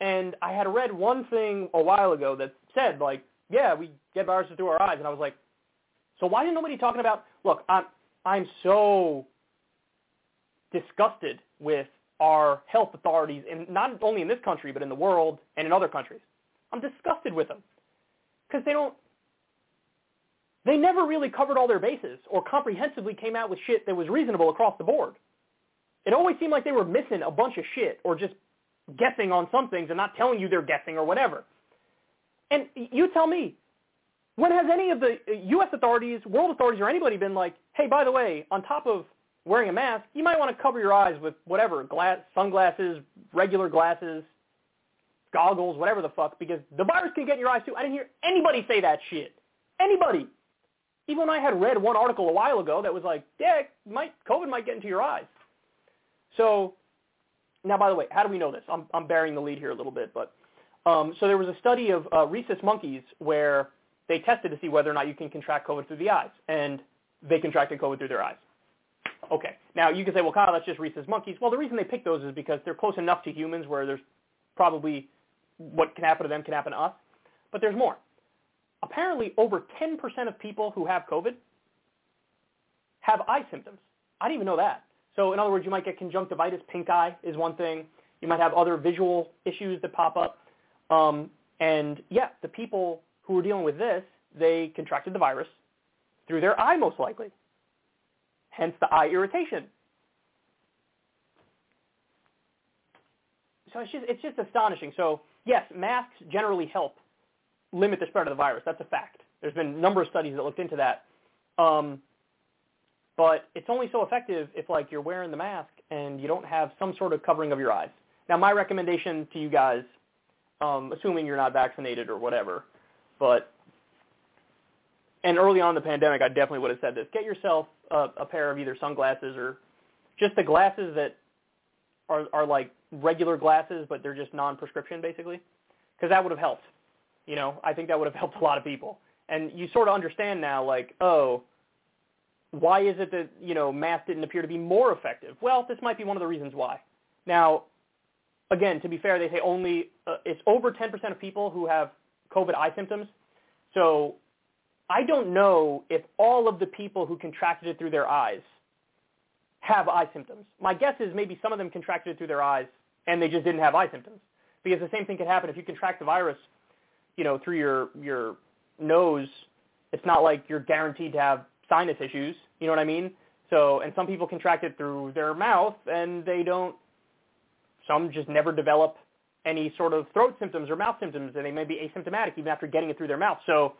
And I had read one thing a while ago that said, like, yeah, we get viruses through our eyes. And I was like, so why isn't nobody talking about, look, I'm, I'm so disgusted with our health authorities, and not only in this country, but in the world and in other countries. I'm disgusted with them because they don't they never really covered all their bases or comprehensively came out with shit that was reasonable across the board. It always seemed like they were missing a bunch of shit or just guessing on some things and not telling you they're guessing or whatever. And you tell me, when has any of the uh, U.S. authorities, world authorities, or anybody been like, hey, by the way, on top of wearing a mask, you might want to cover your eyes with whatever, glass, sunglasses, regular glasses, goggles, whatever the fuck, because the virus can get in your eyes too. I didn't hear anybody say that shit. Anybody. Even when I had read one article a while ago that was like, yeah, might, COVID might get into your eyes. So now, by the way, how do we know this? I'm, I'm burying the lead here a little bit, but um, so there was a study of uh, rhesus monkeys where they tested to see whether or not you can contract COVID through the eyes, and they contracted COVID through their eyes. Okay. Now you can say, well, Kyle, that's just rhesus monkeys. Well, the reason they pick those is because they're close enough to humans where there's probably what can happen to them can happen to us. But there's more. Apparently, over 10% of people who have COVID have eye symptoms. I didn't even know that. So in other words, you might get conjunctivitis, pink eye is one thing. You might have other visual issues that pop up. Um, and yeah, the people who were dealing with this, they contracted the virus through their eye most likely. Hence the eye irritation. So it's just, it's just astonishing. So yes, masks generally help limit the spread of the virus. That's a fact. There's been a number of studies that looked into that. Um, but it's only so effective if like you're wearing the mask and you don't have some sort of covering of your eyes. Now, my recommendation to you guys, um, assuming you're not vaccinated or whatever, but and early on in the pandemic, I definitely would have said this: get yourself a, a pair of either sunglasses or just the glasses that are are like regular glasses, but they're just non-prescription, basically, because that would have helped. You know, I think that would have helped a lot of people. And you sort of understand now, like, oh, why is it that, you know, masks didn't appear to be more effective? Well, this might be one of the reasons why. Now, again, to be fair, they say only, uh, it's over 10% of people who have COVID eye symptoms. So I don't know if all of the people who contracted it through their eyes have eye symptoms. My guess is maybe some of them contracted it through their eyes and they just didn't have eye symptoms. Because the same thing could happen if you contract the virus, you know, through your your nose. It's not like you're guaranteed to have sinus issues. You know what I mean? So, and some people contract it through their mouth, and they don't. Some just never develop any sort of throat symptoms or mouth symptoms, and they may be asymptomatic even after getting it through their mouth. So,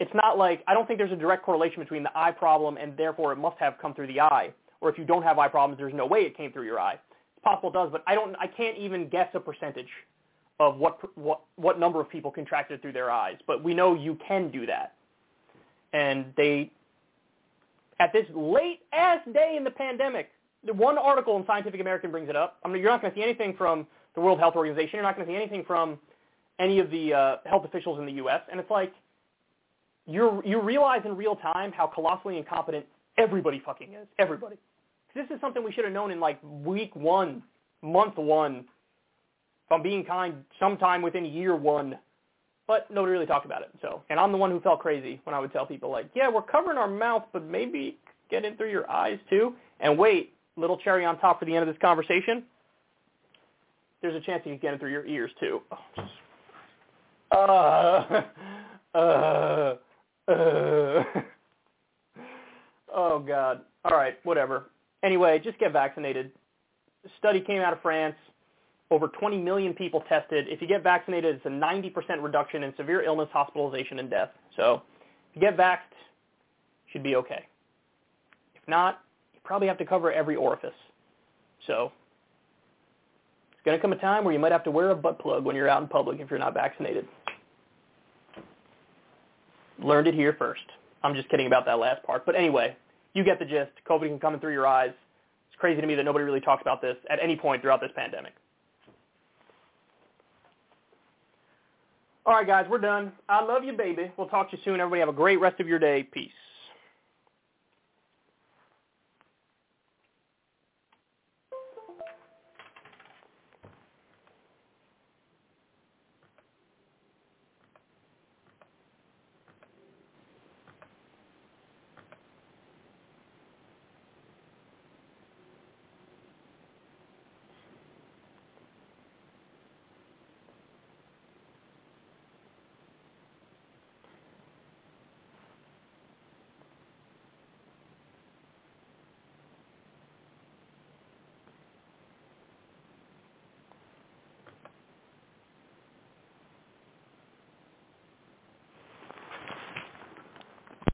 it's not like I don't think there's a direct correlation between the eye problem and therefore it must have come through the eye. Or if you don't have eye problems, there's no way it came through your eye. It's possible it does, but I don't. I can't even guess a percentage of what what what number of people contracted through their eyes. But we know you can do that, and they at this late ass day in the pandemic. The one article in Scientific American brings it up. I mean, you're not going to see anything from the World Health Organization. You're not going to see anything from any of the uh, health officials in the U.S. And it's like you you realize in real time how colossally incompetent everybody fucking is. Everybody. This is something we should have known in like week one, month one. If I'm being kind, sometime within year one but nobody really talked about it. So, and I'm the one who felt crazy when I would tell people like, yeah, we're covering our mouth, but maybe get in through your eyes too. And wait, little cherry on top for the end of this conversation. There's a chance you can get in through your ears too. Oh, uh, uh, uh. oh God. All right, whatever. Anyway, just get vaccinated. A study came out of France over 20 million people tested. If you get vaccinated, it's a 90% reduction in severe illness, hospitalization, and death. So if you get vaxxed, should be okay. If not, you probably have to cover every orifice. So it's going to come a time where you might have to wear a butt plug when you're out in public if you're not vaccinated. Learned it here first. I'm just kidding about that last part. But anyway, you get the gist. COVID can come in through your eyes. It's crazy to me that nobody really talks about this at any point throughout this pandemic. All right, guys, we're done. I love you, baby. We'll talk to you soon. Everybody have a great rest of your day. Peace.